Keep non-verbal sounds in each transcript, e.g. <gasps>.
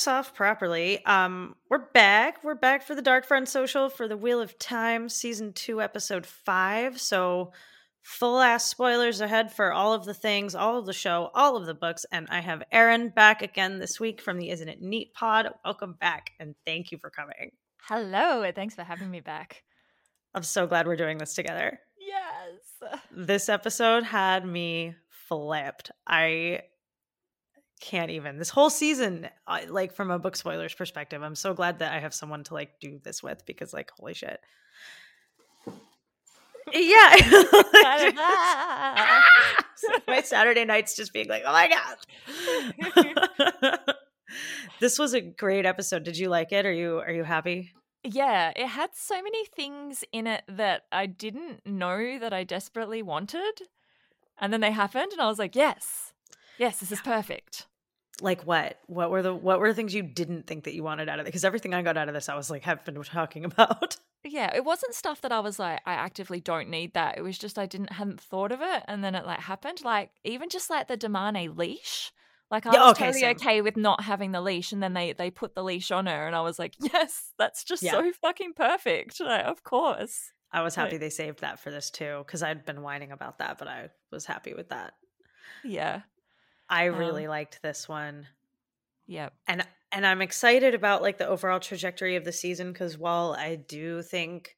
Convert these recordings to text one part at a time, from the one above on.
let's off properly. Um, we're back. We're back for the Dark Friend Social for the Wheel of Time season two, episode five. So full ass spoilers ahead for all of the things, all of the show, all of the books. And I have Erin back again this week from the Isn't It Neat pod. Welcome back and thank you for coming. Hello, and thanks for having me back. I'm so glad we're doing this together. Yes. This episode had me flipped. I can't even. This whole season, I, like from a book spoilers perspective, I'm so glad that I have someone to like do this with because like holy shit. Yeah. <laughs> my Saturday nights just being like, "Oh my god." <laughs> <laughs> this was a great episode. Did you like it? Are you are you happy? Yeah, it had so many things in it that I didn't know that I desperately wanted. And then they happened and I was like, "Yes. Yes, this is perfect." Like what? What were the what were the things you didn't think that you wanted out of it? Because everything i got out of this i was like have been <laughs> talking about. Yeah it wasn't stuff that i was like i actively don't need that. It was just i didn't hadn't thought of it and then it like happened. Like even just like the damane leash. Like i yeah, was okay, totally same. okay with not having the leash and then they they put the leash on her and i was like yes that's just yeah. so fucking perfect. Like of course. I was happy they saved that for this too because i'd been whining about that but i was happy with that. Yeah I really um, liked this one. Yep. And and I'm excited about like the overall trajectory of the season because while I do think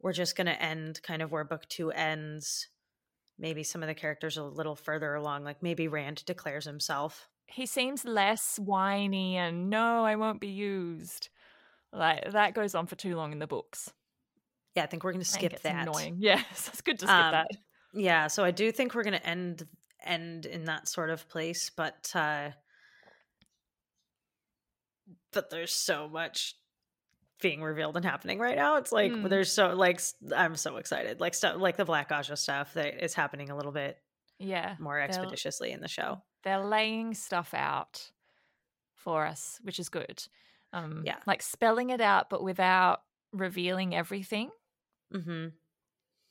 we're just going to end kind of where book 2 ends, maybe some of the characters are a little further along like maybe Rand declares himself. He seems less whiny and no, I won't be used. Like that goes on for too long in the books. Yeah, I think we're going to skip that. Annoying. <laughs> Yes, it's good to skip um, that. Yeah, so I do think we're going to end end in that sort of place but uh but there's so much being revealed and happening right now. It's like mm. there's so like i'm so excited. Like stuff like the black Ajah stuff that is happening a little bit yeah more expeditiously in the show. they're laying stuff out for us which is good. Um yeah. like spelling it out but without revealing everything. Mm-hmm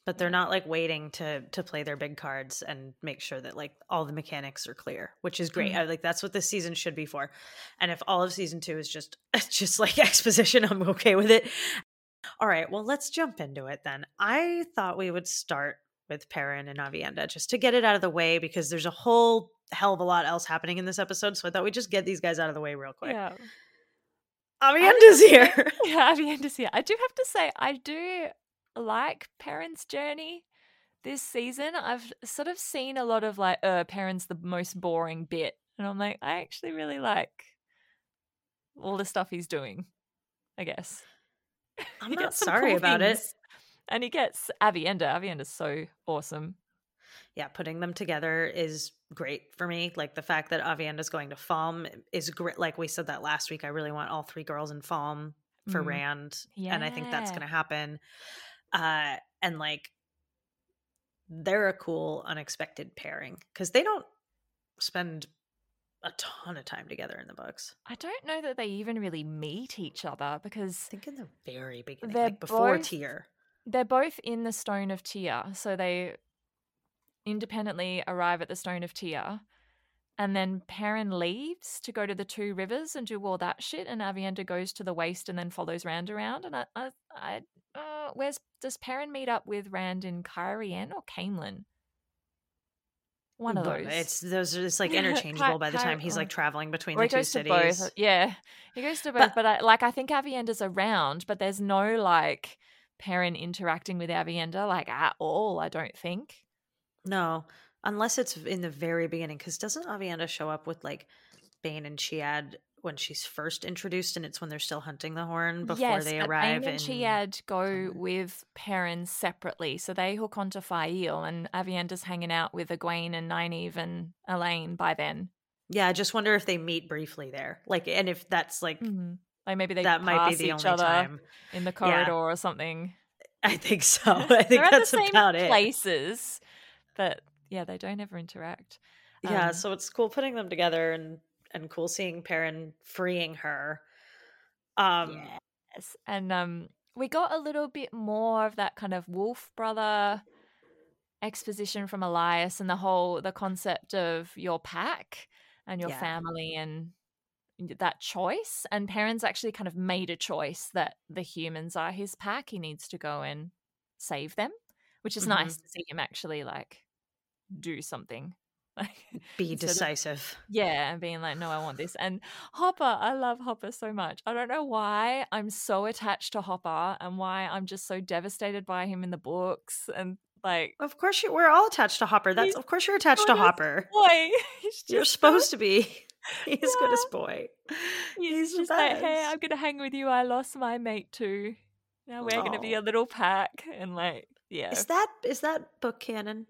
but they're not like waiting to to play their big cards and make sure that like all the mechanics are clear which is great mm-hmm. I, like that's what this season should be for and if all of season two is just <laughs> just like <laughs> exposition i'm okay with it all right well let's jump into it then i thought we would start with Perrin and aviendha just to get it out of the way because there's a whole hell of a lot else happening in this episode so i thought we'd just get these guys out of the way real quick yeah Aviendha's here. <laughs> Yeah, Aviendha's here. I do have to say, I do like Perrin's journey this season. I've sort of seen a lot of like, uh, Perrin's the most boring bit. And I'm like, I actually really like all the stuff he's doing, I guess. <laughs> I'm not sorry cool about things. it. And he gets Aviendha. Aviendha's so awesome. Yeah, putting them together is great for me. Like the fact that Aviendha's going to Falme is great. Like we said that last week. I really want all three girls in Falme for mm. Rand. Yeah. And I think that's going to happen uh and like they're a cool unexpected pairing because they don't spend a ton of time together in the books. I don't know that they even really meet each other because I think in the very beginning, like before both, Tear. They're both in the Stone of Tear, so they independently arrive at the Stone of Tear. And then Perrin leaves to go to the Two Rivers and do all that shit, and Aviendha goes to the Waste and then follows Rand around. And I, I, I uh, where's does Perrin meet up with Rand in Cairhien or Caemlyn? One of those. It's those. Are, it's like <laughs> interchangeable by the time he's like traveling between the two cities. both. Yeah, he goes to both. But, but I, like, I think Aviendha's around, but there's no like Perrin interacting with Aviendha like at all. I don't think. No, unless it's in the very beginning. Because doesn't Aviendha show up with like Bain and Chiad when she's first introduced, and it's when they're still hunting the horn before yes, they arrive. Yes, and Chiad go with Perrin separately, so they hook onto Faile, and Aviendha's hanging out with Egwene and Nynaeve and Elayne by then. Yeah, I just wonder if they meet briefly there, like, and if that's like, mm-hmm. like maybe they that might be the each other time. in the corridor yeah. or something. I think so. <laughs> I think that's the same about it. Places, but yeah, they don't ever interact. Yeah, um, so it's cool putting them together and and cool seeing Perrin freeing her. Um yes. And um we got a little bit more of that kind of wolf brother exposition from Elyas and the whole the concept of your pack and your yeah. family and that choice. And Perrin's actually kind of made a choice that the humans are his pack. He needs to go and save them, which is Mhm. nice to see him actually like do something. Like Be instead of- decisive. yeah, and being like, no, I want this. And Hopper, I love Hopper so much. I don't know why I'm so attached to Hopper and why I'm just so devastated by him in the books. And like, Of course, you, we're all attached to Hopper. That's of course you're attached to Hopper. boy, <laughs> he's You're supposed to be. <laughs> He's Yeah. goodest boy. He's, He's just like, hey. I'm gonna hang with you. I lost my mate too. Now we're gonna be a little pack, and like, yeah, Is that is that book canon?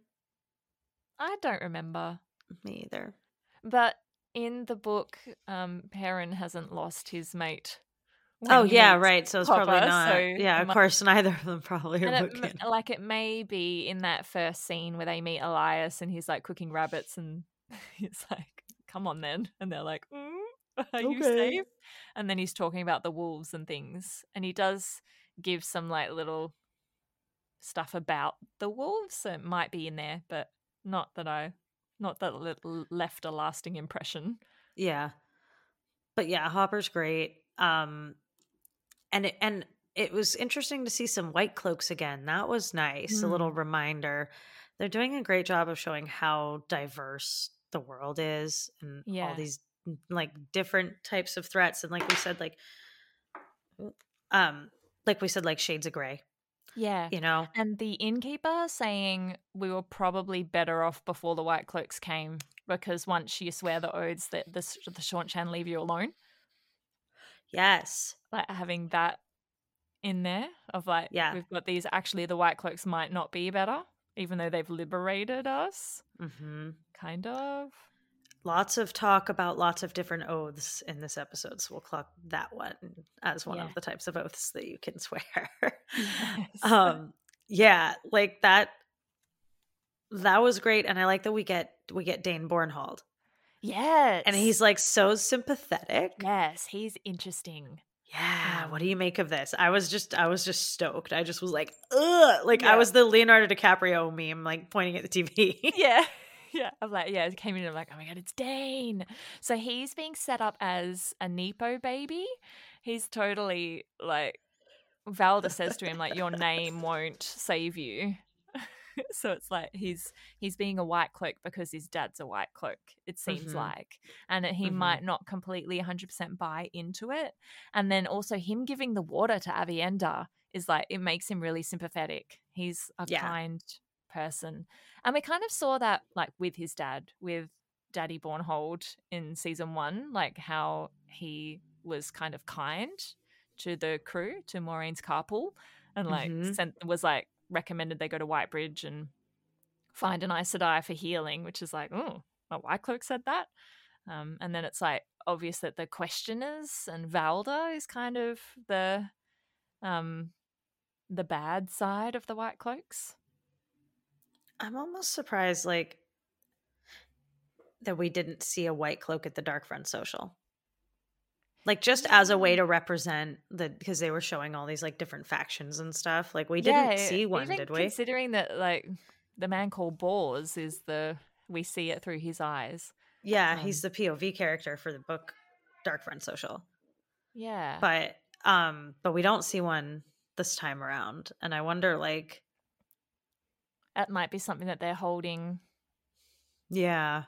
I don't remember, Me either. but in the book, um, Perrin hasn't lost his mate. Oh yeah, right. So it's probably not. so yeah, of might- course, <laughs> neither of them probably are And it, like it may be in that first scene where they meet Elyas and he's like cooking rabbits and <laughs> he's like, "Come on, then," and they're like, mm, <laughs> "Are you safe?" And then he's talking about the wolves and things, and he does give some like little stuff about the wolves, so it might be in there, but not that I, not that le- left a lasting impression. Yeah. But yeah, Hopper's great. Um and it and it was interesting to see some white cloaks again. That was nice. A little reminder. They're doing a great job of showing how diverse the world is and all these like different types of threats and like we said like um like we said like shades of gray, Yeah. you know. And the innkeeper saying we were probably better off before the white cloaks came because once you swear the oaths that the the Seanchan leave you alone, Yes. like having that in there of like Yeah. we've got these actually the white cloaks might not be better even though they've liberated us, Mhm. kind of. Lots of talk about lots of different oaths in this episode so we'll clock that one as one Yeah. of the types of oaths that you can <laughs> swear Yes. um yeah like that that was great and i like that we get we get dain bornhald yes. and he's like so sympathetic yes, he's interesting. yeah what do you make of this i was just i was just stoked i just was like ugh like i was the leonardo dicaprio meme like pointing at the tv yeah. <laughs> <laughs> Yeah. I'm like, yeah, it came in and I'm like, oh my god, it's Dain. So he's being set up as a Nepo baby. He's totally like Valda says to him, like, your name <laughs> won't save you. <laughs> so it's like he's he's being a white cloak because his dad's a white cloak, it seems Mhm. like. And that he Mhm. might not completely 100% buy into it. And then also him giving the water to Aviendha is like it makes him really sympathetic. He's a Yeah. kind person. And we kind of saw that like with his dad, with Daddy Bornhald in season one, like how he was kind of kind to the crew, to Moiraine's carpool, and like Mhm. sent was like recommended they go to Whitebridge and find an Aes Sedai for healing, which is like, oh, my White Cloak said that. Um, and then it's like obvious that the questioners and Valda is kind of the um the bad side of the White Cloaks. I'm almost surprised like that we didn't see a white cloak at the dark friend social. Like just as a way to represent the because they were showing all these like different factions and stuff like we didn't Yeah, see one did we? Considering that, like, the man called Bors is the we see it through his eyes. yeah he's the pov character for the book dark friend social. Yeah, but um but we don't see one this time around and i wonder like that might be something that they're holding. yeah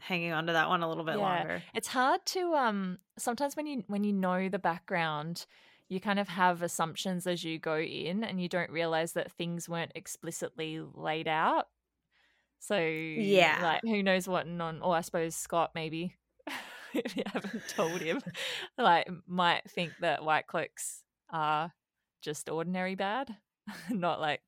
hanging on to that one a little bit Yeah. longer It's hard to um. Sometimes when you when you know the background, you kind of have assumptions as you go in, and you don't realize that things weren't explicitly laid out. So Yeah. like who knows what non? Or I suppose Scott maybe. <laughs> if you haven't told him, <laughs> like might think that white cloaks are just ordinary bad, <laughs> not like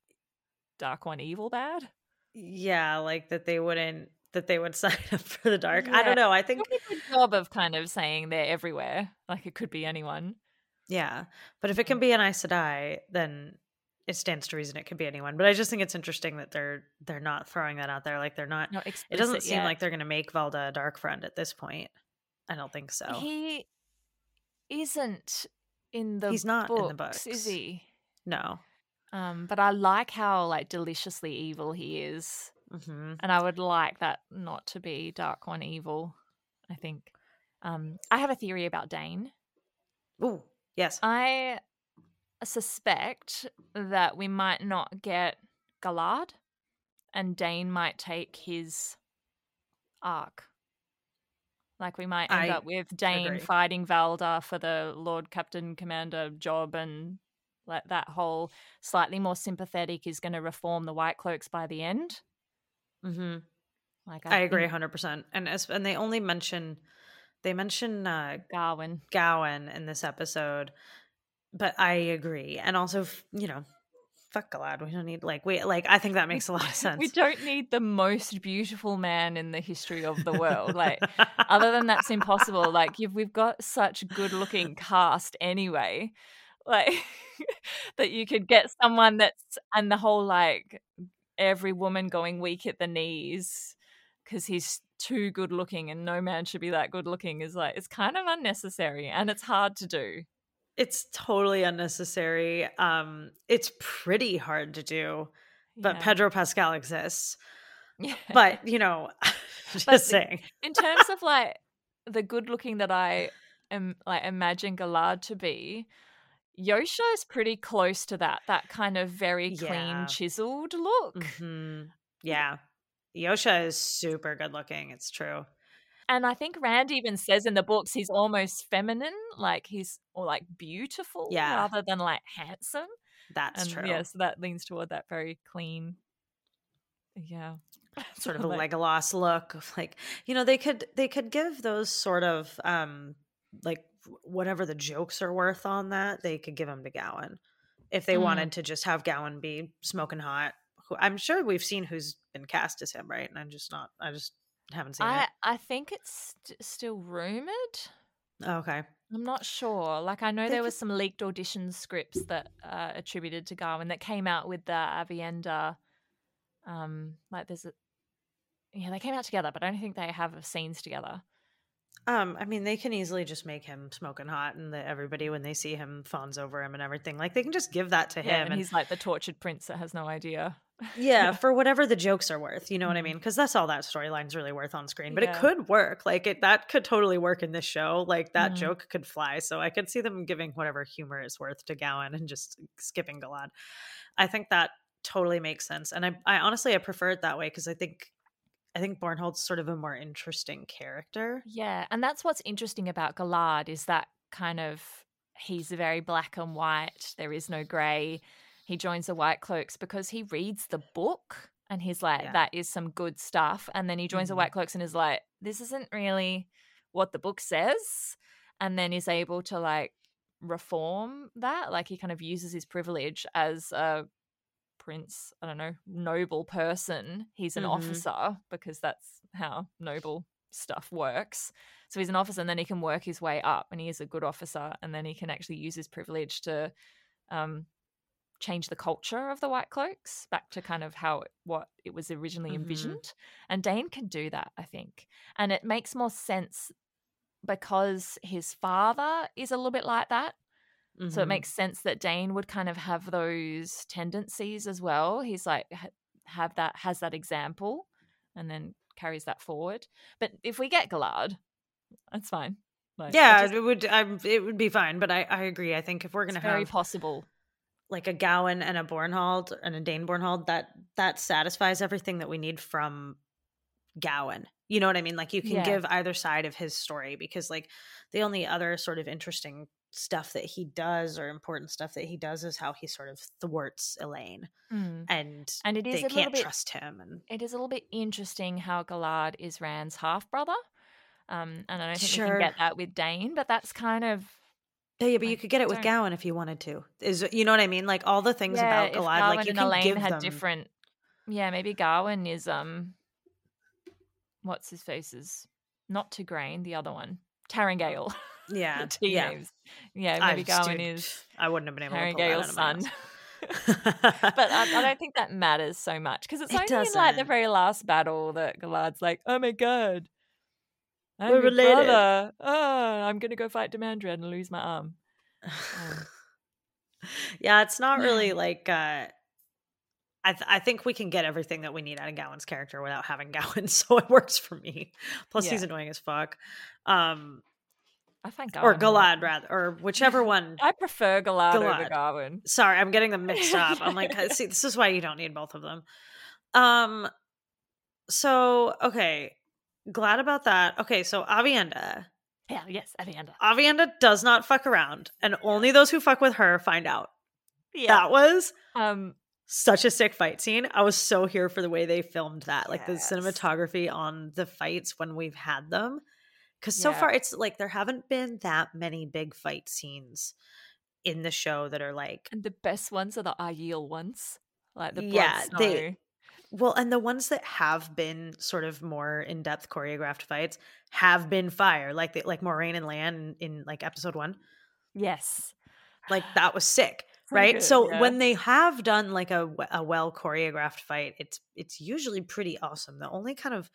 dark one evil bad. yeah like that they wouldn't that they would <laughs> sign up for the dark i don't know i think a job of kind of saying they're everywhere. Like it could be anyone. Yeah. But if it can be an Aes Sedai, then it stands to reason it could be anyone. But I just think it's interesting that they're they're not throwing that out there. Like they're not Not it doesn't seem yet. like they're gonna make Valda a dark friend at this point. I don't think so. He isn't in the He's not in the books, is he? no. Um, but I like how like deliciously evil he is, hmm and I would like that not to be Dark One evil. I think. Um, I have a theory about Dain. Ooh, yes. I suspect that we might not get Galad, and Dain might take his arc. Like we might end I up with Dain agree. fighting Valda for the Lord Captain Commander job, and like that whole slightly more sympathetic is going to reform the White Cloaks by the end. mm-hmm. Like I, agree think hundred percent. And as and they only mention they mention uh, Gawyn. Gawyn in this episode, but I agree. And also, you know, fuck Galad. We don't need like we like. I think that makes a lot of <laughs> sense. We don't need the most beautiful man in the history of the world. Like other than that's <laughs> impossible. Like you've we've got such good looking cast anyway. Like <laughs> that you could get someone that's and the whole like every woman going weak at the knees because he's too good looking and no man should be that good looking is like it's kind of unnecessary and it's hard to do. it's totally unnecessary. Um, it's pretty hard to do, but Yeah. Pedro Pascal exists. Yeah. But you know, <laughs> <laughs> just But- saying. in terms of like the good looking that I am like imagine Galad to be, Josha is pretty close to that. That kind of very Yeah. clean, chiseled look. hmm Yeah, Josha is super good looking. It's true. And I think Rand even says in the books he's almost feminine, like he's or like beautiful Yeah. rather than like handsome. That's and true. yeah, so that leans toward that very clean. Yeah. <sighs> sort of a Like- Legolas look of like you know they could they could give those sort of um like whatever the jokes are worth on that they could give them to Gawyn if they Mm. wanted to just have Gawyn be smoking hot. Who- I'm sure we've seen who's been cast as him, right? And I'm just not. I just haven't seen I I think it's st- still rumored. Okay. I'm not sure. Like I know They there could- was some leaked audition scripts that uh, attributed to Gawyn that came out with the Aviendha. Um, like there's a yeah, they came out together, but I don't think they have scenes together. Um, I mean, they can easily just make him smoking hot, and that everybody, when they see him, fawns over him and everything. Like they can just give that to Yeah, him, and he's like the tortured prince that has no idea. yeah <laughs> for whatever the jokes are worth you know what i Mhm. mean because that's all that storyline's really worth on screen but it could work like it that could totally work in this show like that Mhm. joke could fly so i could see them giving whatever humor is worth to gawyn and just skipping galad i think that totally makes sense and i, I honestly i prefer it that way because i think i think bornhald's sort of a more interesting character Yeah, and that's what's interesting about Galad is that kind of he's very black and white. There is no grey. He joins the White Cloaks because he reads the book and he's like, Yeah. that is some good stuff. And then he joins the Mhm. White Cloaks and is like, this isn't really what the book says. And then is able to like reform that. Like he kind of uses his privilege as a prince, I don't know, noble person. He's an Mhm. officer because that's how noble stuff works. So he's an officer and then he can work his way up and he is a good officer and then he can actually use his privilege to um, change the culture of the White Cloaks back to kind of how it, what it was originally Mhm. envisioned. And Dain can do that, I think. And it makes more sense because his father is a little bit like that. So it Mhm. makes sense that Dain would kind of have those tendencies as well. He's like have that has that example and then carries that forward. But if we get Galad, that's fine. Like, yeah just- it would I, it would be fine but i i agree i think if we're gonna have very possible. like a Gawyn and a Bornhald and a Dain Bornhald, that that satisfies everything that we need from Gawyn. You know what I mean? Like you can Yeah. give either side of his story because like the only other sort of interesting stuff that he does or important stuff that he does is how he sort of thwarts Elayne Mm. and And it is they can't bit trust him and it is a little bit interesting how Galad is Rand's half brother. Um, and I don't think Sure. can get that with Dain, but that's kind of yeah, yeah, but you could get it with Gawyn if you wanted to. Is you know what I mean? Like all the things yeah, about Galad, like you and can Elayne give had them different. Yeah, maybe Gawyn is um, what's his face's not Tigraine, the other one, Taringail. <laughs> Yeah, yeah. names. Yeah, I maybe just- Gawyn is I wouldn't have been able to pull that Taringail's son. <laughs> but I, I don't <laughs> think that matters so much because it's It only in like the very last battle that Galad's like, "Oh my god, I'm We're related." brother. Oh, I'm gonna go fight Demandred and lose my arm." Um, yeah, it's not really like uh I, th- I think we can get everything that we need out of Gawyn's character without having <laughs> Gawyn, so it works for me. Plus, Yeah. he's annoying as fuck. Um, I think or Gawyn more. Galad rather, or <laughs> whichever one. I prefer Galad, over Galad. Gawyn. Sorry, I'm getting them mixed up. I'm like, uh, <laughs> see, this is why you don't need both of them. Um, so okay, glad about that. Okay, so Aviendha, Yeah, yes, Aviendha. Aviendha does not fuck around, and only those who fuck with her find out. Yeah. That was Um, such a sick fight scene. I was so here for the way they filmed that, like the cinematography on the fights when we've had them. Because so Yeah. far, it's like there haven't been that many big fight scenes in the show that are like, and the best ones are the Aiel ones, like the Yeah, snow. they- well, and the ones that have been sort of more in depth choreographed fights have been fire, like the, like Moiraine and Lan in, in like episode one. yes, Like that was sick. Right good, so yeah. when they have done like a, a well choreographed fight it's it's usually pretty awesome the only kind of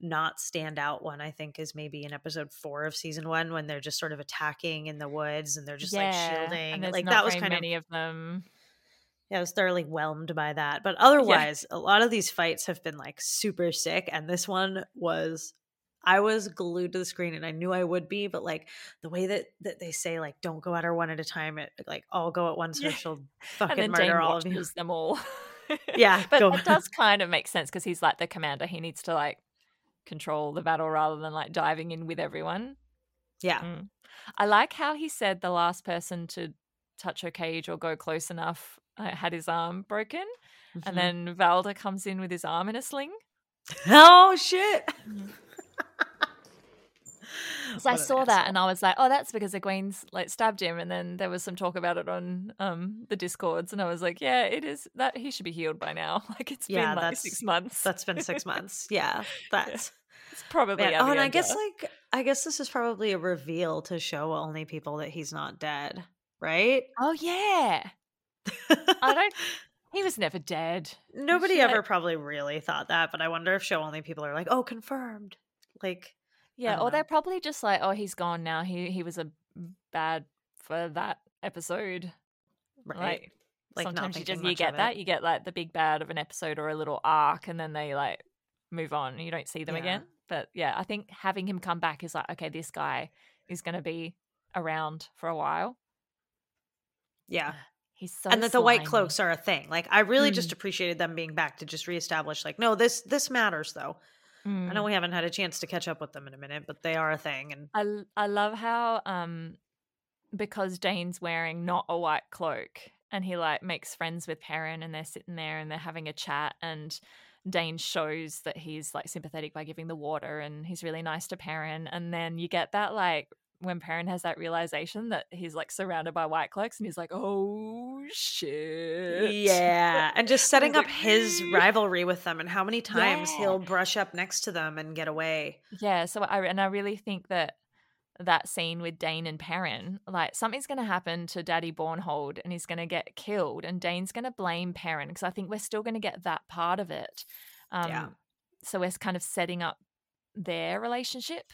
not stand out one i think is maybe in episode four of season one when they're just sort of attacking in the woods and they're just like shielding like not that was kind many of many of them. yeah i was thoroughly whelmed by that but otherwise a lot of these fights have been like super sick and this one was i was glued to the screen and i knew i would be but like the way that that they say like don't go at her one at a time it like all go at once or Yeah. she'll <laughs> And fucking then murder Dain all of you them all. <laughs> Yeah, but that does kind of make sense because he's like the commander. He needs to like control the battle rather than like diving in with everyone. yeah Mm. I like how he said the last person to touch her cage or go close enough uh, had his arm broken, Mhm. and then Valda comes in with his arm in a sling. <laughs> oh shit <laughs> So I saw that and I was like, oh, that's because Egwene's like stabbed him. And then there was some talk about it on um the discords, and I was like, yeah, it is that he should be healed by now. <laughs> Like it's Yeah, been like six months. that's been six <laughs> months yeah that's it's probably oh and i guess like i guess this is probably a reveal to show only people that he's not dead right oh yeah, I don't. He was never dead. nobody ever probably really thought that but i wonder if show only people are like oh confirmed like Yeah, or know. they're probably just like, oh, he's gone now. He he was a bad for that episode. right Like, Like, sometimes you just you get that you get like the big bad of an episode or a little arc, and then they like move on. You don't see them Yeah. again. But yeah, I think having him come back is like, okay, this guy is going to be around for a while. yeah He's so and that the white cloaks are a thing like i really Mm. just appreciated them being back to just reestablish like no this this matters though i Mm. know we haven't had a chance to catch up with them in a minute but they are a thing and I I love how um because Dain's wearing not a white cloak and he like makes friends with Perrin and they're sitting there and they're having a chat and Dain shows that he's like sympathetic by giving the water and he's really nice to Perrin and then you get that like when Perrin has that realization that he's like surrounded by white cloaks and he's like oh shit Yeah, and just <laughs> setting up like, his rivalry with them and how many times Yeah. he'll brush up next to them and get away. Yeah, so I and I really think that that scene with Dain and Perrin, like something's going to happen to Daddy Bornhald and he's going to get killed, and Dain's going to blame Perrin because I think we're still going to get that part of it. Um, Yeah. So we're kind of setting up their relationship.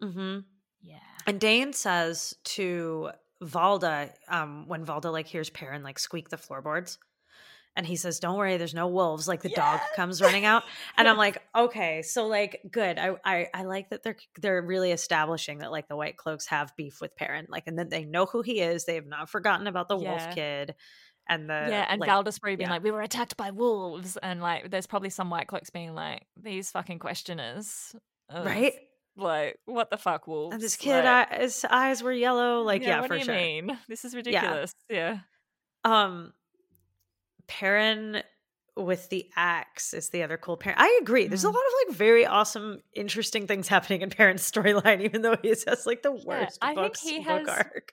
hmm Yeah. And Dain says to Valda, um, when Valda like hears Perrin like squeak the floorboards, and he says, "Don't worry, there's no wolves." Like the dog comes running out, <laughs> and I'm like, okay, so like good. I, I I like that they're they're really establishing that like the White Cloaks have beef with Perrin, like, and that they know who he is. They have not forgotten about the Yeah. Wolf Kid, and the yeah, and like, Valda's probably being yeah. like, "We were attacked by wolves," and like, there's probably some white cloaks being like, "These fucking questioners, of, right. Like, what the fuck, wolves?" And this kid, Like, eye, his eyes were yellow. Like, yeah, what for do you sure. mean? This is ridiculous. Yeah. Um, Perrin with the axe is the other cool parent. I agree. There's a Mm. lot of like very awesome, interesting things happening in Perrin's storyline, <laughs> even though he has like the worst I think he book has- arc.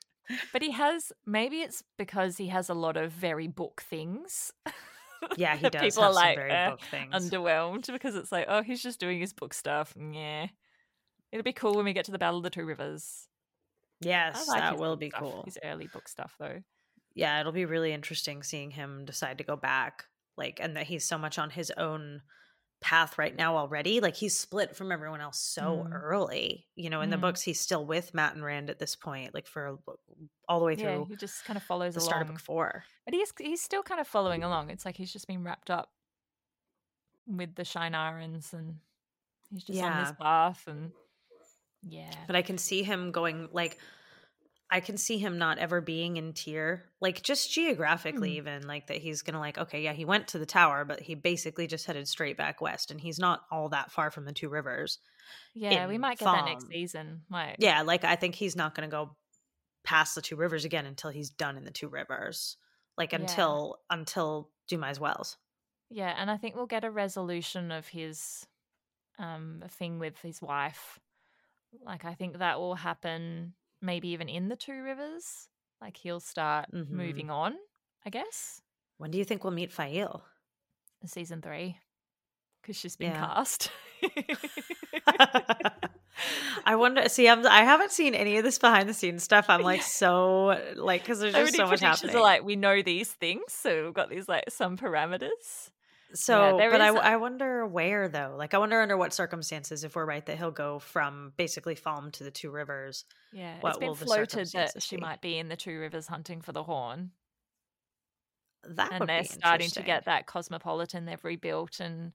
But he has maybe it's because he has a lot of very book things. Yeah, <laughs> he does People have are some like very book things. underwhelmed because it's like, oh, he's just doing his book stuff. Yeah, it'll be cool when we get to the Battle of the Two Rivers. yes, like that will be stuff, cool. His early book stuff, though. yeah, it'll be really interesting seeing him decide to go back, like, and that he's so much on his own path right now already. Like he's split from everyone else so Mm. early. You know, in the Mm. books, he's still with Mat and Rand at this point, like for all the way Yeah, through he just kind of follows the along. start of book four. But he's he's still kind of following along. It's like he's just been wrapped up with the Shienarans and he's just on his path and yeah. But I can see him going like I can see him not ever being in Tear, like just geographically, Mm. even like that he's gonna like, okay, yeah, he went to the tower, but he basically just headed straight back west, and he's not all that far from the two rivers. Yeah, we might get that next season. Like Yeah, like I think he's not gonna go past the two rivers again until he's done in the two rivers. Like Yeah. until until Dumai's Wells. Yeah, and I think we'll get a resolution of his um thing with his wife. Like I think that will happen maybe even in the two rivers. Like he'll start Mhm. moving on, I guess. When do you think we'll meet Faile? Season three. Because she's been Yeah. cast. <laughs> <laughs> I wonder. See, I'm. I haven't seen any of this behind the scenes stuff. I'm like so like because there's just so much happening. are like we know these things, so we've got these like some parameters. So, there but I, a- I wonder where though. Like, I wonder under what circumstances, if we're right, that he'll go from basically Falme to the Two Rivers. Yeah, What it's been floated that she be? might be in the two rivers hunting for the horn, That and they're starting to get that cosmopolitan they've rebuilt, and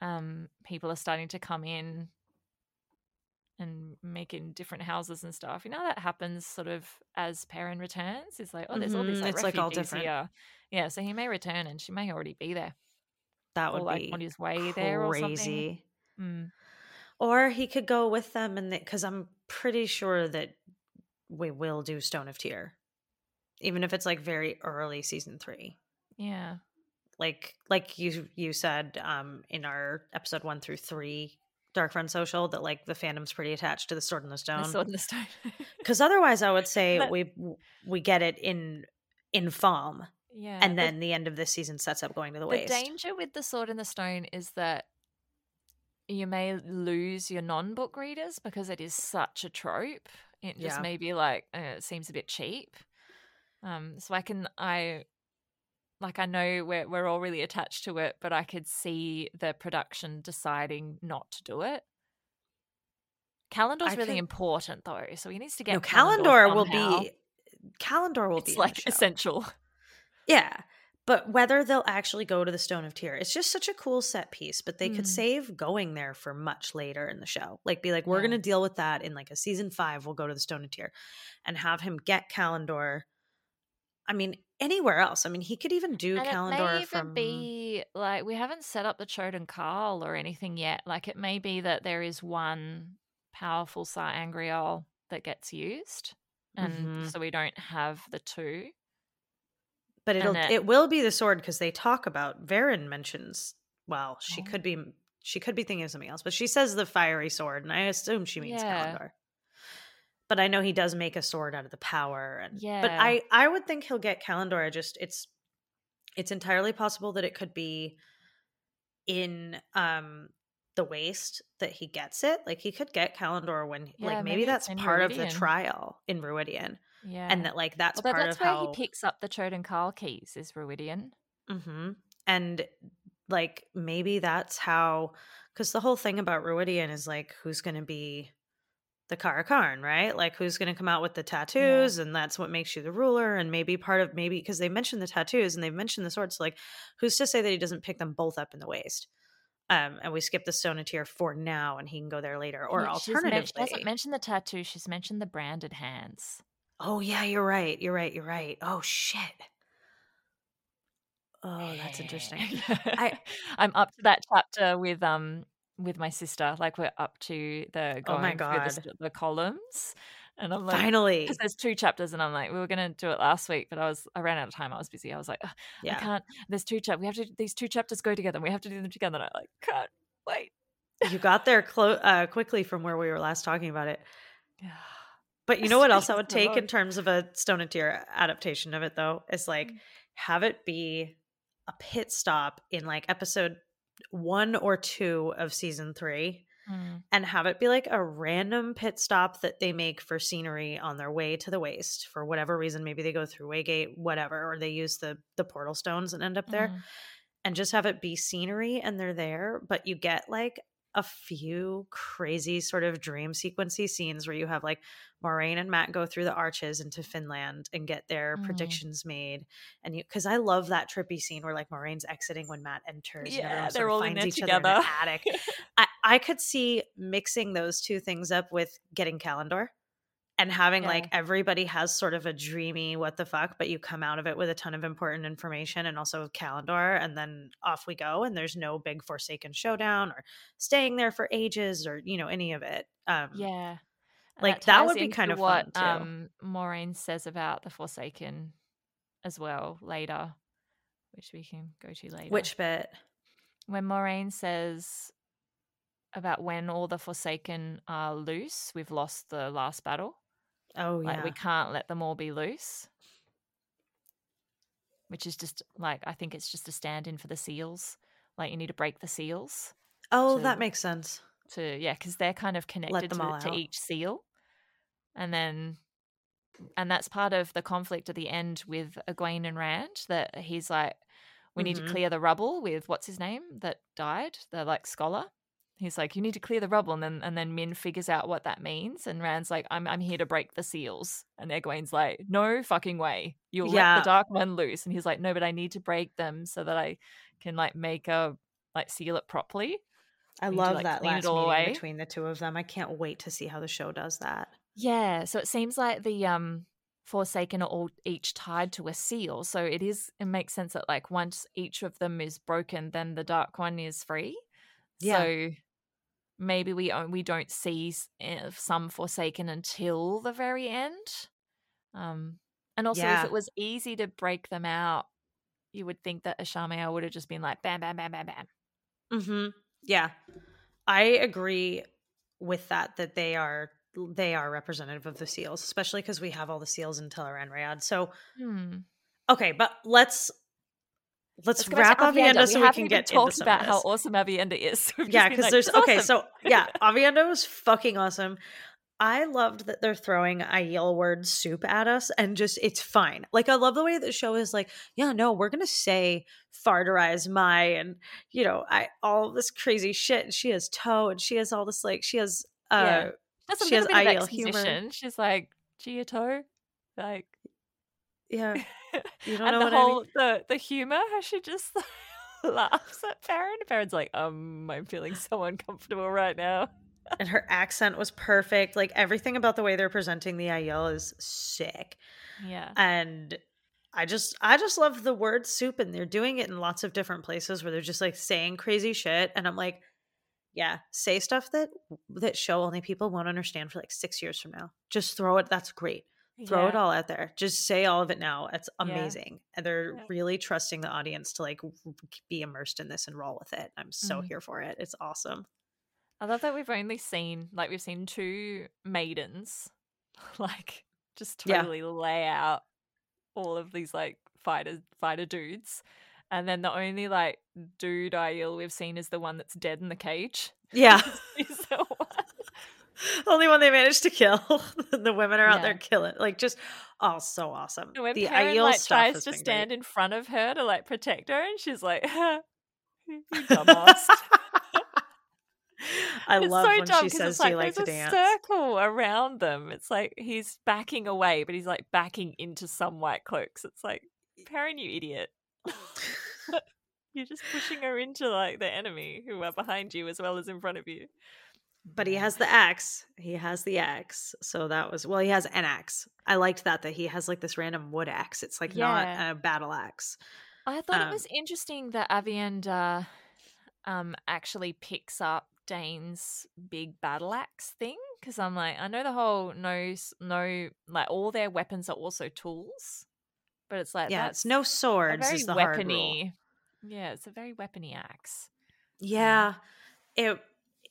um, people are starting to come in and making different houses and stuff. You know that happens sort of as Perrin returns. It's like oh, there's all these Mhm, like it's, like, all different. here. Yeah, so he may return, and she may already be there, That or would like be on his way there, or something. crazy. Mm. Or he could go with them, and because I'm pretty sure that we will do Stone of Tear, even if it's like very early season three. Yeah, Like like you you said um in our episode one through three, Dark Friend Social, that like the fandom's pretty attached to the Sword and the the Stone. sword and the stone. Because otherwise, I would <laughs> say But- we we get it in in Falme, yeah, and then the end of this season sets up going to the, The waste. The danger with the sword and the stone is that you may lose your non-book readers because it is such a trope. It just Yeah. may be like uh, it seems a bit cheap. Um, so I can I like I know we're we're all really attached to it, but I could see the production deciding not to do it. Callandor's I really could- important though, so he needs to get no, Callandor Callandor will be Callandor will be It's in the like essential. Yeah. But whether they'll actually go to the Stone of Tear, it's just such a cool set piece. But they could Mm. save going there for much later in the show. Like, be like, we're Yeah. going to deal with that in like a season five. We'll go to the Stone of Tear and have him get Callandor. I mean, anywhere else. I mean, he could even do And it Callandor may even from. be like we haven't set up the Choedan Kal or anything yet. Like it may be that there is one powerful sa'angreal that gets used, and Mhm. so we don't have the two. But it'll it- it will be the sword because they talk about Verin mentions. Well, she Oh. could be she could be thinking of something else, but she says the fiery sword, and I assume she means Yeah. Callandor. But I know he does make a sword out of the power, and but I I would think he'll get Callandor. I just it's it's entirely possible that it could be in um the waste that he gets it. Like he could get Callandor when Yeah, like maybe, maybe that's part of the trial in Rhuidean, Yeah, and that like that's Although part that's of where how he picks up the Choedan Kal keys is Rhuidean. hmm And like maybe that's how, because the whole thing about Rhuidean is like who's going to be the Car'a'carn, right? Like who's going to come out with the tattoos, and that's what makes you the ruler. And maybe part of maybe because they mentioned the tattoos and they've mentioned the swords, like who's to say that he doesn't pick them both up in the waste? Um, and we skip the stone of tear for now, and he can go there later. Or He- she's men- alternatively, she hasn't mentioned the tattoo. She's mentioned the branded hands. Oh yeah, you're right, you're right, you're right. Oh shit. Oh, that's interesting. <laughs> I I'm up to that chapter with um with my sister. Like we're up to the Oh my through the, God. the columns, and I'm like, Finally, because there's two chapters, and I'm like, we were gonna do it last week, but I was I ran out of time. I was busy. I was like, "Ugh, I yeah. can't. There's two chapters. We have to. These two chapters go together. and We have to do them together. And I like can't wait. you got there clo- uh, quickly from where we were last talking about it. <sighs> But you know what else I would take in <laughs> terms of a Stone and Tear adaptation of it, though, is like Mm. have it be a pit stop in like episode one or two of season three, Mm. and have it be like a random pit stop that they make for scenery on their way to the waste for whatever reason. Maybe they go through Waygate, whatever, or they use the the portal stones and end up there. Mm. and just have it be scenery and they're there, but you get like a few crazy sort of dream sequency scenes where you have like Moiraine and Mat go through the arches into Finnland and get their Mm. predictions made. And you, because I love that trippy scene where like Moiraine's exiting when Mat enters. Yeah, they're all in finds each other in the together. attic. <laughs> I, I could see mixing those two things up with getting Callandor and having Yeah. like everybody has sort of a dreamy what the fuck, but you come out of it with a ton of important information and also Callandor, and then off we go. And there's no big Forsaken showdown or staying there for ages or you know any of it. Um, Yeah. And Like, that ties would be kind of what fun, too. um Moiraine says about the Forsaken as well later, which we can go to later. Which bit? when moiraine says about when all the Forsaken are loose, we've lost the last battle. Oh Like yeah, we can't let them all be loose. Which is just like I think it's just a stand-in for the seals. Like you need to break the seals oh to- that makes sense. to yeah, because they're kind of connected to, to each seal, and then and that's part of the conflict at the end with Egwene and Rand. That he's like, we need to Mhm. clear the rubble with what's his name that died, the like scholar. He's like, you need to clear the rubble, and then and then Min figures out what that means, and Rand's like, I'm I'm here to break the seals, and Egwene's like, no fucking way, you'll let the Dark One loose, and he's like, no, but I need to break them so that I can like make a like seal it properly. I need to, love like, that last meeting away. between the two of them. I can't wait to see how the show does that. Yeah, so it seems like the um Forsaken are all each tied to a seal. So it is it makes sense that like once each of them is broken, then the dark one is free. Yeah. So maybe we we don't see eh, some Forsaken until the very end. Um and also Yeah. if it was easy to break them out, you would think that Ishamael would have just been like bam bam bam bam bam. Mm-hmm. Yeah, I agree with that. That they are they are representative of the seals, especially because we have all the seals in Tel'aran'rhiod. So Hmm. okay, but let's let's, Let's wrap Aviendha Aviendha. so we we can get into talked some about of how awesome Aviendha is. <laughs> We've yeah, because like, there's okay. awesome." So yeah, <laughs> Aviendha was fucking awesome. I loved that they're throwing Aiel word soup at us and just it's fine. Like I love the way the show is like, yeah, no, we're gonna say Far Dareis Mai and you know, I all this crazy shit. And she has toh and she has all this like she has uh Yeah. That's she has of humor. She's like ji'e'toh, like, yeah. <laughs> You don't and know the what whole the the humor how she just laughs at Farron. Farron's like, um, I'm feeling so uncomfortable right now. And her accent was perfect. Like everything about the way they're presenting the Aiel is sick. Yeah, and i just i just love the word soup and they're doing it in lots of different places where they're just like saying crazy shit and i'm like yeah say stuff that that show only people won't understand for like six years from now just throw it that's great throw it all out there just say all of it now it's Yeah. amazing and they're Yeah. really trusting the audience to like be immersed in this and roll with it i'm so Mhm. here for it it's awesome I love that we've only seen like we've seen two maidens, <laughs> like just Yeah. totally lay out all of these like fighter fighter dudes, and then the only like dude Aiel we've seen is the one that's dead in the cage. yeah <laughs> He's the one. <laughs> only one they managed to kill <laughs> the women are out there killing like just oh so awesome And when the Perrin Aiel like tries to been great. stand in front of her to like protect her, and she's like, <laughs> "You dumbass." I it's love so when dumb she says, it's "Do like, you like to there's dance?" a circle around them. It's like he's backing away, but he's like backing into some white cloaks. It's like, Perrin, you idiot. You're just pushing her into like the enemy who are behind you as well as in front of you. But he has the axe. He has the axe. So that was well, he has an axe. I liked that that he has like this random wood axe. It's like Yeah. not a battle axe. I thought Um, it was interesting that Aviendha um actually picks up Dain's big battle axe thing because I'm like, I know the whole no, no, like all their weapons are also tools, but it's like yeah, it's no a swords very is the hard rule. weapony. Yeah, it's a very weapony axe. Yeah, it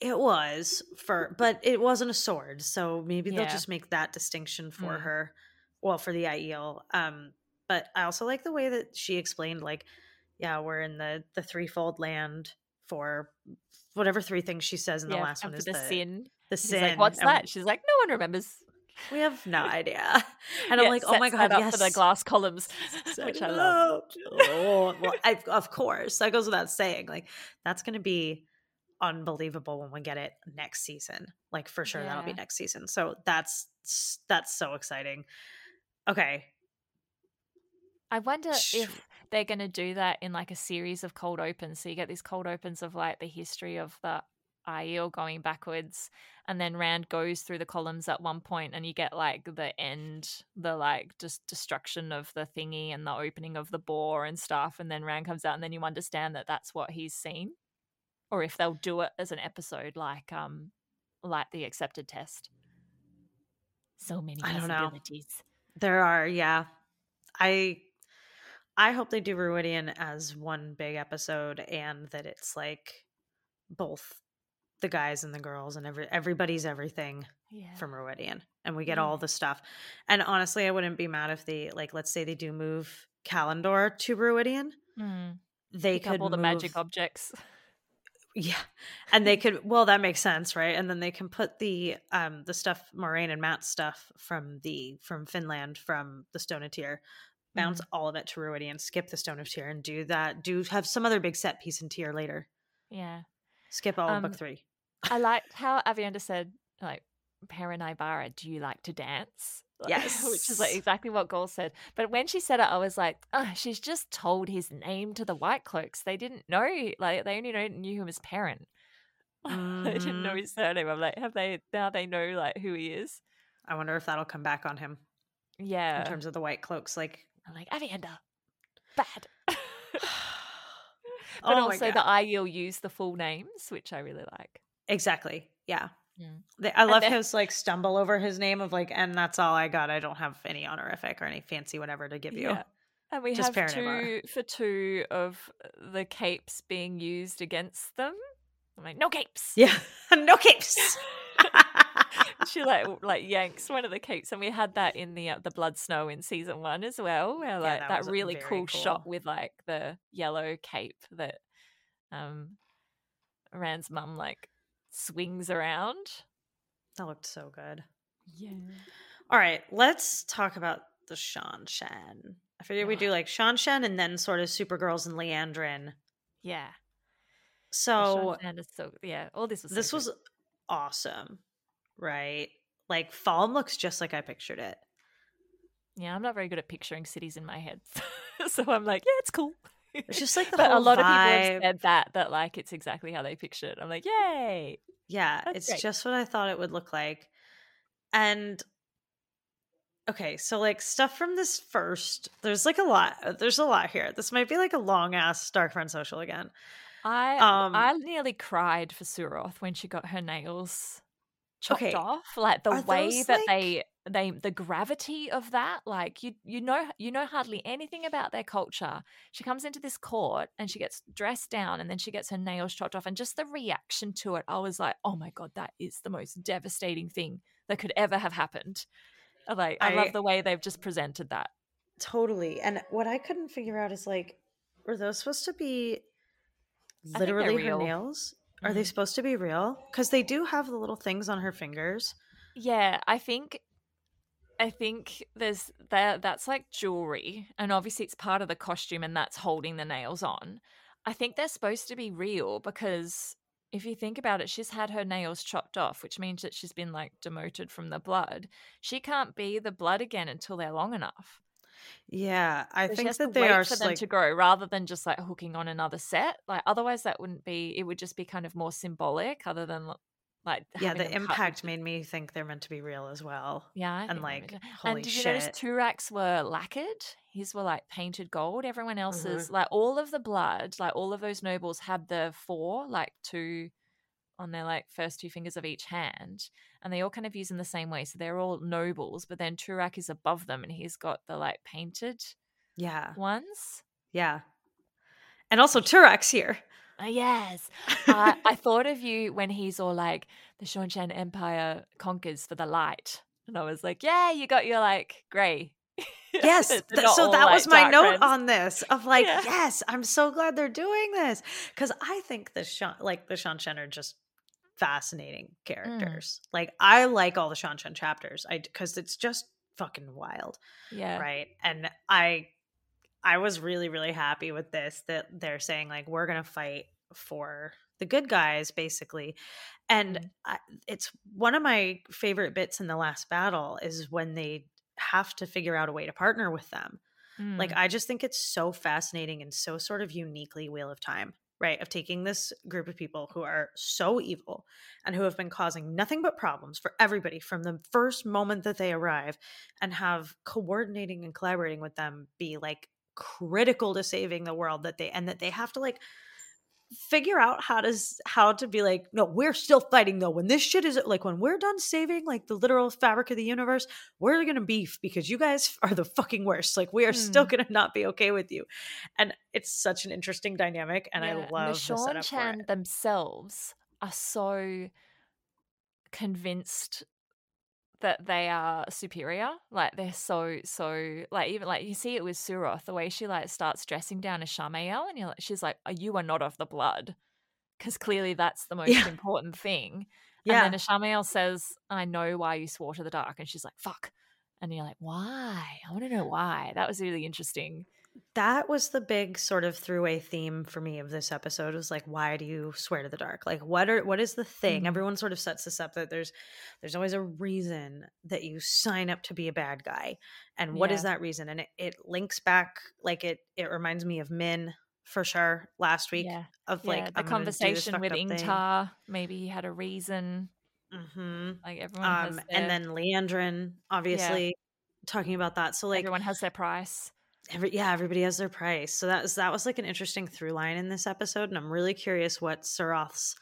it was for, but it wasn't a sword. So maybe they'll just make that distinction for Mm. her. Well, for the Aiel. Um, but I also like the way that she explained, like, yeah, we're in the the threefold land for whatever three things she says in the last one is the, the sin. The He's sin. like, what's and- that? She's like, no one remembers. We have no <laughs> idea. <laughs> And Yeah, I'm like, oh my god, yes. for the glass columns, <laughs> which I love. Oh, well, I, of course. That goes without saying. Like, that's going to be unbelievable when we get it next season. Like, for sure, that'll be next season. So that's that's so exciting. Okay. I wonder Sh- if they're going to do that in like a series of cold opens. So you get these cold opens of like the history of the Aiel going backwards, and then Rand goes through the columns at one point, and you get like the end, the like just destruction of the thingy and the opening of the bore and stuff, and then Rand comes out, and then you understand that that's what he's seen, or if they'll do it as an episode like um like the accepted test. So many I don't know. possibilities. There are, yeah. I I hope they do Rhuidean as one big episode and that it's like both the guys and the girls and every everybody's everything Yeah. from Rhuidean and we get Yeah. all the stuff. And honestly, I wouldn't be mad if they like let's say they do move Callandor to Rhuidean. Mm. They Pick could all the move, magic objects. <laughs> Yeah. And they could well that makes sense, right? And then they can put the um the stuff Moiraine and Mat's stuff from the from Finnland from the Stone of Tear, bounce Mm-hmm. all of it to Rhuidean, skip the Stone of Tear and do that. Do have some other big set piece in Tear later. Yeah. Skip all of Um, book three. I liked how Aviendha said, like, Perrin do you like to dance? Like, <laughs> Which is like exactly what Gaul said. But when she said it, I was like, oh, she's just told his name to the White Cloaks. They didn't know, like, they only know, knew him as Perrin. <laughs> they didn't know Mhm. his surname. I'm like, have they, now they know, like, who he is? I wonder if that'll come back on him Yeah. in terms of the white cloaks. Like I'm like, Aviendha, bad. <laughs> <sighs> Oh but my also the Aiel use the full names, which I really like. Exactly. Yeah. Mm. I love his like stumble over his name of like, and that's all I got. I don't have any honorific or any fancy whatever to give you. Yeah. And we Just have two for two of the capes being used against them. I'm like, no capes. Yeah. <laughs> no capes. <laughs> she like like yanks one of the capes, and we had that in the uh, the blood snow in season one as well, where like that that, really very cool, shot with like the yellow cape that um Rand's mum like swings around. that looked so good. Yeah. All right. Let's talk about the Seanchan. I figured we do like Seanchan and then sort of Supergirls and Liandrin. Yeah. So Sanders so yeah, all this was this good. was awesome, right? Like Falme looks just like I pictured it. Yeah, I'm not very good at picturing cities in my head. <laughs> so I'm like, yeah, it's cool. It's just like the but whole a lot of people have said that, that like it's exactly how they picture it. I'm like, yay. Yeah, That's it's great. just what I thought it would look like. And okay, so like stuff from this first, there's like a lot. uh, There's a lot here. This might be like a long ass Dark Friend social again. I Um, I nearly cried for Suroth when she got her nails chopped Okay, off. Like the are way that like- they they the gravity of that, like you you know you know hardly anything about their culture. She comes into this court and she gets dressed down and then she gets her nails chopped off and just the reaction to it, I was like, oh my god, that is the most devastating thing that could ever have happened. Like I, I- love the way they've just presented that. Totally. And what I couldn't figure out is like, were those supposed to be literally her nails? Are they Mhm. supposed to be real? Because they do have the little things on her fingers. Yeah, I think I think there's that that's like jewelry and obviously it's part of the costume and that's holding the nails on. I think they're supposed to be real because if you think about it, she's had her nails chopped off, which means that she's been like demoted from the blood. She can't be the blood again until they're long enough. Yeah, I So think that they are for them like to grow rather than just like hooking on another set. Like otherwise that wouldn't be it would just be kind of more symbolic other than like yeah. The cut impact made me think they're meant to be real as well. Yeah, and like, holy and did you notice Turak's were lacquered? His were like painted gold. Everyone else's, Mm-hmm. like all of the blood, like all of those nobles had the four, like two on their like first two fingers of each hand, and they all kind of use in the same way. So they're all nobles, but then Turak is above them, and he's got the like painted yeah, ones. yeah. And also Turak's here. Uh, yes, I, I <laughs> thought of you when he's all like, "The Seanchan Empire conquers for the light," and I was like, "Yeah, you got your like gray. <laughs> Yes. So that was my note friends. on this of like, Yeah. yes, I'm so glad they're doing this because I think the Sean, like the Seanchan are just fascinating characters. Mm. Like I like all the Seanchan chapters. I because it's just fucking wild. Yeah. Right. And I I was really, really happy with this that they're saying like we're gonna fight for the good guys basically and mm. I, it's one of my favorite bits in the last battle is when they have to figure out a way to partner with them mm. like i just think it's so fascinating and so sort of uniquely wheel of time right of taking this group of people who are so evil and who have been causing nothing but problems for everybody from the first moment that they arrive and have coordinating and collaborating with them be like critical to saving the world that they and that they have to like figure out how to how to be like no we're still fighting though when this shit is like when we're done saving like the literal fabric of the universe we're gonna beef because you guys <laughs> are the fucking worst like we are mm. still gonna not be okay with you and it's such an interesting dynamic and yeah. i love and the Seanchan themselves are so convinced that they are superior. Like they're so so like even like you see it with Suroth the way she like starts dressing down Ishamael and you're like she's like oh, you are not of the blood because clearly that's the most yeah. important thing. Yeah. And then Ishamael says, "I know why you swore to the dark," and she's like, "Fuck." And you're like, why? I want to know why. That was really interesting that was the big sort of throughway theme for me of this episode was like why do you swear to the dark like what are what is the thing mm-hmm. everyone sort of sets this up that there's there's always a reason that you sign up to be a bad guy and what yeah. is that reason and it, it links back like it it reminds me of min for sure last week yeah. of like yeah, the conversation with ingtar maybe he had a reason mm-hmm. like everyone um, their... and then liandrin obviously talking about that so like everyone has their price Every, yeah, everybody has their price. So that was that was like an interesting through line in this episode, and I'm really curious what Suroth's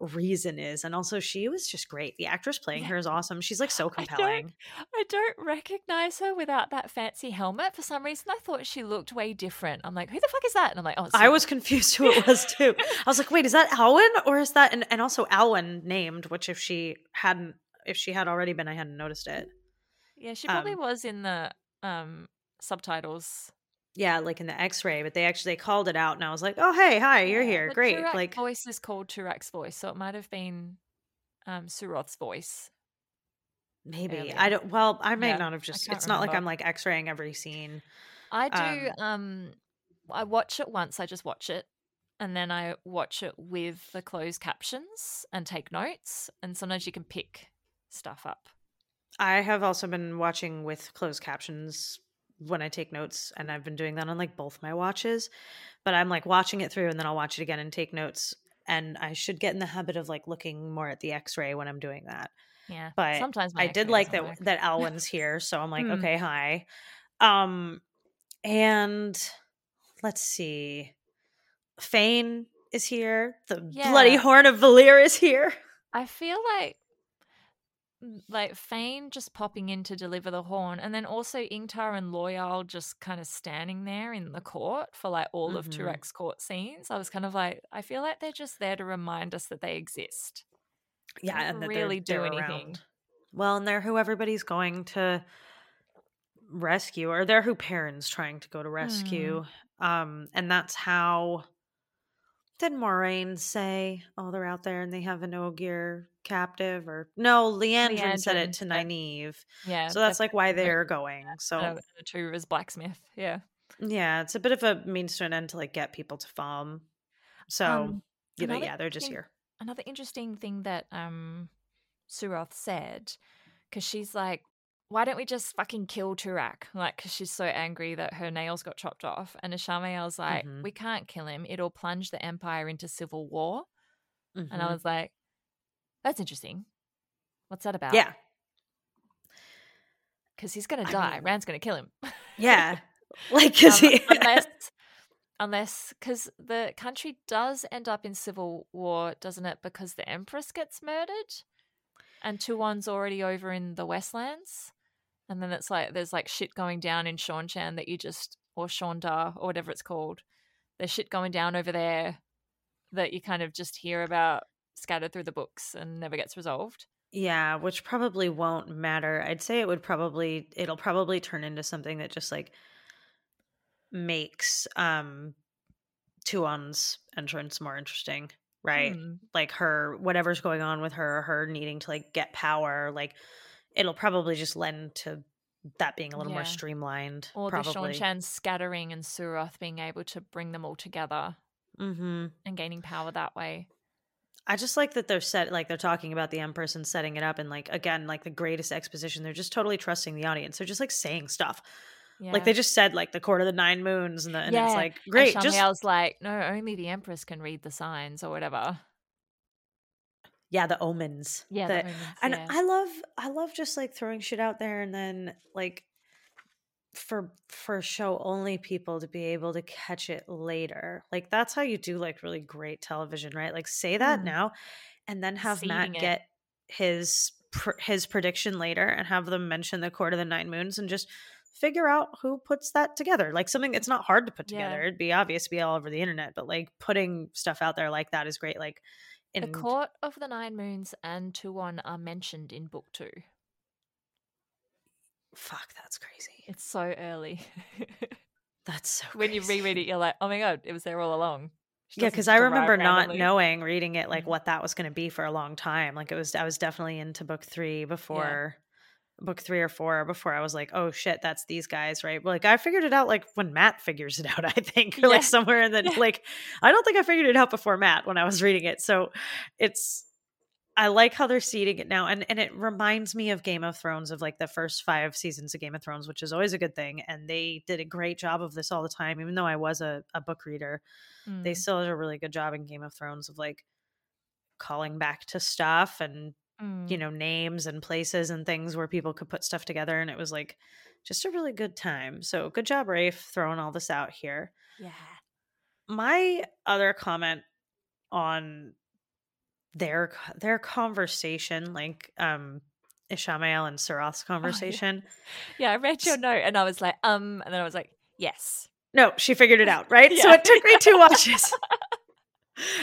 reason is. And also, she was just great. The actress playing yeah. her is awesome. She's like so compelling. I don't, I don't, recognize her without that fancy helmet. For some reason, I thought she looked way different. I'm like, who the fuck is that? And I'm like, oh, I was confused who <laughs> it was too. I was like, wait, is that Alwhin or is that and and also Alwhin named? Which if she hadn't, if she had already been, I hadn't noticed it. Yeah, she probably um, was in the um subtitles. Yeah, like in the X-ray, but they actually they called it out, and I was like, "Oh, hey, hi, you're yeah, here, great!" Turak like voice is called Turak's voice, so it might have been um Suroth's voice. Maybe earlier. I don't. Well, I may yeah, not have just. It's remember. not like I'm like X-raying every scene. I do. Um, um, I watch it once. I just watch it, and then I watch it with the closed captions and take notes. And sometimes you can pick stuff up. I have also been watching with closed captions when I take notes, and I've been doing that on like both my watches. But I'm like watching it through, and then I'll watch it again and take notes. And I should get in the habit of like looking more at the X-ray when I'm doing that. Yeah, but sometimes I did like that work. that <laughs> Alwhin's here, so I'm like, hmm. okay, hi. Um, and let's see, Fain is here. The yeah. bloody horn of Valere is here. I feel like like Fain just popping in to deliver the horn, and then also Ingtar and Loial just kind of standing there in the court for like all mm-hmm. of Turak's court scenes. I was kind of like, I feel like they're just there to remind us that they exist. Yeah, and that really they're, do they're anything. Around. Well, and they're who everybody's going to rescue, or they're who Perrin's trying to go to rescue. Mm. Um, and that's how did Moiraine say, "Oh, they're out there and they have an Ogier captive?" Or no, Liandrin, Liandrin said it to Nynaeve. Yeah, so that's like why they're going. So the Two Rivers blacksmith. Yeah, yeah, it's a bit of a means to an end to like get people to Falme. So um, you know, yeah, they're just here. Another interesting thing that um Suroth said, because she's like, why don't we just fucking kill Turak? Like, cause she's so angry that her nails got chopped off. And Ishamael's like, mm-hmm. we can't kill him. It'll plunge the Empire into civil war. Mm-hmm. And I mm-hmm. was like, that's interesting. What's that about? Yeah. Because he's going to die. Mean, Rand's going to kill him. Yeah. <laughs> like, cause um, he. <laughs> unless, unless, because the country does end up in civil war, doesn't it? Because the Empress gets murdered and Tuon's already over in the Westlands and then it's like there's like shit going down in Seanchan that you just or Shonda or whatever it's called. There's shit going down over there that you kind of just hear about scattered through the books and never gets resolved. Yeah, which probably won't matter. I'd say it would probably it'll probably turn into something that just like makes um Tuon's entrance more interesting. right? Hmm. Like her whatever's going on with her, her needing to like get power, like it'll probably just lend to that being a little more streamlined. Or the probably. Seanchan scattering and Suroth being able to bring them all together mm-hmm. and gaining power that way. I just like that they're set like they're talking about the Empress and setting it up and like again, like the greatest exposition. They're just totally trusting the audience. They're just like saying stuff. Yeah. Like they just said like the court of the nine moons and the and Yeah, it's like And great. Just Shamiel's like, no, only the Empress can read the signs or whatever. Yeah, the omens. Yeah, The- the omens, and yeah. I love I love just like throwing shit out there and then like for for show only people to be able to catch it later. Like that's how you do like really great television, right? Like say that Mm. now and then have Mat Seeding it. get his pr- his prediction later and have them mention the court of the nine moons and just figure out who puts that together. Like something it's not hard to put Yeah. together. It'd be obvious to be all over the internet, but like putting stuff out there like that is great. Like the Court of the Nine Moons and Tuon are mentioned in book two. fuck, that's crazy. It's so early. <laughs> That's so when you reread it, you're like, oh my god, it was there all along. She Yeah, because I remember not knowing reading it like Mhm. what that was going to be for a long time. Like it was, I was definitely into book three before book three or four before I was like, oh shit, that's these guys, right? Like I figured it out like when Mat figures it <laughs> out. I think or Yeah. like somewhere in the Yeah. <laughs> like, I don't think I figured it out before Mat when I was reading it. So it's. I like how they're seeding it now, and and it reminds me of Game of Thrones of like the first five seasons of Game of Thrones, which is always a good thing. And they did a great job of this all the time, even though I was a, a book reader they Mm, still did a really good job in Game of Thrones of like calling back to stuff and mm. you know names and places and things where people could put stuff together and it was like just a really good time. So good job Rafe throwing all this out here. yeah. My other comment on their their conversation like um Ishamael and Suroth's conversation. Yeah, I read your note and I was like, um, and then I was like, yes. No, she figured it <laughs> out, right? So Yeah. it took me two watches. <laughs>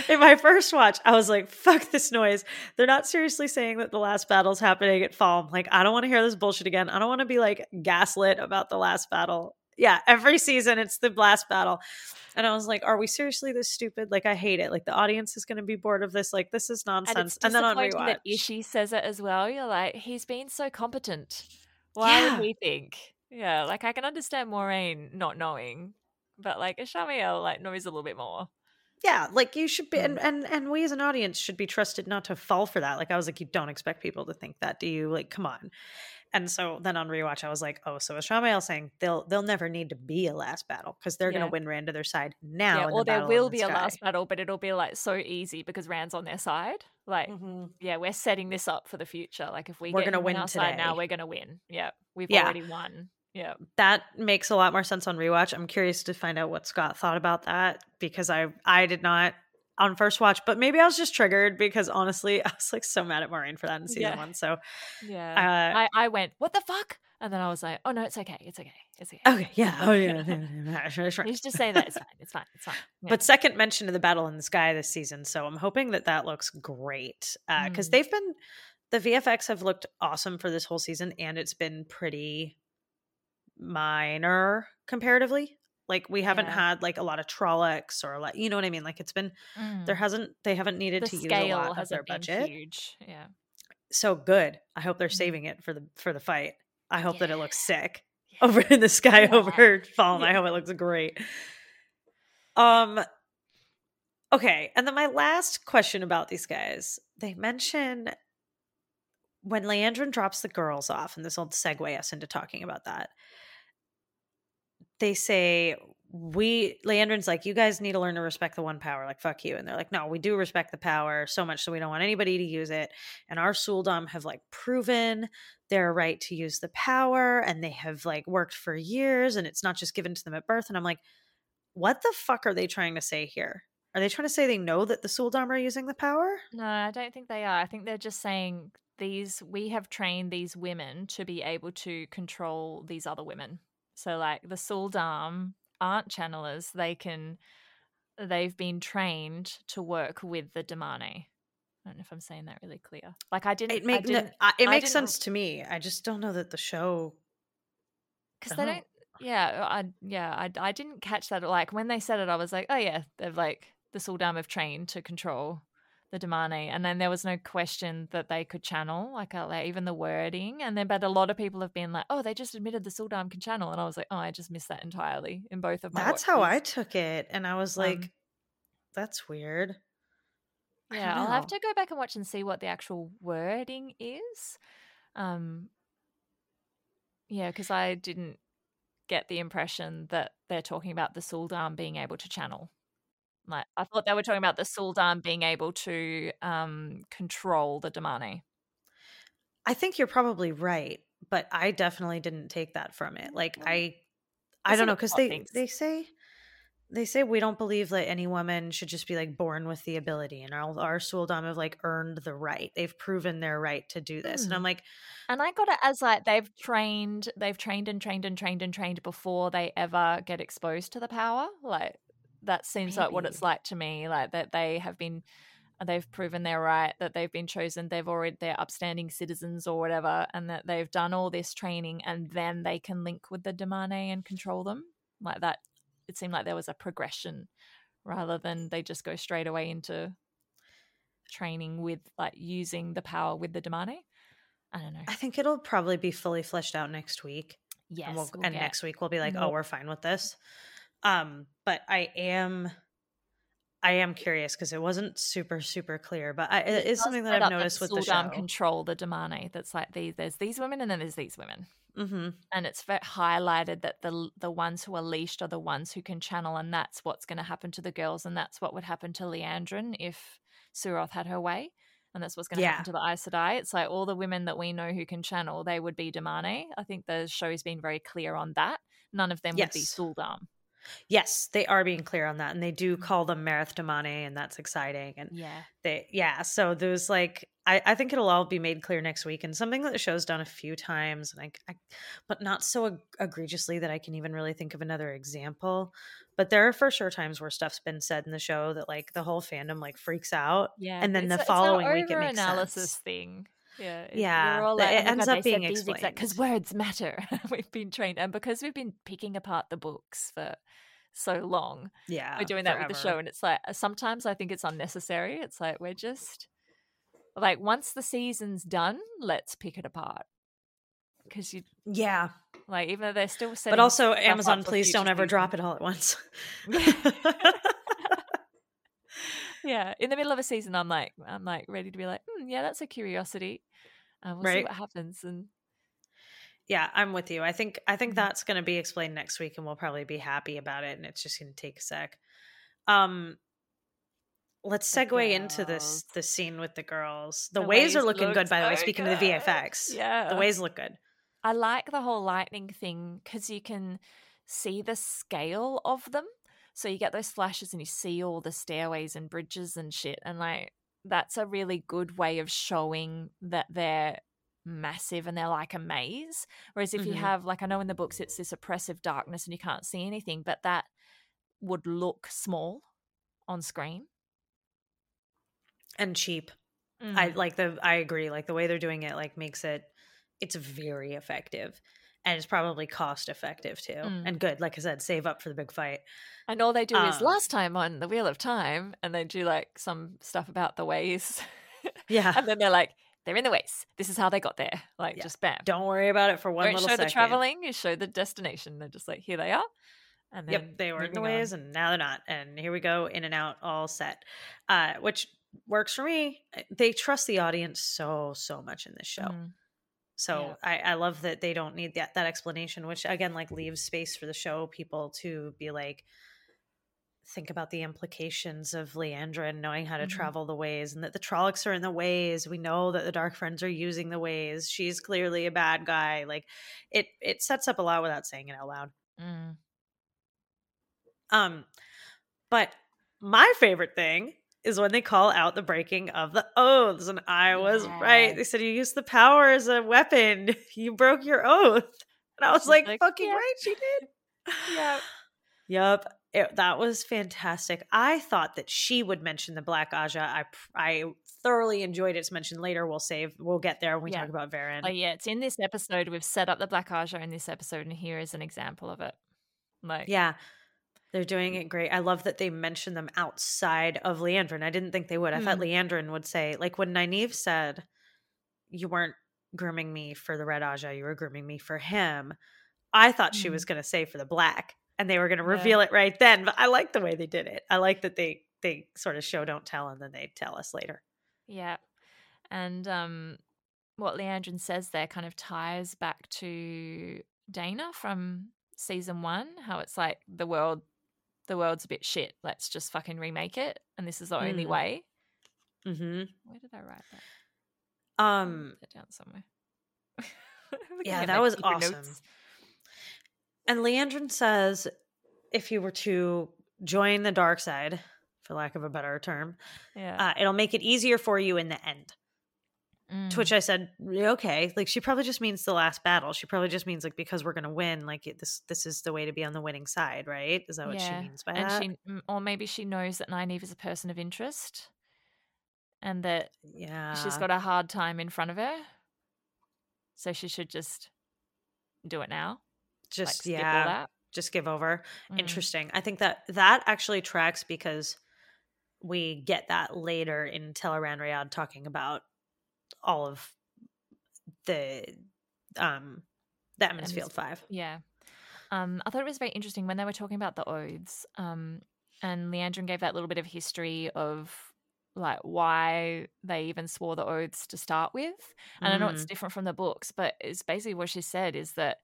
In my first watch, I was like, fuck this noise. They're not seriously saying that the last battle's happening at Fall. Like, I don't want to hear this bullshit again. I don't want to be like gaslit about the last battle. Yeah, every season it's the last battle. And I was like, are we seriously this stupid? Like, I hate it. Like, the audience is going to be bored of this. Like, this is And nonsense. it's And, then on rewatch. that Ishi says it as well. You're like, he's been so competent. Why Yeah. would we think? Yeah, like I can understand Moiraine not knowing, but like Ishamael like knows a little bit more. Yeah like you should be Mm. and, and and we as an audience should be trusted not to fall for that like i was like you don't expect people to think that do you like come on and so then on rewatch i was like oh so is Shamael saying they'll they'll never need to be a last battle because they're Yeah. gonna win rand to their side now yeah, in the or there will the be a last battle, but it'll be like so easy because Rand's on their side. Like, Mhm. yeah, we're setting this up for the future. Like, if we We're get gonna win our side now, we're gonna win. Yeah, we've Yeah. already won. Yeah, that makes a lot more sense on rewatch i'm curious to find out what scott thought about that because i i did not on first watch but maybe i was just triggered because honestly <laughs> i was like so mad at moiraine for that in season Yeah. one so yeah. uh I I went, what the fuck? And then I was like, oh no, it's okay, it's okay, it's okay. okay yeah oh yeah, yeah, <laughs> yeah, sure, sure. Just say that it's fine, it's fine, it's fine. <laughs> Yeah. But second mention of the battle in the sky this season, so I'm hoping that that looks great because Mm. they've been the VFX have looked awesome for this whole season, and it's been pretty minor comparatively. Like we haven't Yeah. had like a lot of Trollocs or like you know what I mean. Like it's been there Mm. hasn't they haven't needed the to use a lot of their budget. huge. Yeah. So good. I hope they're Mhm. saving it for the for the fight. I hope that it looks sick Yeah. over <laughs> in the sky Yeah. over Falme. I hope it looks great. Um okay, and then my last question about these guys. They mention when Liandrin drops the girls off, and this will segue us into talking about that. They say we Liandrin's like, you guys need to learn to respect the one power. Like, fuck you. And they're like, no, we do respect the power so much, so we don't want anybody to use it. And our Suldam have like proven their right to use the power, and they have like worked for years, and it's not just given to them at birth. And I'm like, what the fuck are they trying to say here? Are they trying to say they know that the Suldam are using the power? No, I don't think they are. I think they're just saying these we have trained these women to be able to control these other women. So like the Suldam aren't channelers. They can they've been trained to work with the Damane. I don't know if I'm saying that really clear. Like I didn't It, make, I didn't I, it I makes didn't- sense to me. I just don't know that the show. because they Oh. don't yeah i yeah I, I didn't catch that like when they said it i was like oh yeah they've like the suldam have trained to control the Damane, and then there was no question that they could channel, like, uh, like even the wording. And then, but a lot of people have been like, "Oh, they just admitted the Sul'Dam can channel," and I was like, "Oh, I just missed that entirely in both of my." That's watches. how I took it, and I was like, Um, "That's weird." Yeah, I'll have to go back and watch and see what the actual wording is. Um, yeah, because I didn't get the impression that they're talking about the Sul'Dam being able to channel. Like I thought they were talking about the Sul'Dam being able to um, control the Damane. I think you're probably right, but I definitely didn't take that from it. Like Mm. I, I'll I don't know because they thinks. they say they say we don't believe that any woman should just be like born with the ability, and our our Suldam have like earned the right. They've proven their right to do this, and Mm. I'm like, And I got it as like they've trained, they've trained and trained and trained and trained before they ever get exposed to the power. Like that seems like what it's like to me. Like that they have been, uh, they've proven their right, that they've been chosen, they've already they're upstanding citizens or whatever, and that they've done all this training, and then they can link with the Damane and control them. Like that, it seemed like there was a progression rather than they just go straight away into training with like using the power with the Damane. I don't know. I think it'll probably be fully fleshed out next week. Yes, and, we'll, we'll and get next week we'll be like, oh, we're fine with this. Um, but I am, I am curious because it wasn't super super clear. But I, it is something that I've noticed with the show. control the Damane. That's like these. There's these women, and then there's these women, hmm and it's highlighted that the the ones who are leashed are the ones who can channel, and that's what's going to happen to the girls, and that's what would happen to Liandrin if Suroth had her way, and that's what's going to Yeah. happen to the Aes Sedai. It's like all the women that we know who can channel, they would be Damane. I think the show's been very clear on that. None of them would be Yes. Sul'Dam. Yes, they are being clear on that, and they do Mhm. call them Marith Damane, and that's exciting. And Yeah. they, yeah, so there's like, I, I think it'll all be made clear next week, and something that the show's done a few times, and I, I but not so eg- egregiously that I can even really think of another example. But there are for sure times where stuff's been said in the show that like the whole fandom like freaks out, Yeah, and then the following week it makes analysis sense. thing. Yeah, Yeah, we're all th- like, it "Oh ends God, up being exact because words matter. <laughs> we've been trained, and because we've been picking apart the books for so long, Yeah, we're doing that with the show, and it's like uh, sometimes I think it's unnecessary. It's like we're just like once the season's done, let's pick it apart because you Yeah, like even though they're still but also Amazon, please don't ever drop it all at once. <laughs> <laughs> yeah, in the middle of a season, I'm like, I'm like ready to be like, hmm, yeah, that's a curiosity. Uh, we'll see what happens, and Yeah, I'm with you. I think I think Mhm. that's going to be explained next week, and we'll probably be happy about it. And it's just going to take a sec. Um, let's The segue into this the scene with the girls. The, The ways are looking good, by the way. Speaking of the. VFX, Yeah. the ways look good. I like the whole lightning thing because you can see the scale of them. So you get those flashes and you see all the stairways and bridges and shit. And like, that's a really good way of showing that they're massive and they're like a maze. Whereas if you Mhm. have, like, I know in the books it's this oppressive darkness and you can't see anything, but that would look small on screen. and cheap. I Mm. like the. I agree. Like the way they're doing it, like makes it. It's very effective, and it's probably cost effective too, Mm. and good. Like I said, save up for the big fight. And all they do is Um, last time on the Wheel of Time, and they do like some stuff about the ways. Yeah, <laughs> and then they're like, they're in the ways. This is how they got there. Like, Yeah. just bam. don't worry about it for one Don't show second. the traveling, you show the destination. They're just like, here they are. And then Yep, they were in the moving on. ways, and now they're not. And here we go, in and out, all set. Uh, which works for me. They trust the audience so so much in this show. Mm. So I, I love that they don't need that that explanation, which again like leaves space for the show people to be like think about the implications of Leandra and knowing how to Mhm. travel the ways and that the Trollocs are in the ways. We know that the Dark Friends are using the ways. She's clearly a bad guy. Like it it sets up a lot without saying it out loud. Mm. Um, but my favorite thing is when they call out the breaking of the oaths, and I was right. They said you used the power as a weapon. <laughs> You broke your oath, and I was like, like, "Fucking "Yep." right, she did." Yep. <sighs> Yep. It- that was fantastic. I thought that she would mention the Black Ajah. I I thoroughly enjoyed its mention. Later, we'll save. We'll get there when we Yeah. talk about Verin. Oh, yeah. It's in this episode. We've set up the Black Ajah in this episode, and here is an example of it. Like, yeah, They're doing it great. I love that they mention them outside of Liandrin. I didn't think they would. I thought Mm. Liandrin would say, like when Nynaeve said, "You weren't grooming me for the red Ajah, you were grooming me for him." I thought she Mm. was going to say for the black, and they were going to Yeah. reveal it right then. But I like the way they did it. I like that they they sort of show don't tell, and then they tell us later. Yeah. And um what Liandrin says there kind of ties back to Dana from season 1, how it's like the world the world's a bit shit. Let's just fucking remake it and this is the only Mm. way. hmm Where did I write that? Um, Put it down somewhere. <laughs> Yeah, that was awesome. notes. And Liandrin says if you were to join the dark side, for lack of a better term, Yeah. uh, it'll make it easier for you in the end. Mm. To which I said, okay. Like she probably just means the last battle. She probably just means like because we're gonna win. Like this, this is the way to be on the winning side, right? Is that what she means by and that? she mm, or maybe she knows that Nynaeve is a person of interest and that yeah, she's got a hard time in front of her. So she should just do it now. like just all yeah, just give over. Mm. Interesting. I think that that actually tracks because we get that later in Tel'aran'rhiod talking about all of the um the Emond's Emond's- Field Five. Yeah. Um, I thought it was very interesting when they were talking about the oaths. Um, and Liandrin gave that little bit of history of like why they even swore the oaths to start with. And I know it's different from the books, but it's basically what she said is that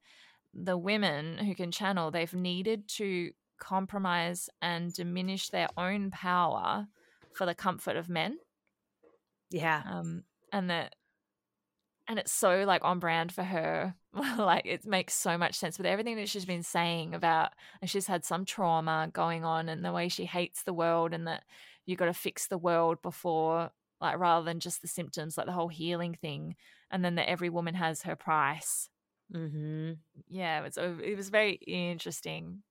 the women who can channel, they've needed to compromise and diminish their own power for the comfort of men. Yeah. um and that and it's so like on brand for her <laughs> like it makes so much sense with everything that she's been saying about and she's had some trauma going on and the way she hates the world and that you got to fix the world before like rather than just the symptoms like the whole healing thing and then that every woman has her price Mm-hmm. yeah it's it was very interesting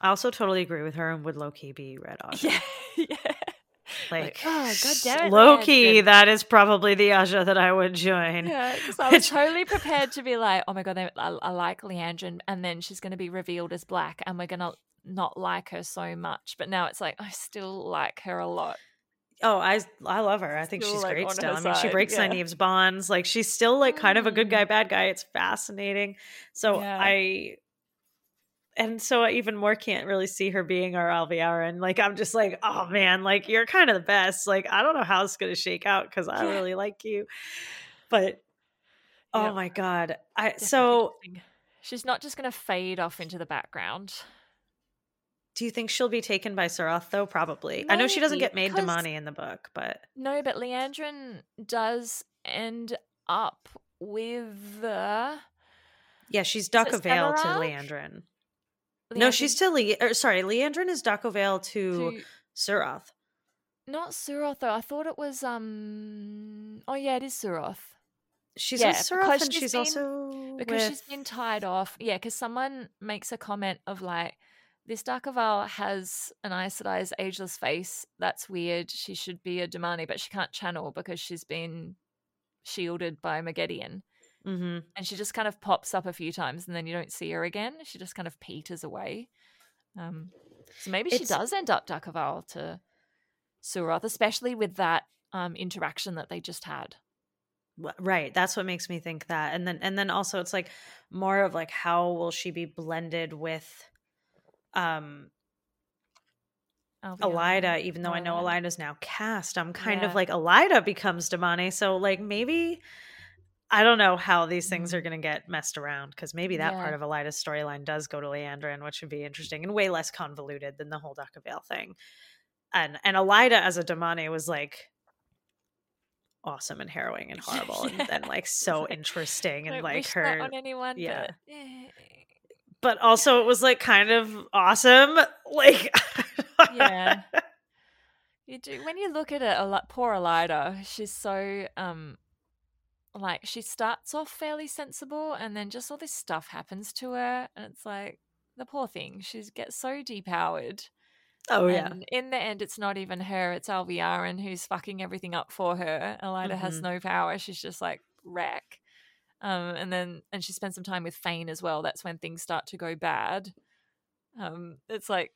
I also totally agree with her and would low key be Red Ajah. <laughs> yeah yeah Like, oh god damn it low Liandrin. key, that is probably the Ajah that I would join. Yeah, I was totally prepared to be like, oh my god, I, I like Liandrin, and then she's going to be revealed as black, and we're going to not like her so much. But now it's like I still like her a lot. Oh, I I love her. I think Still, she's like, great still. I mean, she breaks yeah. Nynaeve's bonds. Like she's still like kind of a good Mm. guy, bad guy. It's fascinating. So Yeah. I and so I even more can't really see her being our Alviarin. Like I'm just like, oh man, like you're kind of the best. Like I don't know how it's gonna shake out because I Yeah. really like you. But oh Yep. my god. I Definitely so she's not just going to fade off into the background. do you think she'll be taken by Suroth though? Probably. I know she doesn't get made Damane in the book, but No, but Liandrin does end up with the. yeah, she's Duck Vale to Severach? Liandrin. No, she's to Le- or, sorry, Liandrin is Vale to, to Suroth. not Suroth though. I thought it was um. Oh yeah, it is Suroth. She's Yeah, with Suroth and she's she's been- also because with, she's been tied off. Yeah, because someone makes a comment of like, this da'covale has an Aes Sedai's ageless face. That's weird. She should be a Damane, but she can't channel because she's been shielded by Moghedien. Mhm. And she just kind of pops up a few times and then you don't see her again. She just kind of peters away. Um, so maybe she does end up da'covale to Suroth, especially with that um, interaction that they just had. Right. That's what makes me think that. And then and then also it's like more of like how will she be blended with um. Elaida, even though I know Elaida. Elaida's now cast. I'm kind of like Elaida becomes Damane. So like maybe I don't know how these things are going to get messed around because maybe that Yeah. part of Elaida's storyline does go to Liandrin, which would be interesting and way less convoluted than the whole da'covale thing. And and Elaida as a Damane was like awesome and harrowing and <laughs> horrible and, and like so interesting and like wish her that on anyone. yeah. But, eh. but also it was like kind of awesome <laughs> like Yeah. <laughs> You do when you look at it, a lot poor Elaida, she's so um like she starts off fairly sensible and then just all this stuff happens to her and it's like the poor thing. She gets so depowered. oh yeah in the end it's not even her, it's Alviarin who's fucking everything up for her. Elaida has Mhm. no power. She's just like wreck. Um and then and she spends some time with Fain as well. That's when things start to go bad. Um it's like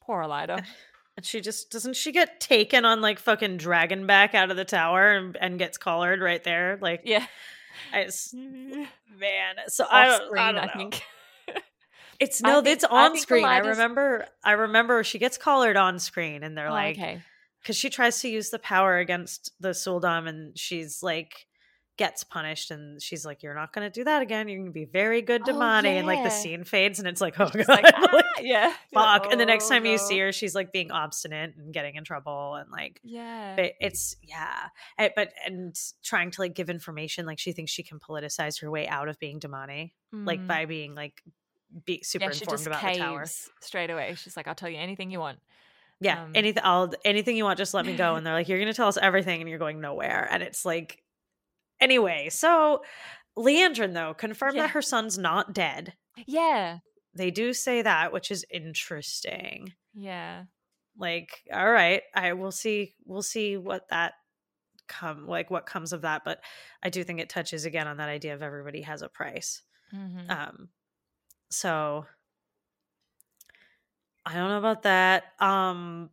Poor Elaida. <laughs> And she just doesn't she get taken on like fucking dragon back out of the tower and, and gets collared right there? Like Yeah. I just, <laughs> man. So I don't, screen, I I, don't know. think. <laughs> It's I no, think- it's on screen. I remember I remember she gets collared on screen and they're Oh, like okay. because she tries to use the power against the Suldam and she's like gets punished and she's like, You're not gonna do that again. You're gonna be very good to Oh, Mani and like the scene fades and it's like, oh She's god. like, <laughs> ah, like, yeah. fuck. And the next Oh, time you see her, she's like being obstinate and getting in trouble and like Yeah. but it's yeah Eh, but and trying to like give information like she thinks she can politicize her way out of being Damane like Mm. by being like be super yeah, informed about the tower straight away. She's like, I'll tell you anything you want. yeah Um, anything i'll anything you want just let me go <laughs> and they're like you're gonna tell us everything and you're going nowhere and it's like anyway so liandrin though confirmed Yeah. that her son's not dead Yeah. they do say that which is interesting Yeah. like all right i will see we'll see what that come like what comes of that but i do think it touches again on that idea of everybody has a price Mhm. um so i don't know about that um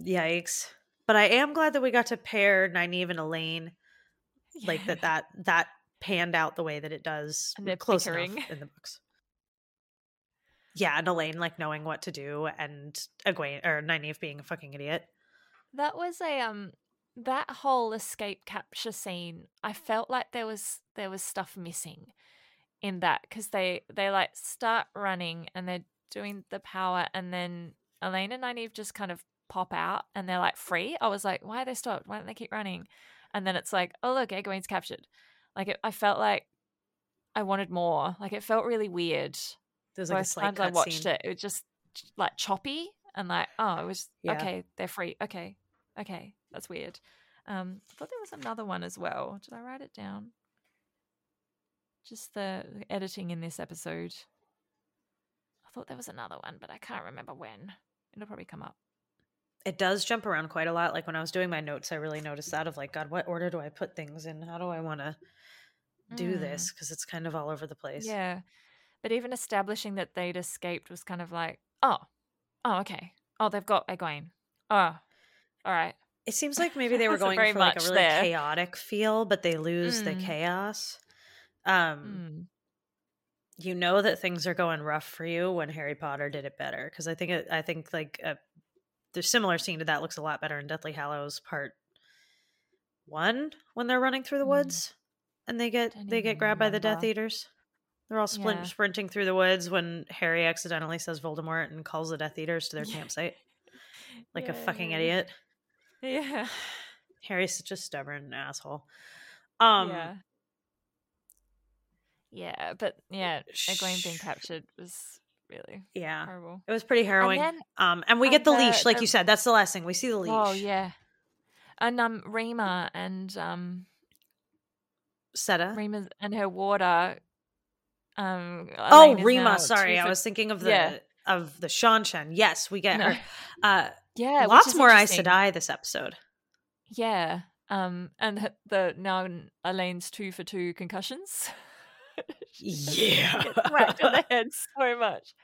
yikes but i am glad that we got to pair Nynaeve and elayne like that that that panned out the way that it does close bickering. enough in the books yeah and elayne like knowing what to do and Egwene or Nynaeve being a fucking idiot That was a um that whole escape capture scene. I felt like there was there was stuff missing in that because they they like start running and they're doing the power and then Elayne and Nynaeve just kind of pop out and they're like free. I was like, why are they stopped? Why don't they keep running? And then it's like, oh look, Egwene's captured. Like it, I felt like I wanted more. Like it felt really weird. there's like a Both times I watched scene. it, it was just like choppy and like, oh, it was Yeah. okay. They're free. Okay, okay, that's weird. Um, I thought there was another one as well. Did I write it down? Just the editing in this episode. I thought there was another one, but I can't remember when. It'll probably come up. It does jump around quite a lot. Like when I was doing my notes, I really noticed that of like, God, what order do I put things in? How do I want to do Mm. this? Because it's kind of all over the place. Yeah, but even establishing that they'd escaped was kind of like, oh, oh, okay. Oh, they've got Egwene. Oh, all right. It seems like maybe they <laughs> were going for like a really there. chaotic feel, but they lose the Mm. chaos. Um, Mm. you know that things are going rough for you when Harry Potter did it better. Because I think it, I think like a, the similar scene to that looks a lot better in Deathly Hallows Part One when they're running through the Mm. woods and they get Don't they get grabbed by the Death. Eaters. They're all splint, Yeah. sprinting through the woods when Harry accidentally says Voldemort and calls the Death Eaters to their campsite <laughs> like a fucking Yeah. idiot. Yeah. Harry's such a stubborn asshole. Um, yeah. Yeah, but yeah, Egwene being captured was really yeah, horrible. it was pretty harrowing. then- um, and we and get the, the- leash, like the- you said. That's the last thing we see. The leash. Oh yeah. And um Rima and um Seta. Rima and her water um Oh, Elayne Rima. Sorry, I was thinking of the yeah. of the Seanchan. Yes, we get No. her. Uh, Yeah, lots more Aes. Sedai this episode. Yeah. Um and the now Elayne's two for two concussions. <laughs> Yeah. <laughs> whacked in the <laughs> head so much.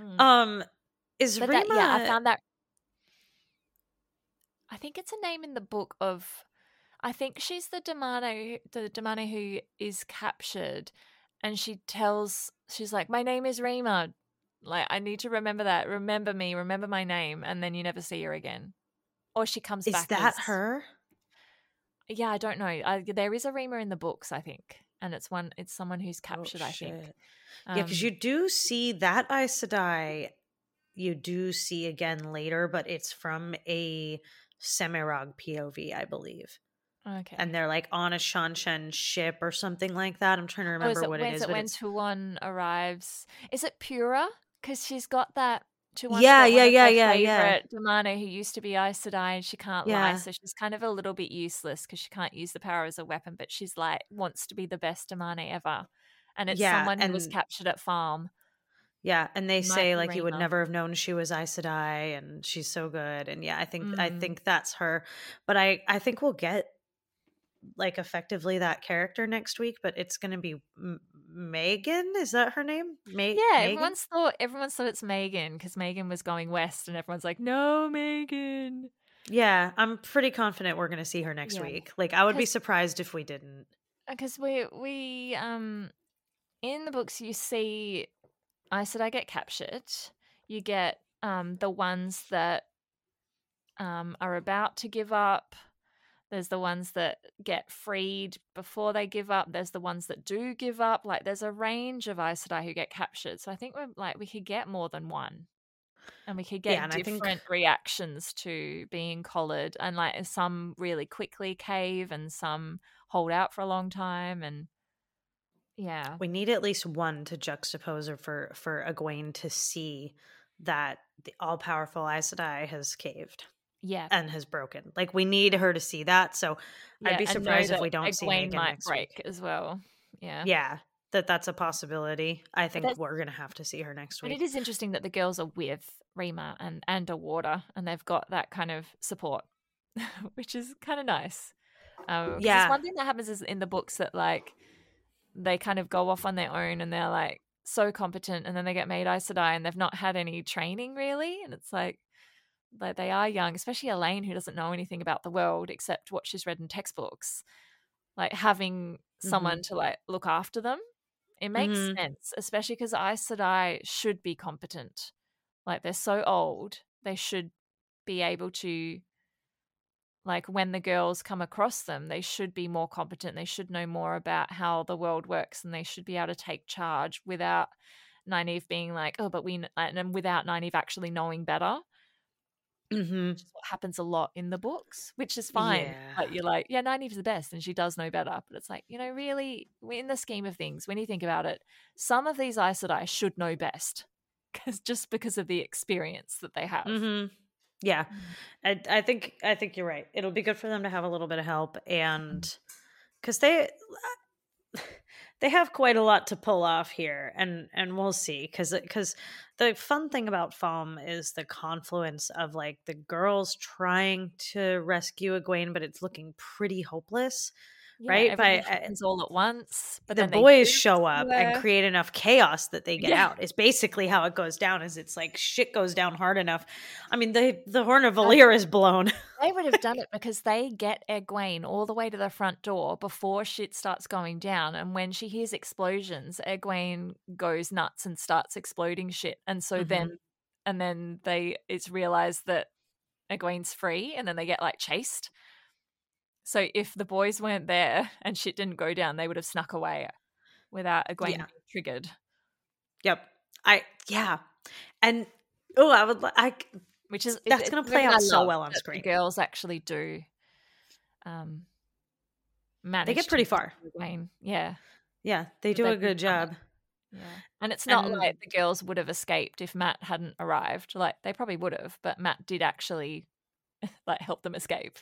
Mm. Um, is But Rima? that, yeah, I found that. I think it's a name in the book of. I think she's the Damane, the Damane who is captured, and she tells she's like, "My name is Rima. Like, I need to remember that. Remember me. Remember my name." And then you never see her again, or she comes is back. Is that as- her? Yeah, I don't know. I, there is a Rima in the books, I think, and it's one. It's someone who's Oh, captured. I think. shit. yeah, because Um, you do see that Aes Sedai. You do see again later, but it's from a Semirhage POV, I believe. Okay. And they're like on a Seanchan ship or something like that. I'm trying to Oh, remember is it, what it is. it but when Tuon arrives? Is it Pura? Because she's got that. Tuon's Yeah, yeah, yeah, yeah, yeah. favourite Damane who used to be Aes Sedai and she can't lie, so she's kind of a little bit useless because she can't use the power as a weapon. But she's like wants to be the best Damane ever, and it's Yeah, someone who was captured at Falme. Yeah, and they say like you would never have known she was Aes Sedai, and she's so good. And yeah, I think I Mm. think that's her. But I I think we'll get like effectively that character next week. But it's going to be m- Megan. Is that her name? Ma- yeah, Megan? everyone's thought everyone's thought it's Megan because Megan was going west, and everyone's like, "No, Megan." Yeah, I'm pretty confident we're going to see her next yeah. week. Like, I would be surprised if we didn't. Because we we um in the books you see I said I get captured. You get um the ones that um are about to give up there's the ones that get freed before they give up. There's the ones that do give up. Like there's a range of Aes Sedai who get captured. So I think we're like we could get more than one. And we could get yeah, different think... reactions to being collared. And like some really quickly cave and some hold out for a long time and yeah. We need at least one to juxtapose or for for Egwene to see that the all powerful Aes Sedai has caved yeah. and has broken like we need her to see that so yeah, i'd be surprised if we don't see Megan might next break week. as well yeah. Yeah that that's a possibility. I think we're gonna have to see her next week but it is interesting that the girls are with rima and and a water and they've got that kind of support <laughs> which is kind of nice um, yeah. one thing that happens is in the books that like they kind of go off on their own and they're like so competent and then they get made Aes Sedai and they've not had any training really and it's like like they are young, especially Elayne, who doesn't know anything about the world except what she's read in textbooks. Like having mm-hmm. someone to like look after them, it makes mm-hmm. sense, especially because Aes Sedai should be competent. Like they're so old, they should be able to like when the girls come across them they should be more competent they should know more about how the world works and they should be able to take charge without Nynaeve being like oh but we and without Nynaeve actually knowing better Mm-hmm. Which is what happens a lot in the books, which is fine. Yeah. But you're like, yeah, Nynaeve's the best, and she does know better. But it's like, you know, really, in the scheme of things, when you think about it, some of these Aes Sedai should know best, <laughs> because just because of the experience that they have. Mm-hmm. Yeah. I, I think I think you're right. It'll be good for them to have a little bit of help, and because they they have quite a lot to pull off here and and we'll see because because the fun thing about Falme is the confluence of like the girls trying to rescue Egwene but it's looking pretty hopeless yeah, right? But happens all at once. But the boys show up and create enough chaos that they get yeah. out. Is basically how it goes down. Is it's like shit goes down hard enough. I mean, the the horn of Valere is blown. they would have <laughs> done it because they get Egwene all the way to the front door before shit starts going down. And when she hears explosions, Egwene goes nuts and starts exploding shit. And so mm-hmm. then, and then they it's realized that Egwene's free, and then they get like chased. So if the boys weren't there <laughs> and shit didn't go down, they would have snuck away without Egwene yeah. triggered. Yep. I yeah. And oh, I would like which is that's going to play out so well on screen. girls actually do um manage They get pretty far. Egwene. Yeah. Yeah, they do a good job. Yeah. And it's not and, like the girls would have escaped if Mat hadn't arrived. Like they probably would have, but Mat did actually <laughs> like help them escape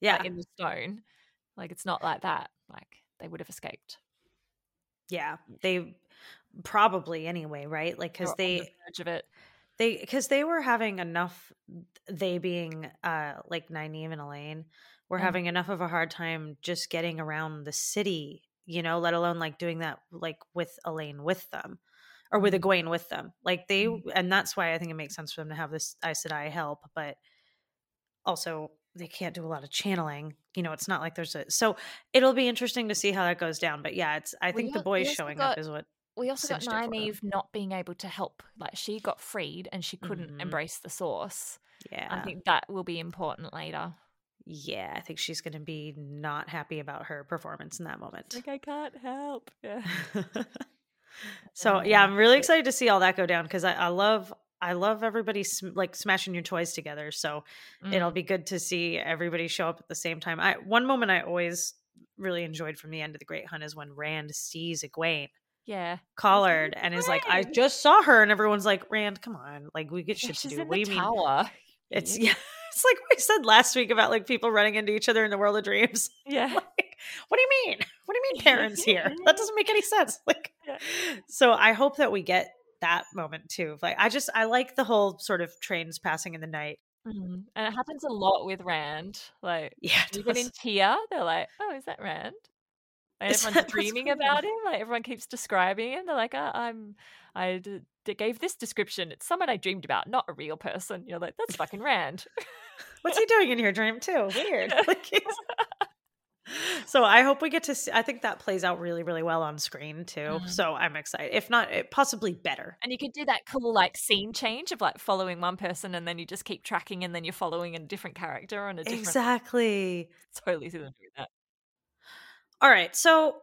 yeah like, in the stone like it's not like that like they would have escaped yeah they probably anyway right like because they the edge of it they because they were having enough they being uh like Nynaeve and Elayne were mm. having enough of a hard time just getting around the city you know let alone like doing that like with Elayne with them or with mm-hmm. Egwene with them like they mm. and that's why I think it makes sense for them to have this Aes Sedai help but also they can't do a lot of channeling. You know, it's not like there's a so it'll be interesting to see how that goes down. But yeah, it's I think the boys showing got, up is what we also got Nynaeve not being able to help. Like she got freed and she couldn't mm-hmm. embrace the source. Yeah. I think that will be important later. Yeah, I think she's gonna be not happy about her performance in that moment. Like I can't help. Yeah. <laughs> so yeah, I'm really excited to see all that go down because I, I love I love everybody sm- like smashing your toys together. So mm. it'll be good to see everybody show up at the same time. I one moment I always really enjoyed from the end of the Great Hunt is when Rand sees Egwene. Yeah. Collared and is like, I just saw her, and everyone's like, Rand, come on, like we get shit to do. What do you tower. mean? It's yeah. <laughs> It's like we said last week about like people running into each other in the world of dreams. <laughs> Yeah. like, what do you mean? What do you mean <laughs> parents here? That doesn't make any sense. Like, yeah. so I hope that we get that moment too. Like I just I like the whole sort of trains passing in the night. Mm-hmm. And it happens a lot with Rand. Like yeah, even in Tear, they're like, "Oh, is that Rand?" Like, everyone's dreaming about him. Like everyone keeps describing him. They're like, oh, "I'm, I d- gave this description. It's someone I dreamed about, not a real person." You're like, "That's fucking rand." What's he doing in your dream too? Weird. <laughs> <laughs> Like so I hope we get to see. I think that plays out really, really well on screen too. Mm. So I'm excited. If not, it, possibly better. And you could do that cool like scene change of like following one person and then you just keep tracking and then you're following a different character on a different. Exactly. <laughs> Totally see them doing that. All right. So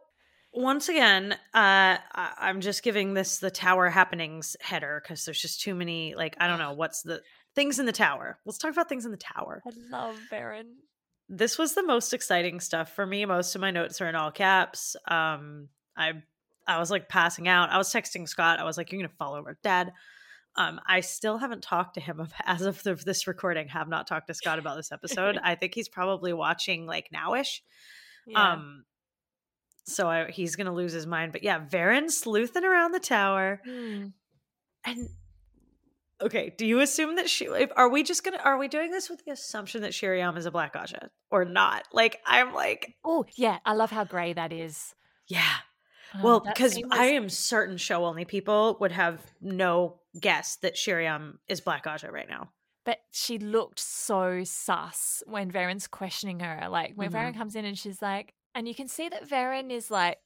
once again, uh, I- I'm just giving this the tower happenings header because there's just too many. Like I don't know what's the things in the tower. Let's talk about things in the tower. I love Verin this was the most exciting stuff for me. Most of my notes are in all caps. Um, I I was like passing out. I was texting Scott. I was like, "You're gonna fall over, Dad." Um, I still haven't talked to him <laughs> as of the, this recording. Have not talked to Scott about this episode. <laughs> I think he's probably watching like nowish. Yeah. Um, so I, he's gonna lose his mind. But yeah, Verin sleuthing around the tower, mm. and Okay, do you assume that she are we just gonna are we doing this with the assumption that Sheriam is a black Ajah or not? Like I'm like Oh yeah, I love how grey that is. Yeah. Um, well, because I am certain show only people would have no guess that Sheriam is black Ajah right now. But she looked so sus when Verin's questioning her. Like when mm-hmm. Verin comes in and she's like, and you can see that Verin is like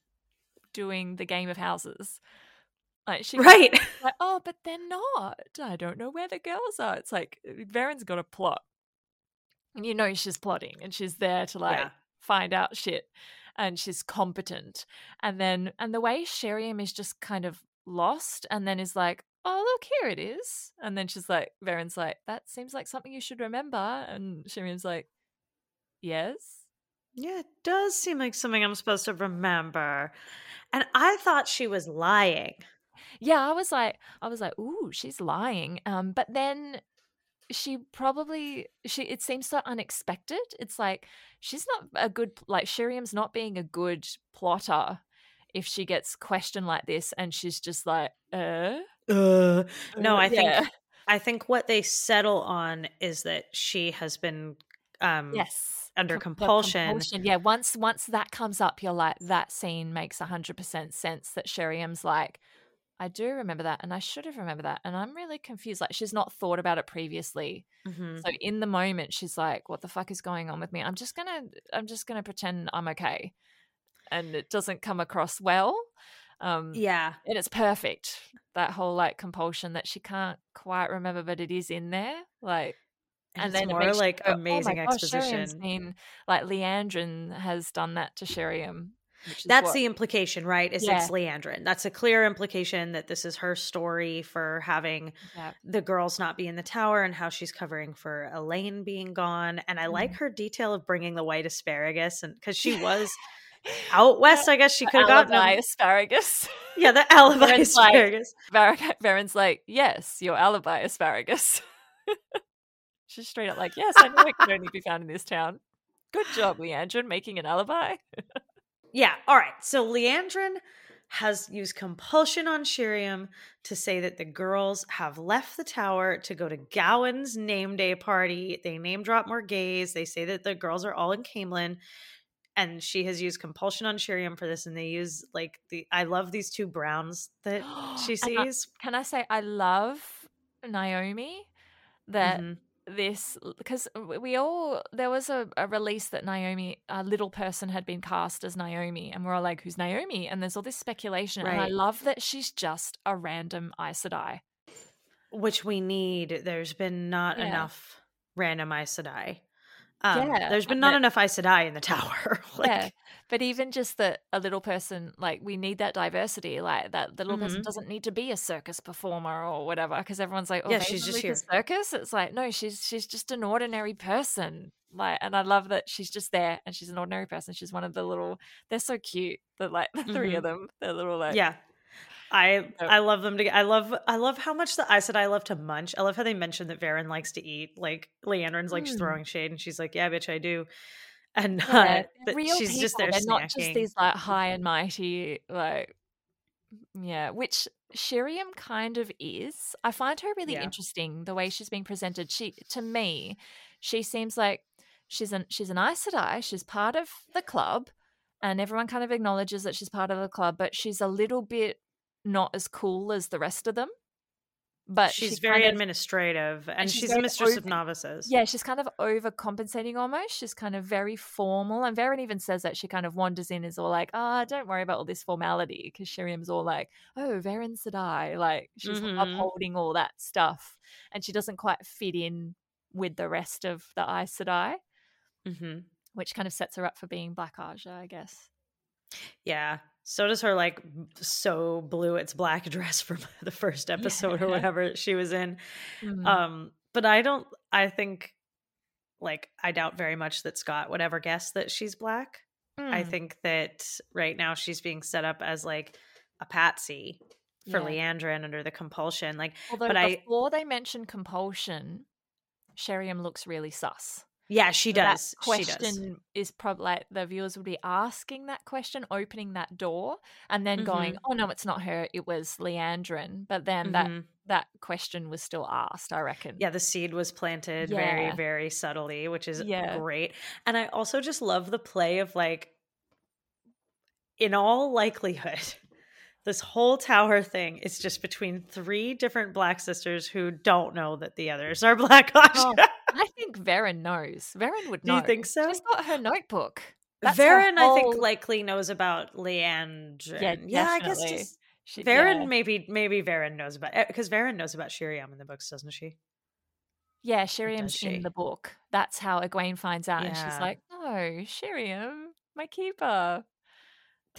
doing the game of houses. Like she right. <laughs> Like, oh, but they're not. I don't know where the girls are. It's like uh, Verin's got a plot. And you know she's plotting and she's there to like yeah. find out shit and she's competent. And then and the way Sheriam is just kind of lost and then is like, Oh, look, here it is. And then she's like, Verin's like, that seems like something you should remember. And Sheriam's like, Yes. Yeah, it does seem like something I'm supposed to remember. And I thought she was lying. Yeah, I was like, I was like, ooh, she's lying. Um, but then she probably she it seems so unexpected. It's like she's not a good like Sheriam's not being a good plotter if she gets questioned like this and she's just like, uh, uh. no, I think yeah. I think what they settle on is that she has been um yes under compulsion. compulsion. Yeah, once once that comes up, you're like, that scene makes hundred percent sense. That Sheriam's like, I do remember that, and I should have remembered that, and I'm really confused. Like she's not thought about it previously, mm-hmm. so in the moment she's like, "What the fuck is going on with me?" I'm just gonna, I'm just gonna pretend I'm okay, and it doesn't come across well. Um, yeah, and it's perfect. That whole like compulsion that she can't quite remember, but it is in there. Like, and, and then more like go, amazing oh gosh, exposition. Been, like Liandrin has done that to Sheriam that's what, the implication, right? Is yeah. it's Liandrin. That's a clear implication that this is her story for having yeah. the girls not be in the tower and how she's covering for Elayne being gone. And I mm. like her detail of bringing the white asparagus, and because she was <laughs> out west, I guess she could have gotten alibi asparagus. Yeah, the <laughs> alibi Verin's asparagus. Like, Verin's like, yes, your alibi asparagus. <laughs> She's straight up like, yes, I know it can only be found in this town. Good job, Liandrin, making an alibi. Yeah. All right. So Liandrin has used compulsion on Sheriam to say that the girls have left the tower to go to Gawyn's name day party. They name drop Morgase. They say that the girls are all in Caemlyn. And she has used compulsion on Sheriam for this, and they use like the I love these two browns that <gasps> she sees. I, can I say I love Naomi that mm-hmm this because we all there was a, a release that Naomi a little person had been cast as Naomi and we're all like who's Naomi and there's all this speculation right. and I love that she's just a random Aes Sedai which we need there's been not yeah. enough random Aes Sedai um, yeah, there's been not enough Aes Sedai in the <laughs> tower. <laughs> like, yeah, but even just that a little person, like we need that diversity. Like that the little mm-hmm. person doesn't need to be a circus performer or whatever. Because everyone's like, oh, yeah, she's just here. Circus. It's like no, she's she's just an ordinary person. Like, and I love that she's just there and she's an ordinary person. She's one of the little. They're so cute. The like <laughs> the 3 mm-hmm. of them. They're little like yeah. I I love them to I love I love how much the I said I love to munch. I love how they mentioned that Verin likes to eat. Like Liandrin's like mm. throwing shade and she's like, Yeah, bitch, I do. And <laughs> yeah, uh, real she's people. just there. They're snacking. not just these like high and mighty, like yeah, which Sheriam kind of is. I find her really yeah. interesting the way she's being presented. She to me, she seems like she's an she's an Aes Sedai. She's part of the club, and everyone kind of acknowledges that she's part of the club, but she's a little bit not as cool as the rest of them. But she's she very of- administrative and, she's she's, a mistress of novices. yeah, she's kind of overcompensating almost. She's kind of very formal. And Verin even says that she kind of wanders in, is all like, ah, don't worry about all this formality. Because Sheriam's all like, oh, Verin Sedai. Like, she's Mhm. upholding all that stuff. And she doesn't quite fit in with the rest of the Aes Sedai, hmm which kind of sets her up for being Black Ajah, I guess. Yeah. So does her like so blue it's black <laughs> dress from <laughs> the first episode or <laughs> whatever she was in. Mhm. Um, but I don't I think like I doubt very much that Scott would ever guess that she's black. I Mm, think that right now she's being set up as like a patsy for yeah. Liandrin under the compulsion. Like Although but I- before they mention compulsion, Sheriam looks really sus. Yeah, she So that does. She does. question is probably like the viewers would be asking that question, opening that door, and then going, Mhm. "Oh no, it's not her. It was Liandrin." But then that Mhm. that question was still asked. I reckon. Yeah, the seed was planted very, Yeah. very subtly, which is Yeah. great. And I also just love the play of like, in all likelihood, <laughs> this whole tower thing is just between three different black sisters who don't know that the others are <laughs> black. Oh, I think Verin knows. Verin would know. Do you think so? She's got her notebook. That's Verin, I think, likely knows about Liandrin. Yeah, Yeah, I guess just She, Verin. yeah. Maybe, maybe Verin knows about eh, because Verin knows about Sheriam in the books, doesn't she? Yeah, Sheriam's she? in the book. That's how Egwene finds out, and she's like, oh, "No, Sheriam, my keeper."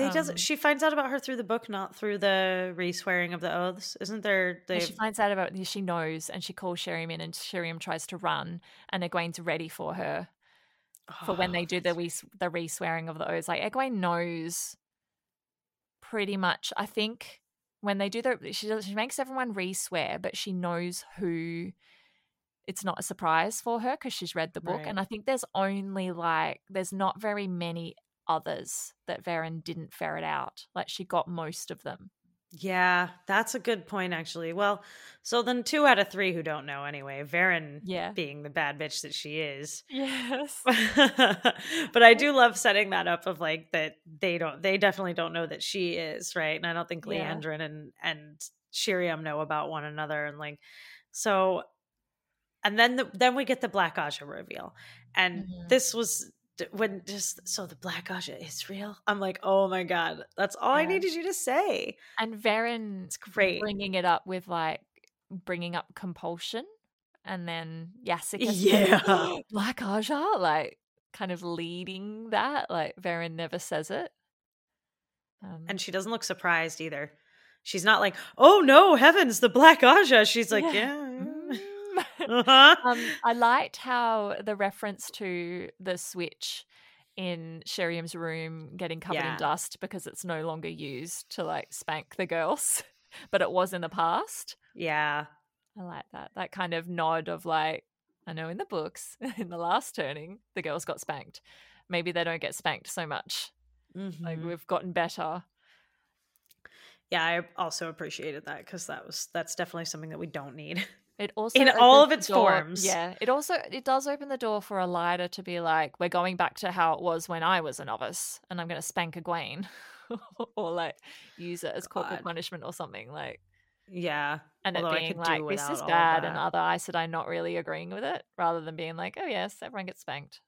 They Um, doesn't. She finds out about her through the book, not through the re-swearing of the oaths. Isn't there? She finds out about she knows, and she calls Sheriam in, and Sheriam tries to run, and Egwene's ready for her for when they Oh, do the <sighs> re the re swearing of the oaths. Like Egwene knows pretty much. I think when they do the she does, she makes everyone re swear, but she knows who. It's not a surprise for her because she's read the book, Right. and I think there's only like there's not very many others that Verin didn't ferret out. Like she got most of them. Yeah, that's a good point, actually. Well, so then two out of three who don't know anyway. Verin Yeah. being the bad bitch that she is. Yes. <laughs> but I do love setting that up of like that they don't they definitely don't know that she is, right? And I don't think Yeah. Liandrin and and Sheriam know about one another and like so and then the, then we get the Black Ajah reveal. And Mhm. this was when just so the Black Ajah is real. I'm like, "Oh my god, that's all I needed you to say." And Verin It's great. bringing it up with like bringing up compulsion, and then Yasika, Yeah. <gasps> Black Ajah, like kind of leading that. Like Verin never says it. Um, And she doesn't look surprised either. She's not like, "Oh no, heavens, the Black Ajah." She's like, "Yeah." Mm. Uh-huh. <laughs> um, I liked how the reference to the switch in Sheriam's room getting covered Yeah. in dust because it's no longer used to like spank the girls, <laughs> but it was in the past. yeah. I like that. That kind of nod of like, I know in the books, <laughs> in the last turning, the girls got spanked. Maybe they don't get spanked so much. Like Mhm. we've gotten better. Yeah, I also appreciated that because that was that's definitely something that we don't need. It also In all of its door- forms. Yeah. It also it does open the door for a lighter to be like, we're going back to how it was when I was a novice, and I'm going to spank Egwene, <laughs> or like use it as corporal God. punishment or something like. Yeah, And Although it being like, this is bad, and other Aes Sedai not really agreeing with it, rather than being like, oh, yes, everyone gets spanked.